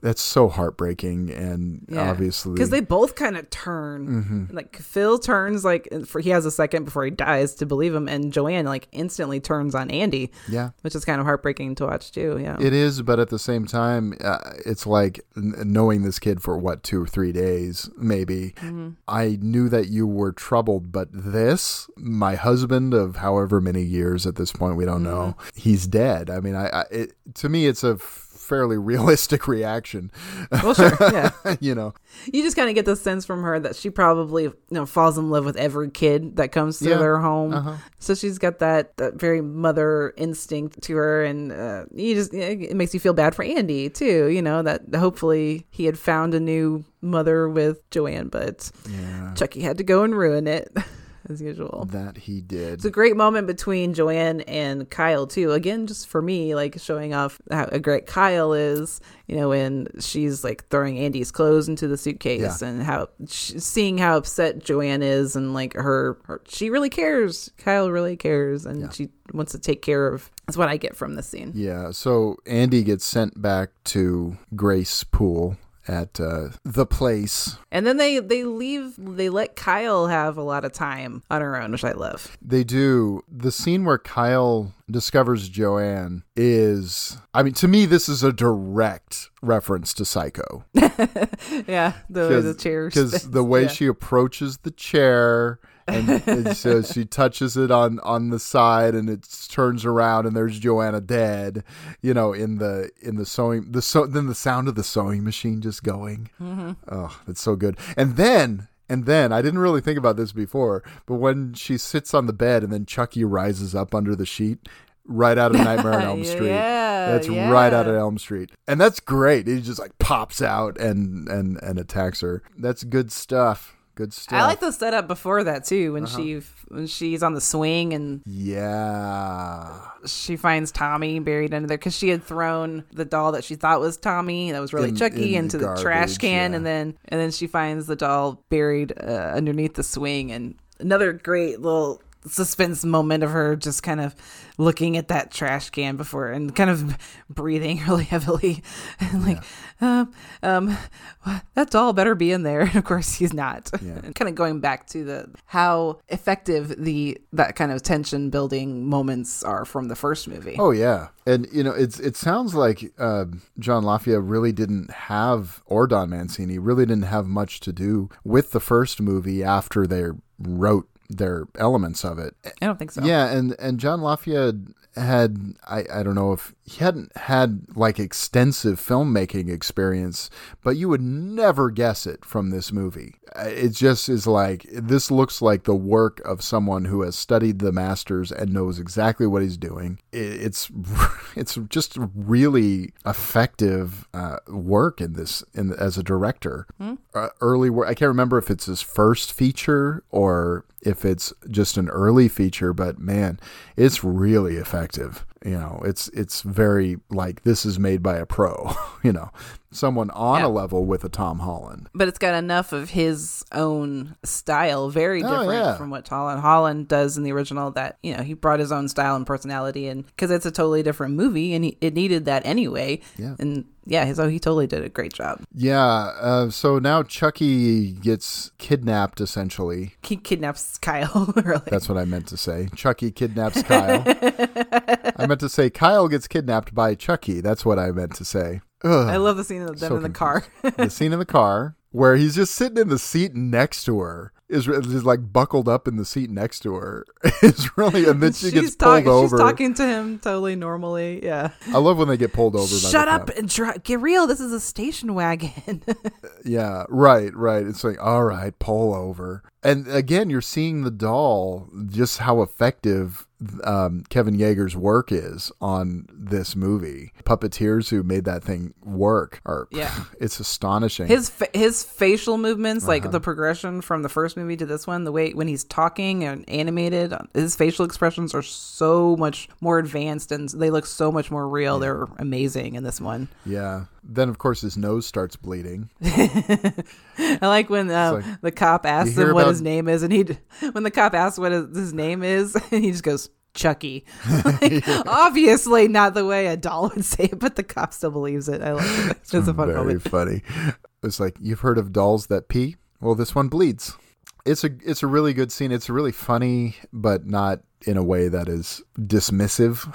that's so heartbreaking. And obviously, because they both kind of turn. Mm-hmm. Like Phil turns like for he has a second before he dies to believe him, and Joanne like instantly turns on Andy, yeah, which is kind of heartbreaking to watch too. Yeah. It is, but at the same time, uh, it's like n- knowing this kid for what two or three days, maybe. I knew that you were troubled, but this, my husband of however many years at this point, we don't mm-hmm. know, he's dead. I mean, I, I it, to me, it's a fairly realistic reaction. well, sure. Yeah. you know, You just kind of get the sense from her that she probably you know falls in love with every kid that comes to Yeah. their home. Uh-huh. So she's got that that very mother instinct to her, and uh, you just it makes you feel bad for Andy too. You know that hopefully he had found a new mother with Joanne, but yeah, Chucky had to go and ruin it as usual. that he did. It's a great moment between Joanne and Kyle too. Again, just for me, like showing off how a great Kyle is. You know, when she's like throwing Andy's clothes into the suitcase, Yeah. and how sh- seeing how upset Joanne is, and like her, her she really cares. Kyle really cares, and she wants to take care of. That's what I get from this scene. Yeah, so Andy gets sent back to Grace Poole at uh, the place. And then they they leave they let Kyle have a lot of time on her own, which I love. They do. The scene where Kyle discovers Joanne is, I mean, to me, this is a direct reference to Psycho. Yeah, the the chair Because the way Yeah. she approaches the chair. And, and so she touches it on on the side and it turns around and there's Joanna dead you know in the in the sewing the so then the sound of the sewing machine just going. Mm-hmm. oh that's so good. And then and then I didn't really think about this before but when she sits on the bed and then Chucky rises up under the sheet right out of Nightmare on Elm Street. Yeah, that's right out of Elm Street. And that's great. He just like pops out and and and attacks her. That's good stuff good stuff I like the setup before that too, when Uh-huh. she when she's on the swing and Yeah. she finds Tommy buried under there because she had thrown the doll that she thought was Tommy that was really In- Chucky in into the the, trash can, yeah. and then and then she finds the doll buried uh, underneath the swing, and another great little suspense moment of her just kind of looking at that trash can before and kind of breathing really heavily. And like um um that doll better be in there. And of course he's not. Yeah. kind of going back to the how effective the that kind of tension building moments are from the first movie. Oh yeah, and you know it's it sounds like uh, John Lafayette really didn't have or Don Mancini really didn't have much to do with the first movie after they wrote their elements of it. i don't think so Yeah, and and John Lafayette had I I don't know if he hadn't had like extensive filmmaking experience, but you would never guess it from this movie. It just is like this looks like the work of someone who has studied the masters and knows exactly what he's doing. It's it's just really effective uh, work in this in as a director. Uh, early work. I can't remember if it's his first feature or if it's just an early feature, but man, it's really effective. You know, it's it's very like this is made by a pro. You know, someone on Yeah. a level with a Tom Holland. but it's got enough of his own style, very Oh, different yeah. from what Holland Holland does in the original. That you know he brought his own style and personality, and because it's a totally different movie, and he, it needed that anyway. Yeah. and yeah, so he totally did a great job. Yeah. Uh, so now Chucky gets kidnapped. Essentially, He kidnaps Kyle. really. that's what I meant to say. Chucky kidnaps Kyle. I meant to say Kyle gets kidnapped by Chucky. That's what I meant to say. Ugh. I love the scene of them So in the car. the scene in the car where he's just sitting in the seat next to her is just like buckled up in the seat next to her is really and then she gets she's pulled talking. over She's talking to him totally normally. Yeah. i love when they get pulled over Shut the up and dri- get real. This is a station wagon. yeah right right it's like all right pull over and again you're seeing the doll just how effective um, kevin Yagher's work is on this movie puppeteers who made that thing work are Yeah. it's astonishing his fa- his facial movements, Uh-huh. like the progression from the first movie to this one, the way when he's talking and animated, his facial expressions are so much more advanced and they look so much more real. They're amazing in this one. yeah then of course his nose starts bleeding I like when um, like, the cop asks him what his name is, and he when the cop asks what his, name is, and he just goes. Chucky. Like, Obviously, not the way a doll would say it, but the cop still believes it. I like it. It's a fun Very moment. funny. It's like you've heard of dolls that pee. Well, this one bleeds. It's a it's a really good scene. It's really funny, but not in a way that is dismissive.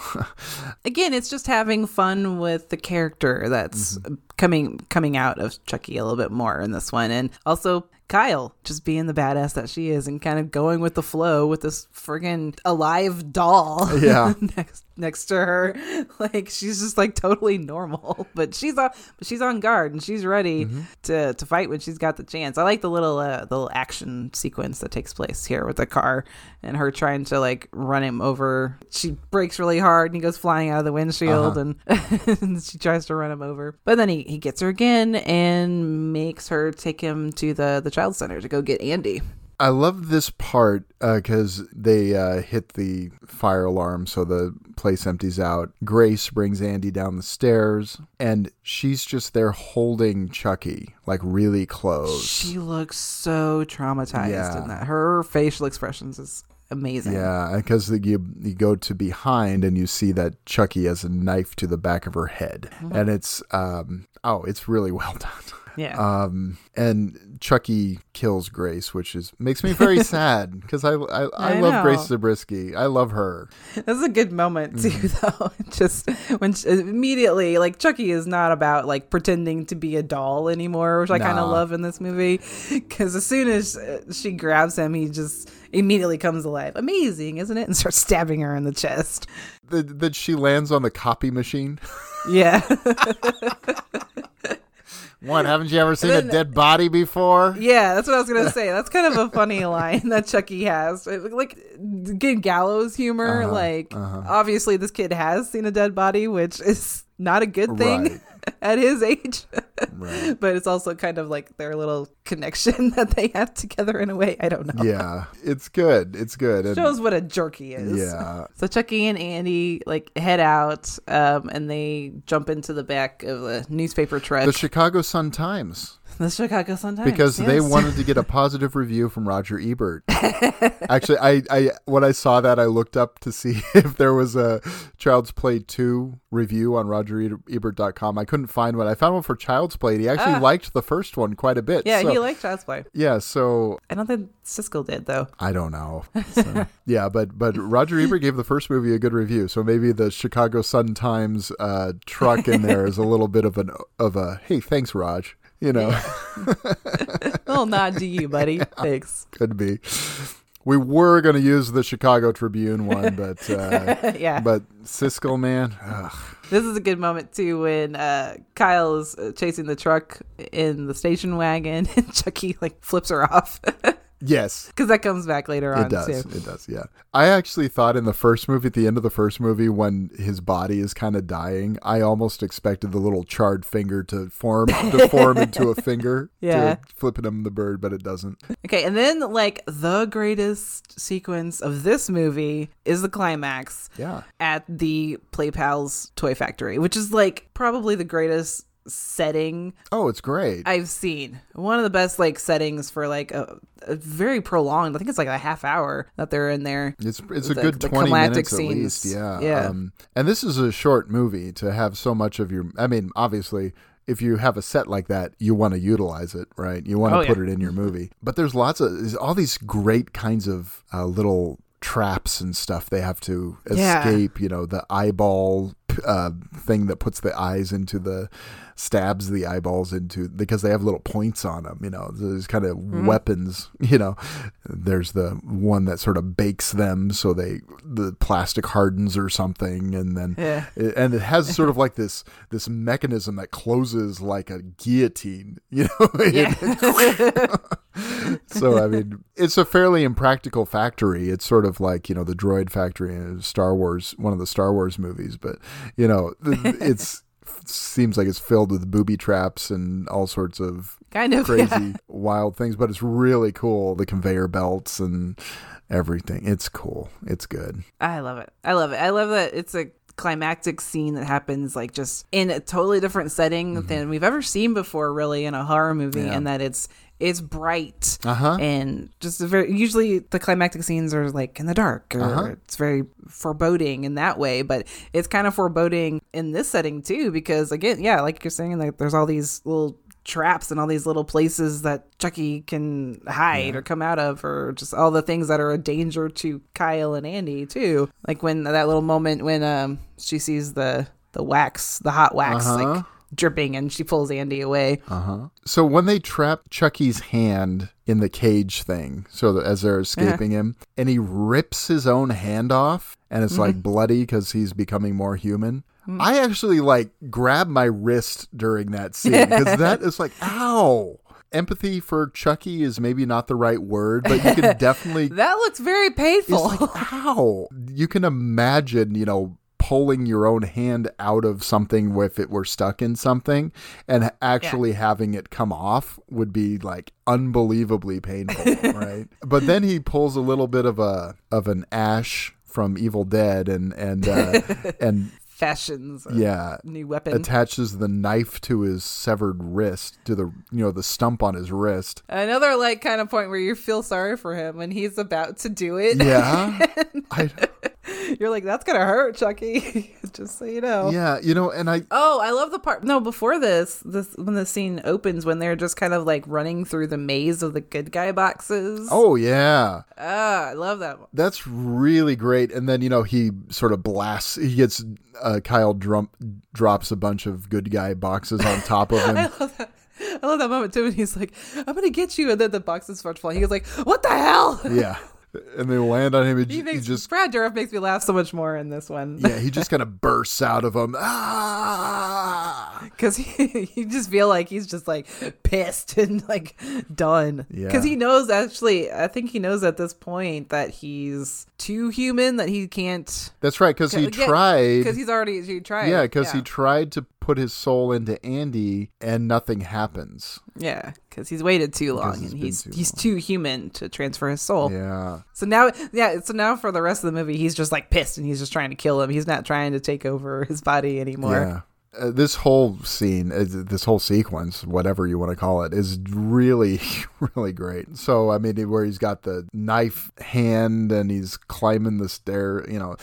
again it's just having fun with the character that's Mm-hmm. coming coming out of chucky a little bit more in this one and also kyle just being the badass that she is and kind of going with the flow with this friggin' alive doll Yeah. next next to her. Like she's just like totally normal but she's on but she's on guard and she's ready Mm-hmm. to to fight when she's got the chance. I like the little uh the little action sequence that takes place here with the car and her trying to like run him over. She brakes really hard and he goes flying out of the windshield and, and she tries to run him over. But then he, he gets her again and makes her take him to the the child center to go get andy I love this part because they uh, hit the fire alarm, so the place empties out. Grace brings Andy down the stairs, and she's just there holding Chucky, like really close. she looks so traumatized Yeah. in that her facial expressions is amazing Yeah, because you you go to behind and you see that Chucky has a knife to the back of her head, Mm-hmm. and it's um oh, it's really well done. Yeah. Um, and Chucky kills Grace, which is makes me very sad because I I, I, I love know. Grace Zabriskie. I love her. That's a good moment too, Mm-hmm. though. Just when she, immediately, like Chucky is not about like pretending to be a doll anymore, which I kind of love in this movie. Because as soon as uh, she grabs him, he just immediately comes alive. Amazing, isn't it? And starts stabbing her in the chest. That, that she lands on the copy machine. Yeah, What? Haven't you ever seen a dead body before? yeah. That's what I was gonna say. That's kind of a funny line that Chucky has, like good gallows humor. Uh-huh, like obviously, this kid has seen a dead body, which is not a good thing Right. at his age. Right. but it's also kind of like their little connection that they have together in a way. I don't know. Yeah, it's good. It's good. And- Shows what a jerk he is. Yeah. So Chucky and Andy like head out, um, and they jump into the back of a newspaper truck. the Chicago Sun Times the Chicago Sun Times. because they wanted to get a positive review from Roger Ebert. Actually, I, I when I saw that, I looked up to see if there was a Child's Play 2 review on RogerEbert.com. I couldn't find one. I found one for Child's Play. and He actually Ah. liked the first one quite a bit. Yeah, so, he liked Child's Play. yeah. So I don't think Siskel did though. I don't know. So, yeah, but but Roger Ebert gave the first movie a good review, so maybe the Chicago Sun Times uh, truck in there is a little bit of an of a hey, thanks, Raj. You know, Little nod to you, buddy. Thanks. could be. We were going to use the Chicago Tribune one, but uh, Yeah. but Siskel, man, ugh. This is a good moment too when uh, Kyle is uh, chasing the truck in the station wagon and Chucky like flips her off. Yes, Because that comes back later on It does. too. It does. Yeah. I actually thought in the first movie, at the end of the first movie, when his body is kind of dying, I almost expected the little charred finger to form to form into a finger Yeah. to flipping him the bird, but it doesn't. Okay, and then like the greatest sequence of this movie is the climax Yeah. at the Play Pals toy factory, which is like probably the greatest setting Oh, it's great. I've seen. One of the best like settings for like a, a very prolonged. I think it's like a half hour that they're in there. it's it's a the- good the twenty minutes at least. Yeah. Yeah. Um, and this is a short movie to have so much of your. I mean, obviously. If you have a set like that, you want to utilize it, right? You want to Oh, put yeah. it in your movie. But there's lots of there's all these great kinds of uh, little traps and stuff they have to Yeah. escape. You know, the eyeball uh, thing that puts the eyes into the stabs the eyeballs into because they have little points on them. You know, there's kind of Mm-hmm. weapons. You know, there's the one that sort of bakes them so they the plastic hardens or something, and then Yeah. and it has sort of like this this mechanism that closes like a guillotine. You know. so I mean, it's a fairly impractical factory. It's sort of like you know the droid factory in Star Wars, one of the Star Wars movies. But you know, it's seems like it's filled with booby traps and all sorts of Kind of crazy, yeah. wild things. But it's really cool. The conveyor belts and everything. It's cool. It's good. I love it. I love it. I love that it's a climactic scene that happens like just in a totally different setting than we've ever seen before really in a horror movie Mm-hmm. Yeah. and that it's it's bright Uh-huh. and just a very usually the climactic scenes are like in the dark or Uh-huh. it's very foreboding in that way but it's kind of foreboding in this setting too because again yeah like you're saying like there's all these little traps and all these little places that Chucky can hide or come out of or just all the things that are a danger to Kyle and Andy too like when that little moment when um she sees the the wax the hot wax Uh-huh. like dripping and she pulls Andy away uh-huh. So when they trap Chucky's hand in the cage thing, so that as they're uh-huh. escaping him, and he rips his own hand off, and it's like mm-hmm. bloody because he's becoming more human. Mm. I actually like grab my wrist during that scene because that is like, ow. Empathy for Chucky is maybe not the right word, but you can definitely that looks very painful it's like, ow. You can imagine, you know, pulling your own hand out of something if it were stuck in something and actually having it come off would be like unbelievably painful, right? But then he pulls a little bit of a of an ash from Evil Dead and and uh, and fashions a yeah, new weapon attaches the knife to his severed wrist to the you know the stump on his wrist. Another like kind of point where you feel sorry for him when he's about to do it. Yeah. I You're like, that's gonna hurt, Chucky. Just so you know. Yeah, you know, and I Oh, I love the part. No, before this, this when the scene opens, when they're just kind of like running through the maze of the good guy boxes. oh yeah, ah, I love that. one. that's really great. And then you know he sort of blasts. He gets uh, Kyle drum drops a bunch of good guy boxes on top of him. I love that. I love that moment too. And he's like, "I'm gonna get you," and then the boxes start falling. He goes like, "What the hell?" yeah, and they land on him. He, He he makes just Brad Dourif makes me laugh so much more in this one. yeah, he just kind of bursts out of them. Ah! because he you just feel like he's just like pissed and like done Yeah. because he knows actually i think he knows at this point that he's too human that he can't That's right, because he tried. because he's already he tried yeah, because he tried to put his soul into Andy, and nothing happens. yeah because he's waited too long and he's too he's long. too human to transfer his soul Yeah, so now yeah so now for the rest of the movie he's just like pissed and he's just trying to kill him he's not trying to take over his body anymore yeah. Uh, this whole scene, uh, this whole sequence, whatever you want to call it, is really, really great. So, I mean, where he's got the knife hand and he's climbing the stair, you know,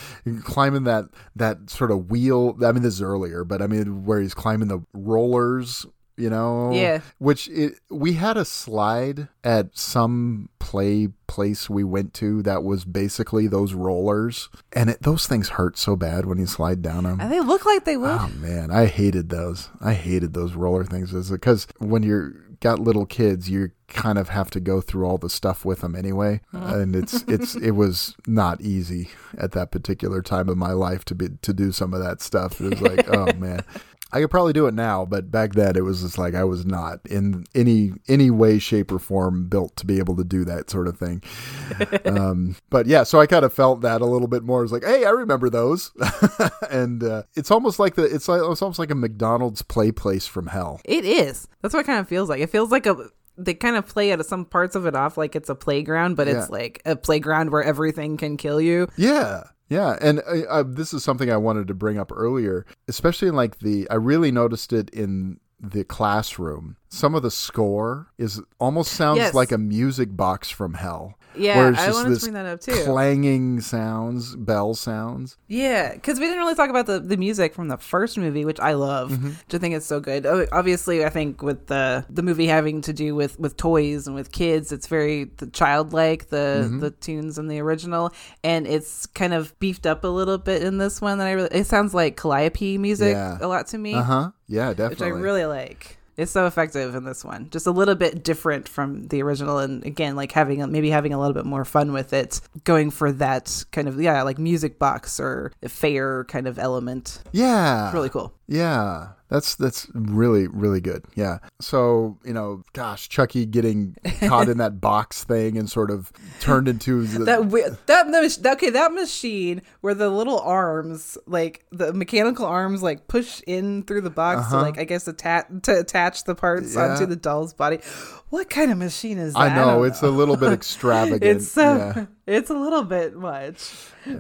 climbing that that sort of wheel. I mean, this is earlier, but I mean, where he's climbing the rollers. You know, Yeah. Which it, we had a slide at some play place we went to that was basically those rollers, and it, those things hurt so bad when you slide down them. and they look like they would Oh man, I hated those. I hated those roller things because when you're got little kids, you kind of have to go through all the stuff with them anyway, and it's it's it was not easy at that particular time of my life to be to do some of that stuff. It was like, oh man. I could probably do it now, but back then it was just like I was not in any any way, shape, or form built to be able to do that sort of thing. um, but yeah, so I kind of felt that a little bit more. It's like, hey, I remember those, and uh, it's almost like the it's like it's almost like a McDonald's play place from hell. It is. That's what it kind of feels like. It feels like a they kind of play at some parts of it off like it's a playground, but it's like a playground where everything can kill you. Yeah. Yeah, and uh, uh, this is something I wanted to bring up earlier, especially in like the. I really noticed it in the classroom. Some of the score is almost sounds Yes. like a music box from hell. Yeah, where it's I wanted to bring that up too. Clanging sounds, bell sounds. Yeah, because we didn't really talk about the, the music from the first movie, which I love, Mm-hmm. which I think is so good. Oh, Obviously, I think with the the movie having to do with with toys and with kids, it's very the childlike the Mm-hmm. the tunes in the original, and it's kind of beefed up a little bit in this one. That I really it sounds like Calliope music Yeah. a lot to me. Uh huh. Yeah, definitely. which. I really like. It's so effective in this one. Just a little bit different from the original, and again, like having a, maybe having a little bit more fun with it, going for that kind of yeah, like music box or fair kind of element. yeah. Really cool. Yeah, that's that's really really good. Yeah. So you know, gosh, Chucky getting caught in that box thing and sort of turned into the, That that okay, that machine where the little arms, like the mechanical arms, like push in through the box to like I guess attach to attach the parts Uh-huh. Yeah. onto the doll's body. What kind of machine is that? I know don't it's a little bit extravagant. it's so yeah. it's a little bit much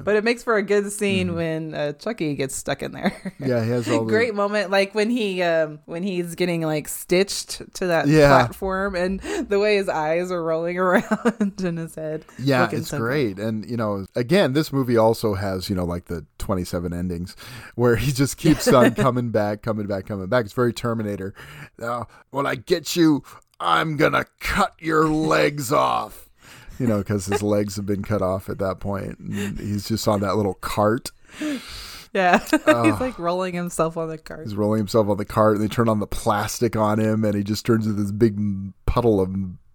but it makes for a good scene Mm-hmm. when uh, chucky gets stuck in there Yeah, he has all the- great moment like when he um when he's getting like stitched to that Yeah. platform and the way his eyes are rolling around in his head Yeah, it's so good. great. And, you know, again, this movie also has, you know, like the 27 endings where he just keeps on coming back, coming back, coming back. It's very Terminator. Uh, when I get you, I'm going to cut your legs off. You know, because his legs have been cut off at that point. And he's just on that little cart. yeah he's like rolling himself on the cart He's rolling himself on the cart, and they turn on the plastic on him, and he just turns into this big puddle of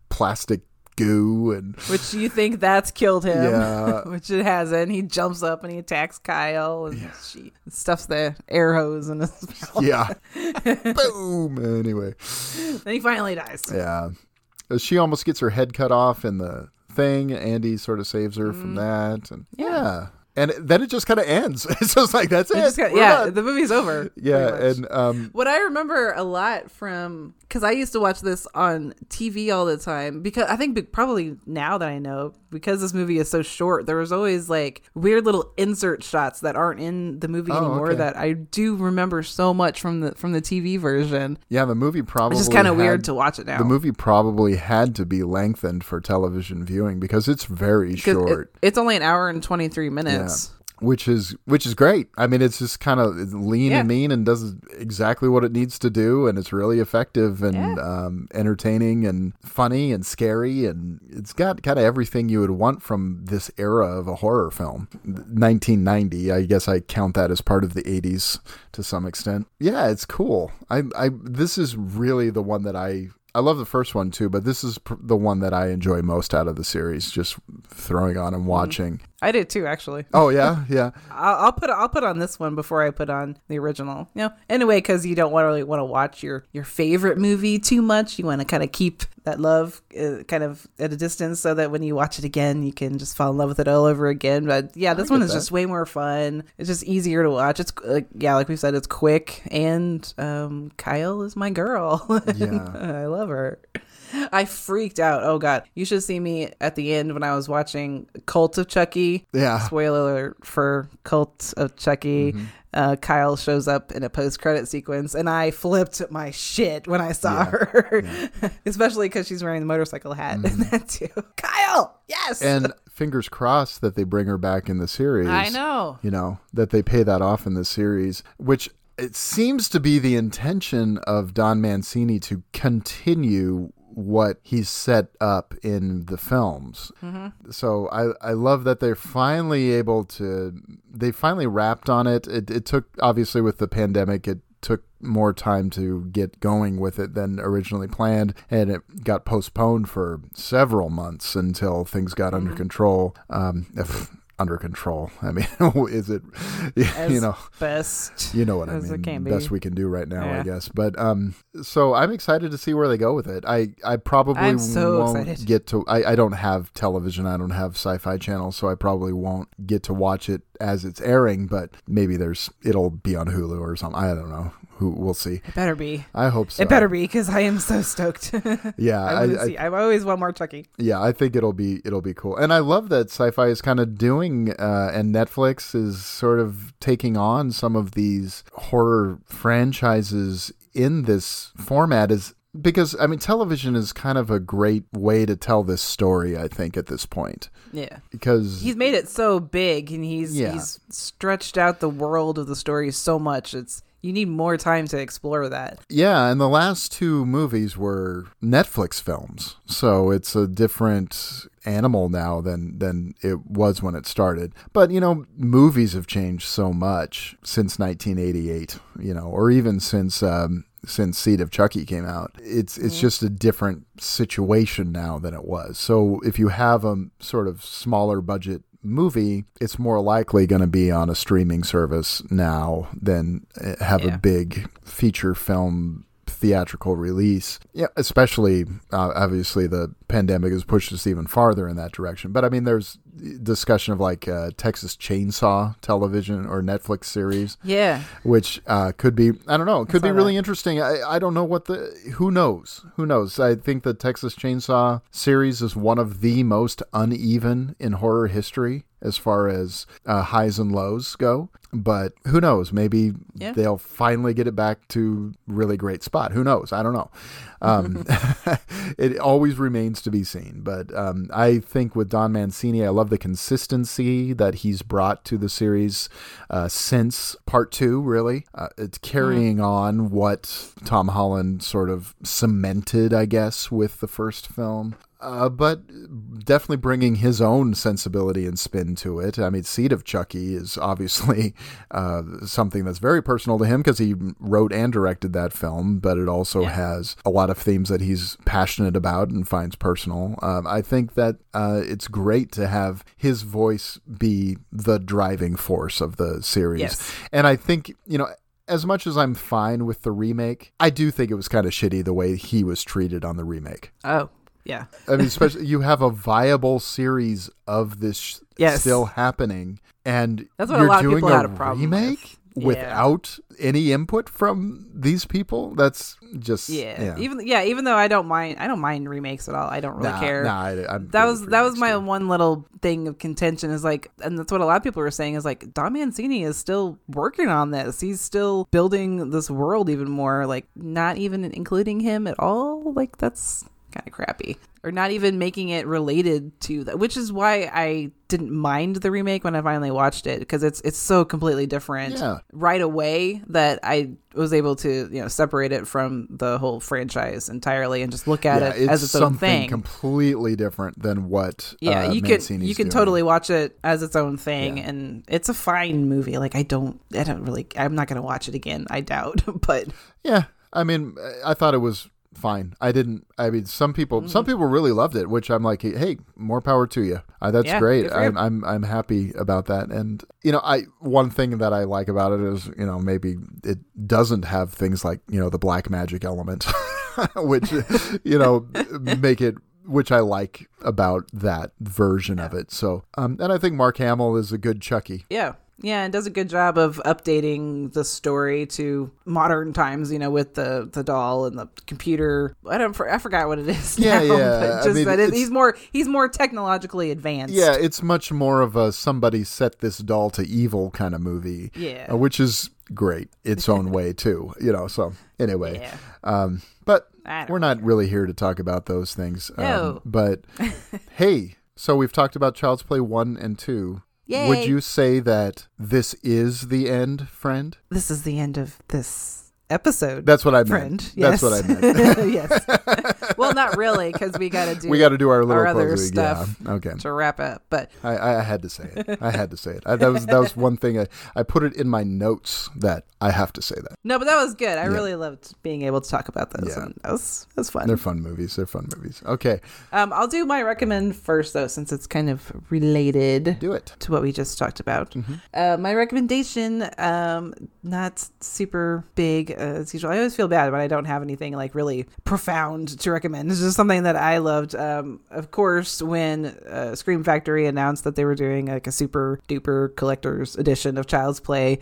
plastic goo. And which you think that's killed him Yeah. which it hasn't he jumps up and he attacks kyle and she stuffs the air hose in his mouth yeah, boom. Anyway. then he finally dies Yeah. Uh, She almost gets her head cut off in the thing. Andy sort of saves her Mm. from that. And yeah. And then it just kind of ends. It's just like, that's it. It We're yeah, done. the movie's over. yeah. And um, what I remember a lot from because I used to watch this on TV all the time because I think probably now that I know because this movie is so short, there was always like weird little insert shots that aren't in the movie Oh, anymore okay. that I do remember so much from the from the TV version. yeah, the movie probably. It's just kind of weird to watch it now. The movie probably had to be lengthened for television viewing because it's very 'Cause it- short. it's only an hour and twenty three minutes. Which is which is great. I mean, it's just kind of lean Yeah. and mean and does exactly what it needs to do, and it's really effective and Yeah. um, entertaining and funny and scary, and it's got kind of everything you would want from this era of a horror film. 1990, I guess I count that as part of the 80s to some extent. Yeah, it's cool. I, I this is really the one that I. I love the first one too, but this is pr- the one that I enjoy most out of the series. Just throwing on and watching. I did too, actually. Oh yeah, yeah. I'll, I'll put I'll put on this one before I put on the original. You know, anyway, because you don't want to really want to watch your your favorite movie too much. You want to kind of keep that love uh, kind of at a distance, so that when you watch it again, you can just fall in love with it all over again. But yeah, this one is that. just way more fun. It's just easier to watch. It's uh, yeah, like we said, it's quick, and um, Kyle is my girl. Yeah. I love her. I freaked out. Oh god, you should see me at the end when I was watching Cult of Chucky. Yeah. Spoiler for Cult of Chucky. Mm-hmm. Uh, Kyle shows up in a post-credit sequence, and I flipped my shit when I saw her, especially because she's wearing the motorcycle hat and that too. Kyle, yes. And fingers crossed that they bring her back in the series. I know. You know, that they pay that off in the series, which it seems to be the intention of Don Mancini to continue what he's set up in the films. So I, I love that they're finally able to they finally wrapped on it. it. It took obviously with the pandemic it took more time to get going with it than originally planned and it got postponed for several months until things got under control. Um if, under control. I mean, is it As you know best. you know what I mean. it can be. Best we can do right now, I guess. But um, so I'm excited to see where they go with it. I I probably so won't excited. get to. I I don't have television. I don't have Syfy Channel, so I probably won't get to watch it as it's airing. But maybe there's it'll be on Hulu or something. I don't know. Who we'll see. It better be. I hope so. It better be because I am so stoked. Yeah, I, I, wanna I. I always want more Chucky. yeah, I think it'll be it'll be cool, and I love that Syfy is kind of doing, uh, and Netflix is sort of taking on some of these horror franchises in this format. Is because I mean, television is kind of a great way to tell this story. I think at this point Yeah. because He's made it so big and he's Yeah. he's stretched out the world of the story so much. It's you need more time to explore that. Yeah, and the last two movies were Netflix films, so it's a different animal now than than it was when it started. But you know, movies have changed so much since 1988, you know, or even since um, since Seed of Chucky came out. It's it's just a different situation now than it was. So if you have a sort of smaller budget movie, it's more likely going to be on a streaming service now than uh, have Yeah. a big feature film theatrical release. Yeah, especially uh, obviously the pandemic has pushed us even farther in that direction. But I mean, there's discussion of like uh, Texas Chainsaw television or Netflix series Yeah. which uh, could be I don't know. It could be really that. interesting. I, I don't know what the who knows who knows. I think the Texas Chainsaw series is one of the most uneven in horror history as far as uh, highs and lows go. But who knows? Maybe Yeah. they'll finally get it back to really great spot. Who knows? I don't know. Um, it always remains to be seen. But um, I think with Don Mancini, I love the consistency that he's brought to the series uh, since part two, really. Uh, it's carrying on what Tom Holland sort of cemented, I guess, with the first film. Uh, but definitely bringing his own sensibility and spin to it. I mean, Seed of Chucky is obviously uh, something that's very personal to him because he wrote and directed that film, but it also has a lot of themes that he's passionate about and finds personal. Um, I think that uh, it's great to have his voice be the driving force of the series. Yes. And I think, you know, as much as I'm fine with the remake, I do think it was kind of shitty the way he was treated on the remake. Oh. Yeah. I mean, especially you have a viable series of this sh- Yes. still happening, and That's what a you're lot of doing people a had a problem remake with. Yeah. without any input from these people. That's just Yeah. yeah. Even yeah, even though I don't mind I don't mind remakes at all. I don't really Nah, care. nah, I, I'm that was that was my too. one little thing of contention is like and that's what a lot of people were saying is like Don Mancini is still working on this. He's still building this world even more like not even including him at all. Like that's kind of crappy or not even making it related to that which is why i didn't mind the remake when i finally watched it because it's it's so completely different Yeah. right away that i was able to you know separate it from the whole franchise entirely and just look at yeah, it as its own thing completely different than what yeah, uh, you can you can doing. totally watch it as its own thing, Yeah. and it's a fine movie. Like I don't, I don't really, I'm not gonna watch it again. I doubt, but Yeah, I mean, I thought it was fine. I didn't. I mean, some people, some people really loved it, which I'm like, hey, more power to you. Uh, that's Yeah, great. good for you. I'm, I'm, I'm happy about that. And you know, I one thing that I like about it is, you know, maybe it doesn't have things like you know the black magic element, which you know make it. Which I like about that version of it. So, um, and I think Mark Hamill is a good Chucky. yeah, yeah, it does a good job of updating the story to modern times. You know, with the the doll and the computer. I don't, I forgot what it is. Yeah, now, yeah, But I mean, that it, he's more he's more technologically advanced. Yeah, it's much more of a somebody set this doll to evil kind of movie. Yeah. uh, which is great its own way too. You know. So anyway, Yeah. um, but we're not really here to talk about those things. Um, No. but hey, so we've talked about Child's Play one and two. Yay. Would you say that this is the end, friend? This is the end of this episode. That's what I meant. friend. That's Yes. what I meant. yes. well, not really, because we got to do we got to do our little our other closing. stuff Yeah. Okay. to wrap up. But I, I had to say it. I had to say it. I, that was that was one thing. I, I put it in my notes that I have to say that. no, but that was good. I really loved being able to talk about those. Yeah. And that was that was fun. They're fun movies. They're fun movies. Okay, Um, I'll do my recommend first, though, since it's kind of related do it. to what we just talked about. Mm-hmm. Uh, my recommendation, um, not super big uh, as usual. I always feel bad when I don't have anything like really profound to recommend. It's just something that I loved. Um, of course, when uh, Scream Factory announced that they were doing like a super duper collector's edition of Child's Play,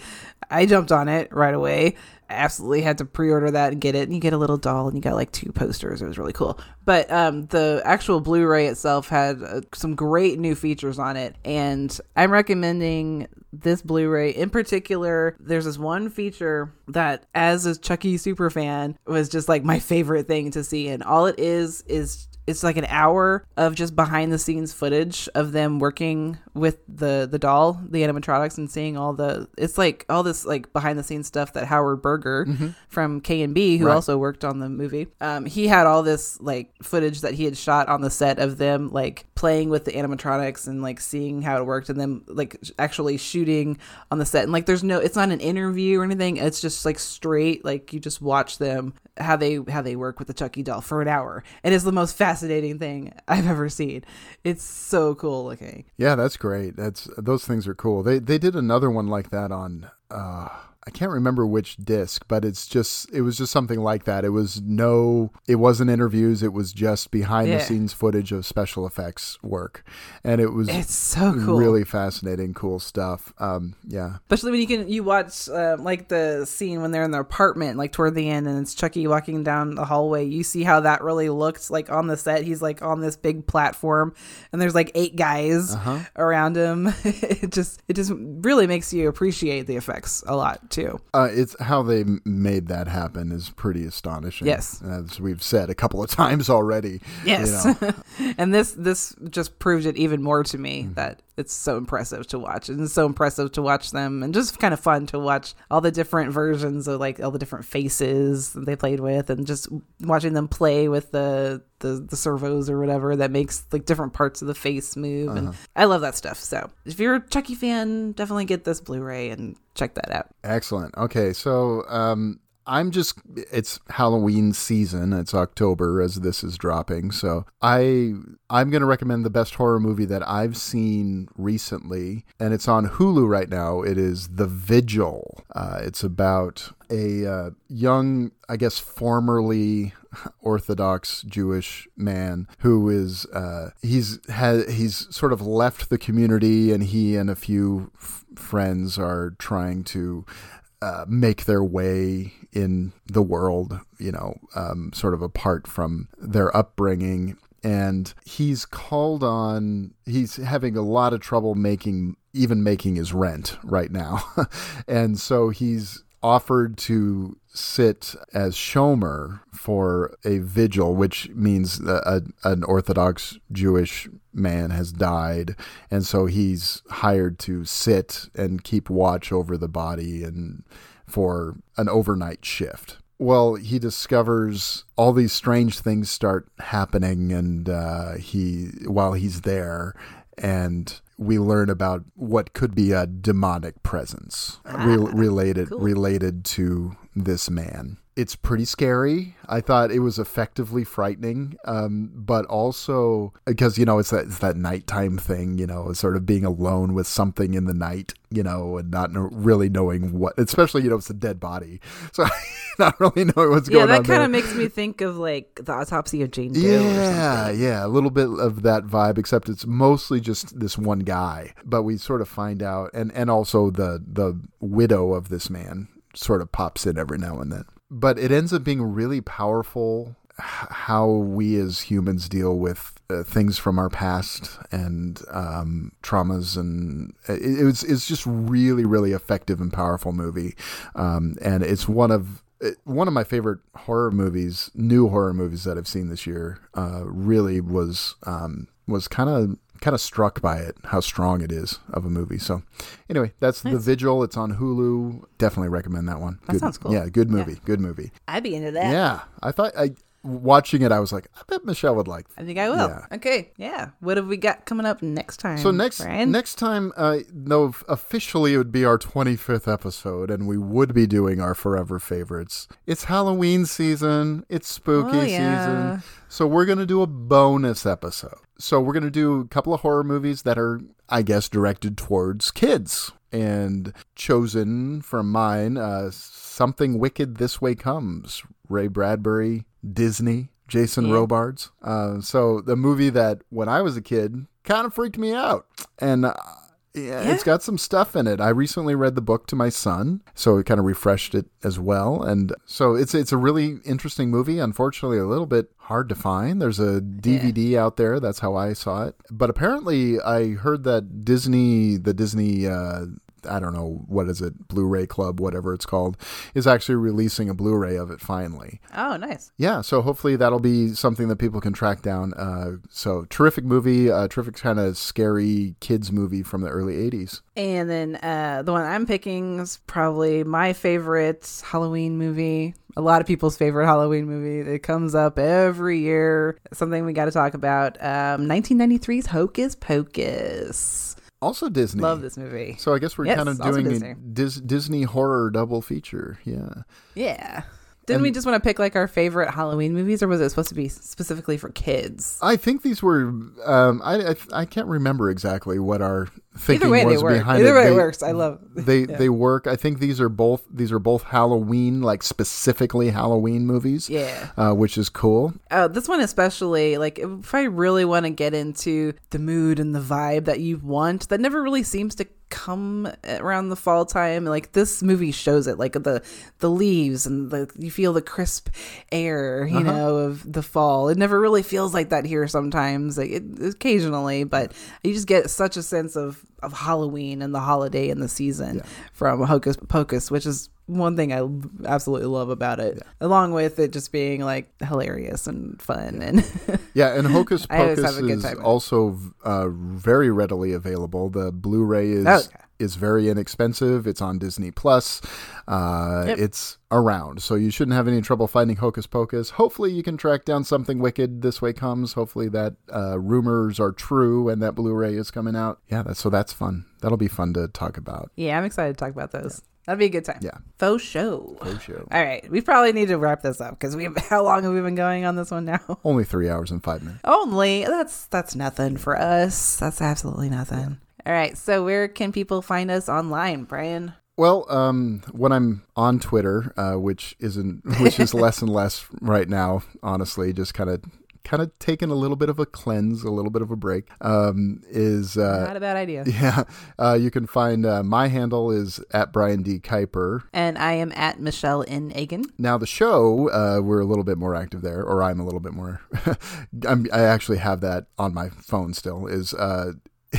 I jumped on it right away. Absolutely had to pre-order that and get it. And you get a little doll, and you got like two posters. It was really cool. But um, the actual Blu-ray itself had uh, some great new features on it, and I'm recommending this Blu-ray in particular. There's this one feature that, as a Chucky super fan, was just like my favorite thing to see, and all it is is it's like an hour of just behind the scenes footage of them working with the the doll the animatronics and seeing all the it's like all this like behind the scenes stuff that howard berger from k&b who Right. also worked on the movie um, he had all this like footage that he had shot on the set of them like playing with the animatronics and like seeing how it worked and then like actually shooting on the set and like there's no it's not an interview or anything it's just like straight like you just watch them how they how they work with the chucky doll for an hour and it is the most fascinating thing i've ever seen it's so cool looking Yeah, that's great. That's those things are cool. They they did another one like that on. Uh, I can't remember which disc, but it's just it was just something like that. It was no, it wasn't interviews. It was just behind Yeah. the scenes footage of special effects work, and it was it's so cool really fascinating, cool stuff. Um, yeah, especially when you can you watch uh, like the scene when they're in their apartment like toward the end and it's chucky walking down the hallway you see how that really looked like on the set he's like on this big platform and there's like eight guys Uh-huh. around him it just it just really makes you appreciate the effects a lot too uh, it's how they made that happen is pretty astonishing. Yes. as we've said a couple of times already. yes you know. and this this just proved it even more to me Mm-hmm. that it's so impressive to watch and it's so impressive to watch them and just kind of fun to watch all the different versions of like all the different faces that they played with and just watching them play with the the, the servos or whatever that makes like different parts of the face move and I love that stuff. So if you're a Chucky fan definitely get this Blu-ray and check that out. Excellent. Okay, so um, I'm just it's Halloween season. It's October as this is dropping. So I I'm going to recommend the best horror movie that I've seen recently and it's on Hulu right now. It is The Vigil. Uh, it's about a uh, young, I guess formerly Orthodox Jewish man who is uh, he's has he's sort of left the community and he and a few f- friends are trying to uh, make their way in the world, you know, um, sort of apart from their upbringing. And he's called on, he's having a lot of trouble making, even making his rent right now. and so he's offered to sit as Shomer for a vigil, which means a, a, an Orthodox Jewish man has died, and so he's hired to sit and keep watch over the body and for an overnight shift. Well, he discovers all these strange things start happening, and uh, he while he's there, and we learn about what could be a demonic presence re- ah, related related to this man. It's pretty scary. I thought it was effectively frightening, um, but also because you know it's that it's that nighttime thing, you know, sort of being alone with something in the night, you know, and not know, really knowing what, especially you know it's a dead body, so not really knowing what's Yeah, going on. Yeah, that kind of makes me think of like the autopsy of Jane Doe. Yeah, yeah, a little bit of that vibe, except it's mostly just this one guy. But we sort of find out, and and also the the widow of this man sort of pops in every now and then. But it ends up being really powerful how we as humans deal with uh, things from our past and um, traumas, and it, it was it's just really really effective and powerful movie, um, and it's one of one of my favorite horror movies, new horror movies that I've seen this year, uh, really was um, was kind of kind of struck by it, how strong it is of a movie. So, anyway, that's The Vigil. It's on Hulu. Definitely recommend that one. That good, sounds cool. Yeah, good movie. Good movie. I'd be into that. Yeah, I thought I watching it, I was like, I bet Michelle would like. I think I will. Yeah. Okay. Yeah. What have we got coming up next time? So next Brian? next time, uh, no, officially it would be our 25th episode, and we would be doing our forever favorites. It's Halloween season. It's spooky Oh, yeah. season. So we're gonna do a bonus episode. So we're gonna do a couple of horror movies that are, I guess, directed towards kids. And chosen from mine, uh, something wicked this way comes. Ray Bradbury, Disney, Jason Yeah. Robards. Uh, so the movie that when I was a kid kind of freaked me out, and uh, yeah, it's got some stuff in it. I recently read the book to my son, so it kind of refreshed it as well. And so it's it's a really interesting movie. Unfortunately, a little bit hard to find. There's a DVD out there. That's how I saw it. But apparently, I heard that Disney, the Disney. Uh, I don't know what is it, Blu-ray Club, whatever it's called, is actually releasing a Blu-ray of it finally. Oh, nice. Yeah, so hopefully that'll be something that people can track down. Uh, so terrific movie, uh, terrific kind of scary kids movie from the early '80s. And then uh, the one I'm picking is probably my favorite Halloween movie. A lot of people's favorite Halloween movie. It comes up every year. Something we got to talk about. Um, 1993's Hocus Pocus. Also Disney. Love this movie. So I guess we're Yes, kind of doing Disney. a Dis- Disney horror double feature. Yeah. Yeah. Didn't we just want to pick like our favorite Halloween movies, or was it supposed to be specifically for kids? I think these were. Um, I, I I can't remember exactly what our thinking Either way, was they work. behind Either it. way, it They- works. I love. They they work. I think these are both these are both Halloween, like specifically Halloween movies. Yeah. Uh, which is cool. Oh, this one especially, like if I really want to get into the mood and the vibe that you want, that never really seems to come around the fall time. Like this movie shows it, like the the leaves and the you feel the crisp air, you know, of the fall. It never really feels like that here sometimes, like it, occasionally, but you just get such a sense of of Halloween and the holiday and the season from Hocus Pocus, which is one thing I absolutely love about it, along with it just being like hilarious and fun and Yeah, and Hocus Pocus have a good is time with it. also uh, very readily available. The Blu-ray is Okay. Is very inexpensive. It's on Disney Plus. Uh, Yep. It's around, so you shouldn't have any trouble finding Hocus Pocus. Hopefully, you can track down something wicked. This way comes. Hopefully, that uh, rumors are true and that Blu-ray is coming out. Yeah, that's so that's fun. That'll be fun to talk about. yeah, I'm excited to talk about those. That'd be a good time. Yeah. Faux show. Faux show. All right, we probably need to wrap this up because we have how long have we been going on this one now? Only three hours and five minutes. Only that's that's nothing for us. That's absolutely nothing. All right, so where can people find us online, Brian? Well, um, when I'm on Twitter, uh, which isn't, which is less and less right now, honestly, just kind of, kind of taking a little bit of a cleanse, a little bit of a break, um, is, uh, Not a bad idea. yeah, uh, you can find uh, my handle is at Brian D Kuiper. And I am at Michelle N. Agan. Now the show, uh, we're a little bit more active there, or I'm a little bit more. I'm, I actually have that on my phone still. Is uh,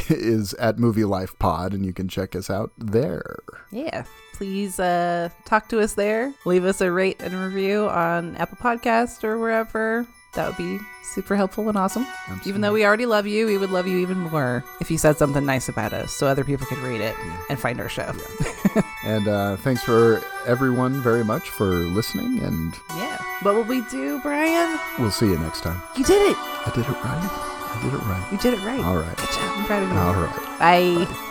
is at Movie Life Pod, and you can check us out there. Yeah. please uh, talk to us there. Leave us a rate and review on Apple Podcast or wherever. That would be super helpful and awesome. Even though we already love you, we would love you even more if you said something nice about us so other people could read it and find our show. And uh, thanks for everyone very much for listening, and Yeah. What will we do, Brian? we'll see you next time. You did it. I did it right. I did it right. You did it right. All right. Good job. I'm proud of you. All right. Bye.